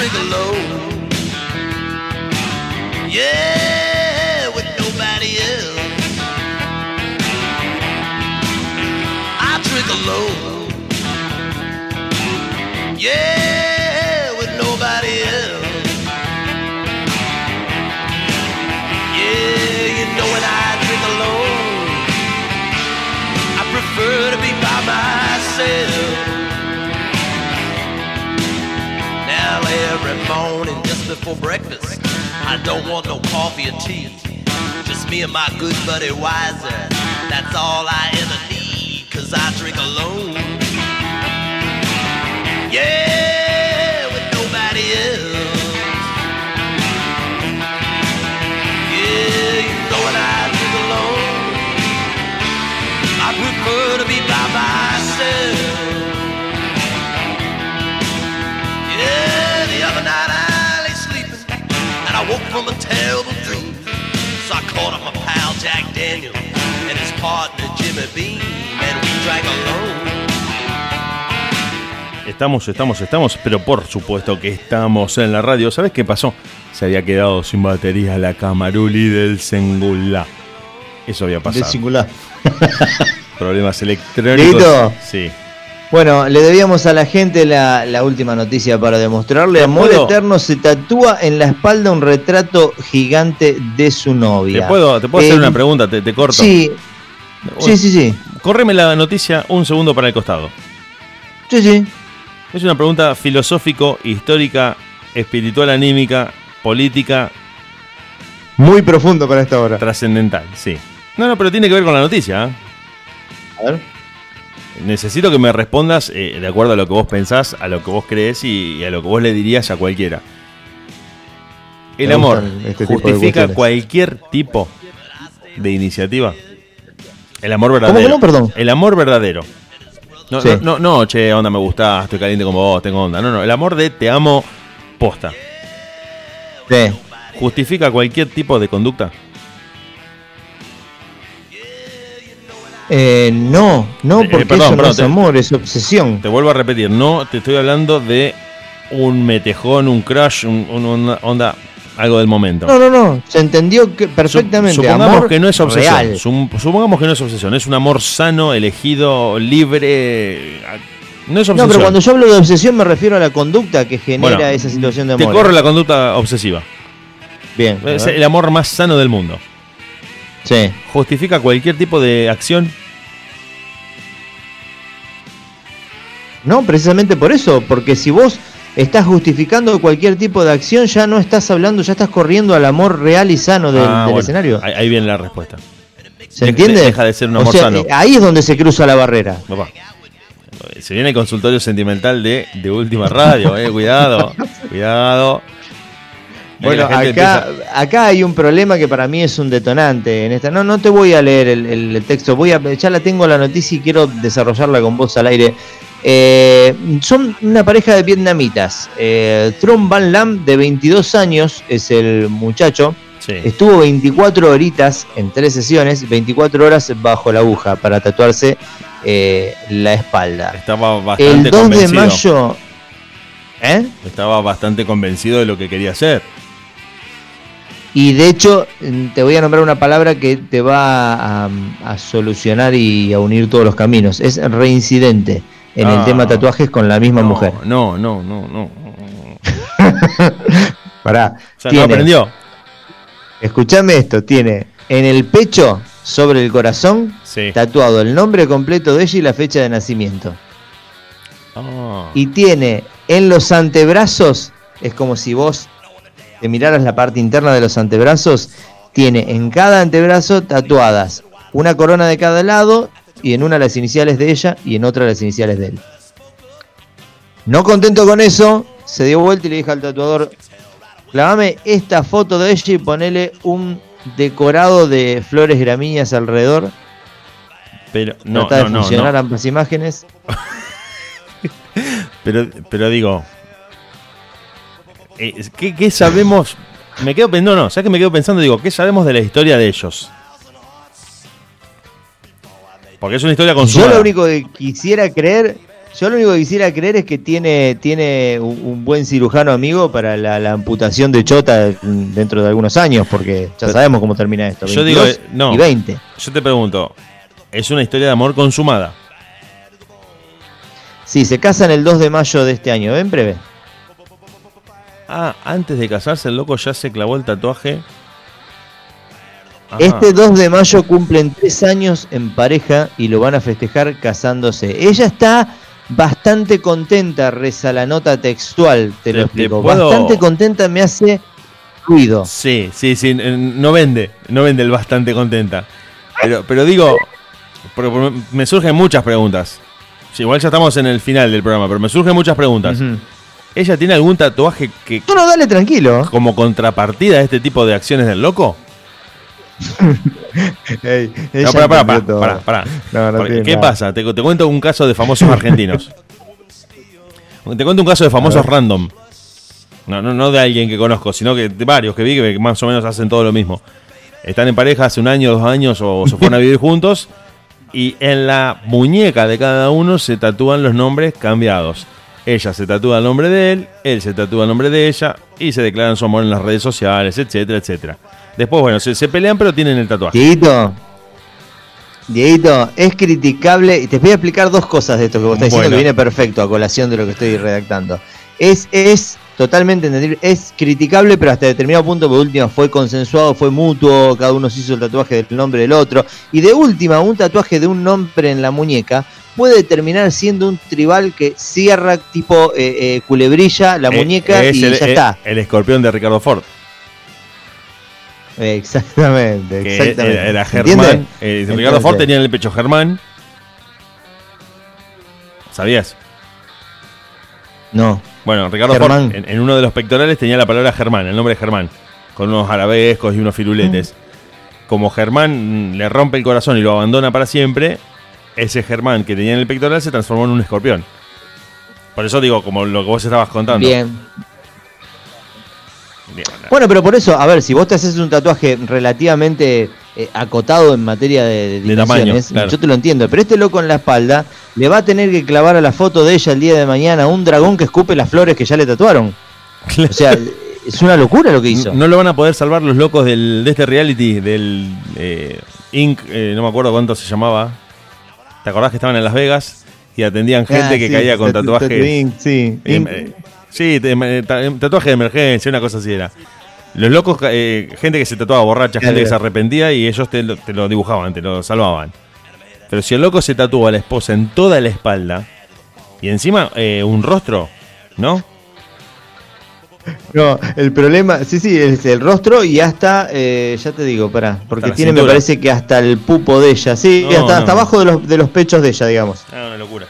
I drink alone. Yeah, just before breakfast, I don't want no coffee or tea. Just me and my good buddy Wiser. That's all I ever need, cause I drink alone. Yeah, from a terrible dream. So I called up my pal Jack Daniels and his partner Jimmy Beam, and we drank alone. Estamos, estamos, estamos, pero por supuesto que estamos en la radio. ¿Sabes qué pasó? Se había quedado sin batería la camaruli del Sengulá. Eso había Del pasado. [LAUGHS] Problemas electrónicos. Sí. Bueno, le debíamos a la gente la, la última noticia para demostrarle. ¿Te Amor puedo? Eterno se tatúa en la espalda un retrato gigante de su ¿Te novia. puedo, te puedo hacer una pregunta? Te, te corto. Sí, sí, sí, sí. Córreme la noticia un segundo para el costado. Sí, sí. Es una pregunta filosófico, histórica, espiritual, anímica, política, Muy profundo para esta hora. trascendental, sí. No, no, pero tiene que ver con la noticia. ¿eh? A ver. Necesito que me respondas eh, de acuerdo a lo que vos pensás, a lo que vos crees y, y a lo que vos le dirías a cualquiera. El Me amor este justifica cualquier tipo de iniciativa. El amor ¿Cómo, verdadero. cómo? Perdón. El amor verdadero. No, Sí. no, no, no, che, onda, me gustás, estoy caliente como vos, tengo onda. No, no, el amor de te amo posta. Sí. ¿Justifica cualquier tipo de conducta? Eh, no, no, Eh, porque perdón, eso no perdón, es te- amor, es obsesión. Te vuelvo a repetir, no te estoy hablando de un metejón, un crush, un, un- una onda, algo del momento. No, no, no. Se entendió que perfectamente. Sup- Supongamos amor que no es obsesión. real. Supongamos que no es obsesión. Es un amor sano, elegido, libre. No es obsesión. No, pero cuando yo hablo de obsesión me refiero a la conducta que genera Bueno, esa situación de Te amor. corre la conducta obsesiva. Bien. Es el amor más sano del mundo. Sí. ¿Justifica cualquier tipo de acción? No, precisamente por eso, porque si vos estás justificando cualquier tipo de acción, ya no estás hablando, ya estás corriendo al amor real y sano del, Ah, del bueno, escenario. Ahí, ahí viene la respuesta. ¿Se de- entiende? deja de ser un O amor sea, sano. eh, ahí es donde se cruza la barrera. Papá. Se viene el consultorio sentimental de, de última radio, eh. Cuidado, [LAUGHS] cuidado. Bueno, acá, empieza- acá hay un problema que para mí es un detonante en esta. No, no te voy a leer el, el texto, voy a, ya la tengo la noticia y quiero desarrollarla con vos al aire. Eh, son una pareja de vietnamitas. Eh, Tron Van Lam, de 22 años, es el muchacho. Sí. Estuvo 24 horitas en tres sesiones, 24 horas bajo la aguja para tatuarse eh, la espalda. Estaba bastante El 2 de convencido. mayo. ¿Eh? Estaba bastante convencido de lo que quería hacer. Y de hecho, te voy a nombrar una palabra que te va a, a solucionar y a unir todos los caminos. Es reincidente en Ah. el tema tatuajes con la misma no, mujer. No, no, no, no. [LAUGHS] Pará. O sea, no tiene, aprendió. escuchame esto, tiene en el pecho, sobre el corazón, Sí. tatuado el nombre completo de ella y la fecha de nacimiento. Ah. Y tiene en los antebrazos, es como si vos te miraras la parte interna de los antebrazos, tiene en cada antebrazo tatuadas una corona de cada lado y en una las iniciales de ella y en otra las iniciales de él. No contento con eso, se dio vuelta y le dije al tatuador, clavame esta foto de ella y ponele un decorado de flores gramíneas alrededor. Pero no, Trata de no, no, funcionar no. ambas imágenes. [LAUGHS] Pero, pero digo, eh, ¿qué, qué sabemos? Me quedo pensando, no, no, ¿sabes que me quedo pensando? Digo, ¿qué sabemos de la historia de ellos? Porque es una historia Yo consumada. lo único que quisiera creer, yo lo único que quisiera creer es que tiene, tiene un, buen cirujano amigo para la, la amputación de chota dentro de algunos años, porque ya sabemos cómo termina esto. Yo digo, 22 eh, no. Y 20. Yo te pregunto, ¿es una historia de amor consumada? Sí, se casan el 2 de mayo de este año, ¿ven breve? Ah, antes de casarse el loco ya se clavó el tatuaje. Ajá. Este 2 de mayo cumplen 3 años en pareja y lo van a festejar casándose. Ella está bastante contenta, reza la nota textual, te, Te- lo te explico. puedo- Bastante contenta me hace ruido. Sí, sí, sí, no vende, no vende el bastante contenta. Pero, pero digo, me surgen muchas preguntas. Sí, igual ya estamos en el final del programa, pero me surgen muchas preguntas. Ujú. ¿Ella tiene algún tatuaje que No, no, dale tranquilo. como contrapartida a este tipo de acciones del loco? [LAUGHS] No, pará, pará, pará, pará, pará. No, no Porque, tiene ¿Qué nada. pasa? Te, te cuento un caso de famosos argentinos. [LAUGHS] Te cuento un caso de famosos random. No, no, no de alguien que conozco, sino que de varios que vi que más o menos hacen todo lo mismo. Están en pareja hace un año, dos años o se fueron a vivir juntos y en la muñeca de cada uno se tatúan los nombres cambiados. Ella se tatúa el nombre de él, él se tatúa el nombre de ella y se declaran su amor en las redes sociales, etcétera, etcétera. Después, bueno, se, se pelean pero tienen el tatuaje. Dieguito, Dieguito, es criticable, y te voy a explicar dos cosas de esto que vos estás diciendo que viene perfecto a colación de lo que estoy redactando. Es, es totalmente entendible, es criticable, pero hasta determinado punto, por último, fue consensuado, fue mutuo, cada uno se hizo el tatuaje del nombre del otro, y de última, un tatuaje de un nombre en la muñeca puede terminar siendo un tribal que cierra tipo eh, eh, culebrilla la Eh, muñeca es y el, ya el- está. El escorpión de Ricardo Ford. Exactamente, exactamente. era. Germán. eh, Ricardo Ford tenía en el pecho Germán. ¿Sabías? No. Bueno, Ricardo Germán. Ford en, en uno de los pectorales tenía la palabra Germán, el nombre Germán, con unos arabescos y unos firuletes. Como Germán mm, le rompe el corazón y lo abandona para siempre, ese Germán que tenía en el pectoral se transformó en un escorpión. Por eso digo, como lo que vos estabas contando. Bien. Bien. Bueno, pero por eso, a ver, si vos te haces un tatuaje relativamente eh, acotado en materia de, de De tamaño, dimensiones, claro. yo te lo entiendo, pero este loco en la espalda le va a tener que clavar a la foto de ella el día de mañana un dragón que escupe las flores que ya le tatuaron. O sea, es una locura lo que hizo. No lo van a poder salvar los locos del, de este reality, del eh, Inc., eh, no me acuerdo cuánto se llamaba. ¿Te acordás que estaban en Las Vegas y atendían gente Ah, que sí, caía con tatu- tatuajes? Sí, Eh, eh, sí, tatuaje de emergencia, una cosa así era. Los locos, eh, gente que se tatuaba borracha, gente que se arrepentía y ellos te lo, te lo dibujaban, te lo salvaban. Pero si el loco se tatúa a la esposa en toda la espalda y encima eh, un rostro, ¿no? No, el problema, sí, sí, es el rostro y hasta, eh, ya te digo, pará, porque Hasta tiene, me parece que hasta el pupo de ella, sí, No, hasta, no. hasta abajo de los, de los pechos de ella, digamos. Ah, una locura.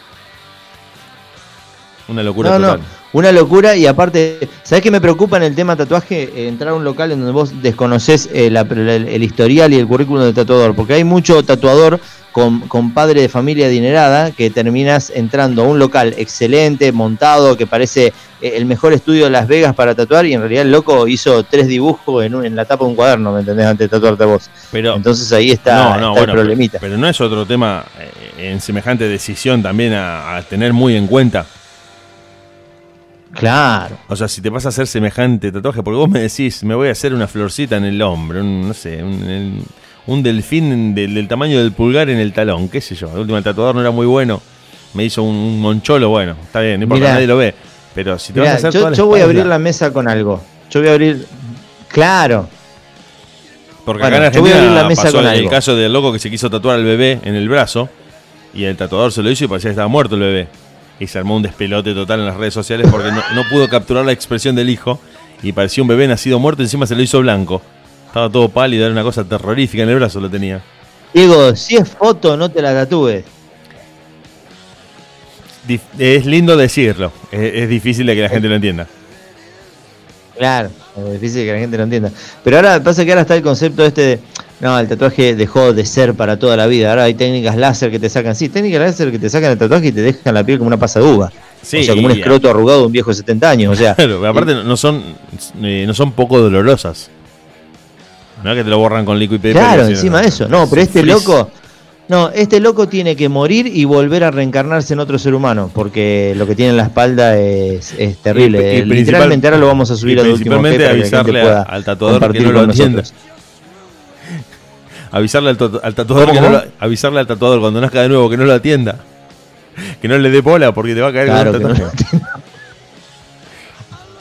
Una locura No, total. una locura y aparte, ¿sabés qué me preocupa en el tema tatuaje? Entrar a un local en donde vos desconoces eh, la- el historial y el currículum del tatuador, porque hay mucho tatuador con, con padre de familia adinerada que terminas entrando a un local excelente, montado, que parece el mejor estudio de Las Vegas para tatuar y en realidad el loco hizo tres dibujos en, un- en la tapa de un cuaderno, ¿me entendés? Antes de tatuarte vos. Pero, Entonces ahí está, no, no, está bueno, el problemita. Pero, pero no es otro tema eh, en semejante decisión también a, a tener muy en cuenta. Claro. O sea, si te vas a hacer semejante tatuaje, porque vos me decís, me voy a hacer una florcita en el hombro, un, no sé, un, el- un delfín del, del tamaño del pulgar en el talón, qué sé yo. El último el tatuador no era muy bueno, me hizo un, un moncholo, bueno, está bien, no importa, Mirá. nadie lo ve. Pero si te vas a Mirá, hacer yo, toda la yo voy a abrir espalda- la mesa con algo. Yo voy a abrir. Claro, Porque Bueno, acá en yo voy a Argentina abrir la mesa pasó con el algo. caso del loco que se quiso tatuar al bebé en el brazo y el tatuador se lo hizo y parecía que estaba muerto el bebé. Y se armó un despelote total en las redes sociales porque no, no pudo capturar la expresión del hijo y parecía un bebé nacido muerto y encima se lo hizo blanco. Estaba todo pálido, era una cosa terrorífica en el brazo lo tenía. Diego, si es foto, no te la tatúes. Es lindo decirlo, es, es difícil de que la gente lo entienda. Claro, es difícil que la gente lo entienda. Pero ahora pasa que ahora está el concepto este de. No, el tatuaje dejó de ser para toda la vida. Ahora hay técnicas láser que te sacan. Sí, técnicas láser que te sacan el tatuaje y te dejan la piel como una pasa de uva. Sí, o sea, como un y- escroto arrugado de un viejo de 70 años. O sea, Claro, pero aparte no son, eh, no son poco dolorosas. No es que te lo borran con liquid paper. claro, encima de eso. No, pero este Frizz. loco. No, este loco tiene que morir y volver a reencarnarse en otro ser humano, porque lo que tiene en la espalda es, es terrible. Y- Literalmente ahora lo vamos a subir último G principalmente avisarle al tatuador que no lo entienda. [LAUGHS] Avisarle al, tatu- al tatuador ¿Cómo, que no lo- avisarle al tatuador cuando nazca de nuevo que no lo atienda. Que no le dé bola porque te va a caer Claro, con no tatuaje. [LAUGHS]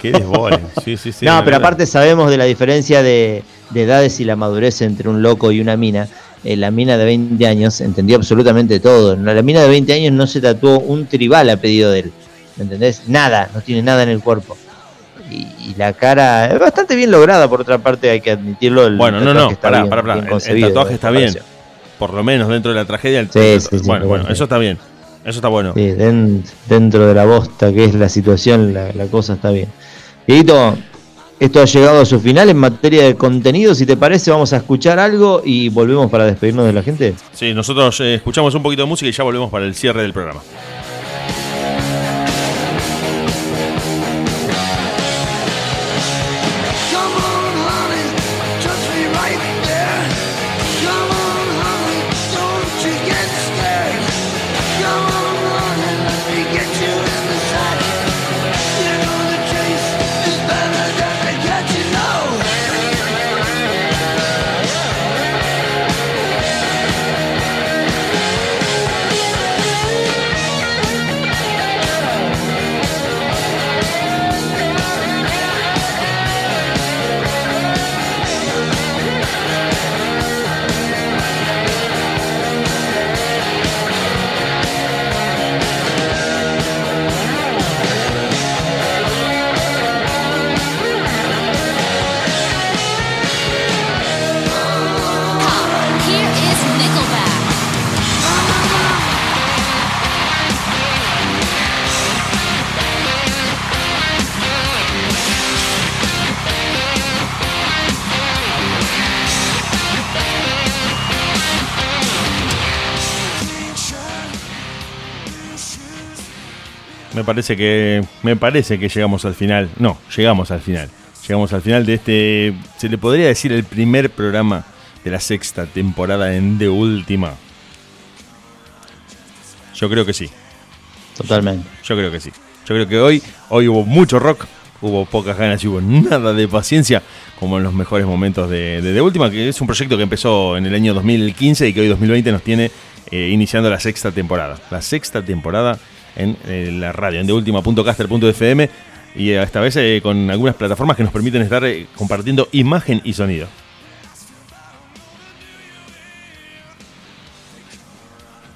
Qué desbole. Sí, sí, sí. no, pero verdad. aparte sabemos de la diferencia de, de edades y la madurez entre un loco y una mina. Eh, la mina de 20 años entendió absolutamente todo. La mina de 20 años no se tatuó un tribal a pedido de él. ¿Me entendés? Nada, no tiene nada en el cuerpo. Y, y la cara es bastante bien lograda, por otra parte, hay que admitirlo. el Bueno, no, no, bien- pará, pará. bien El- tatuaje está bien. Por lo menos dentro de la tragedia. el- Sí, sí, sí, bueno, bueno, eso está bien. Eso está bueno. Sí, dentro de la bosta que es la situación, la, la cosa está bien. Dieguito, esto ha llegado a su final en materia de contenido. Si te parece, vamos a escuchar algo y volvemos para despedirnos de la gente. Sí, nosotros eh, escuchamos un poquito de música y ya volvemos para el cierre del programa. Parece que me parece que llegamos al final. No, llegamos al final. Llegamos al final de este, se le podría decir el primer programa de la sexta temporada en De Última. Yo creo que sí. Totalmente. Yo creo que sí. Yo creo que hoy, hoy hubo mucho rock, hubo pocas ganas y hubo nada de paciencia, como en los mejores momentos de de, De Última, que es un proyecto que empezó en el año 2015 y que hoy 2020 nos tiene eh, iniciando la sexta temporada. La sexta temporada en eh, la radio, en deultima.caster.fm y esta vez eh, con algunas plataformas que nos permiten estar eh, compartiendo imagen y sonido.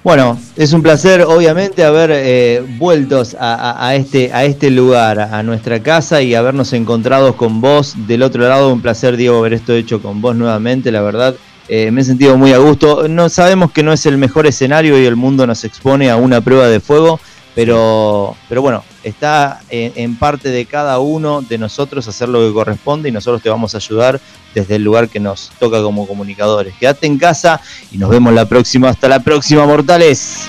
Bueno, es un placer, obviamente, haber eh, vueltos a, este, a este lugar, a nuestra casa y habernos encontrado con vos del otro lado. Un placer, Diego, haber esto hecho con vos nuevamente. La verdad, me he sentido muy a gusto. No sabemos que no es el mejor escenario y el mundo nos expone a una prueba de fuego, pero, pero bueno, está en, en parte de cada uno de nosotros hacer lo que corresponde y nosotros te vamos a ayudar desde el lugar que nos toca como comunicadores. Quédate en casa y nos vemos la próxima. Hasta la próxima, mortales.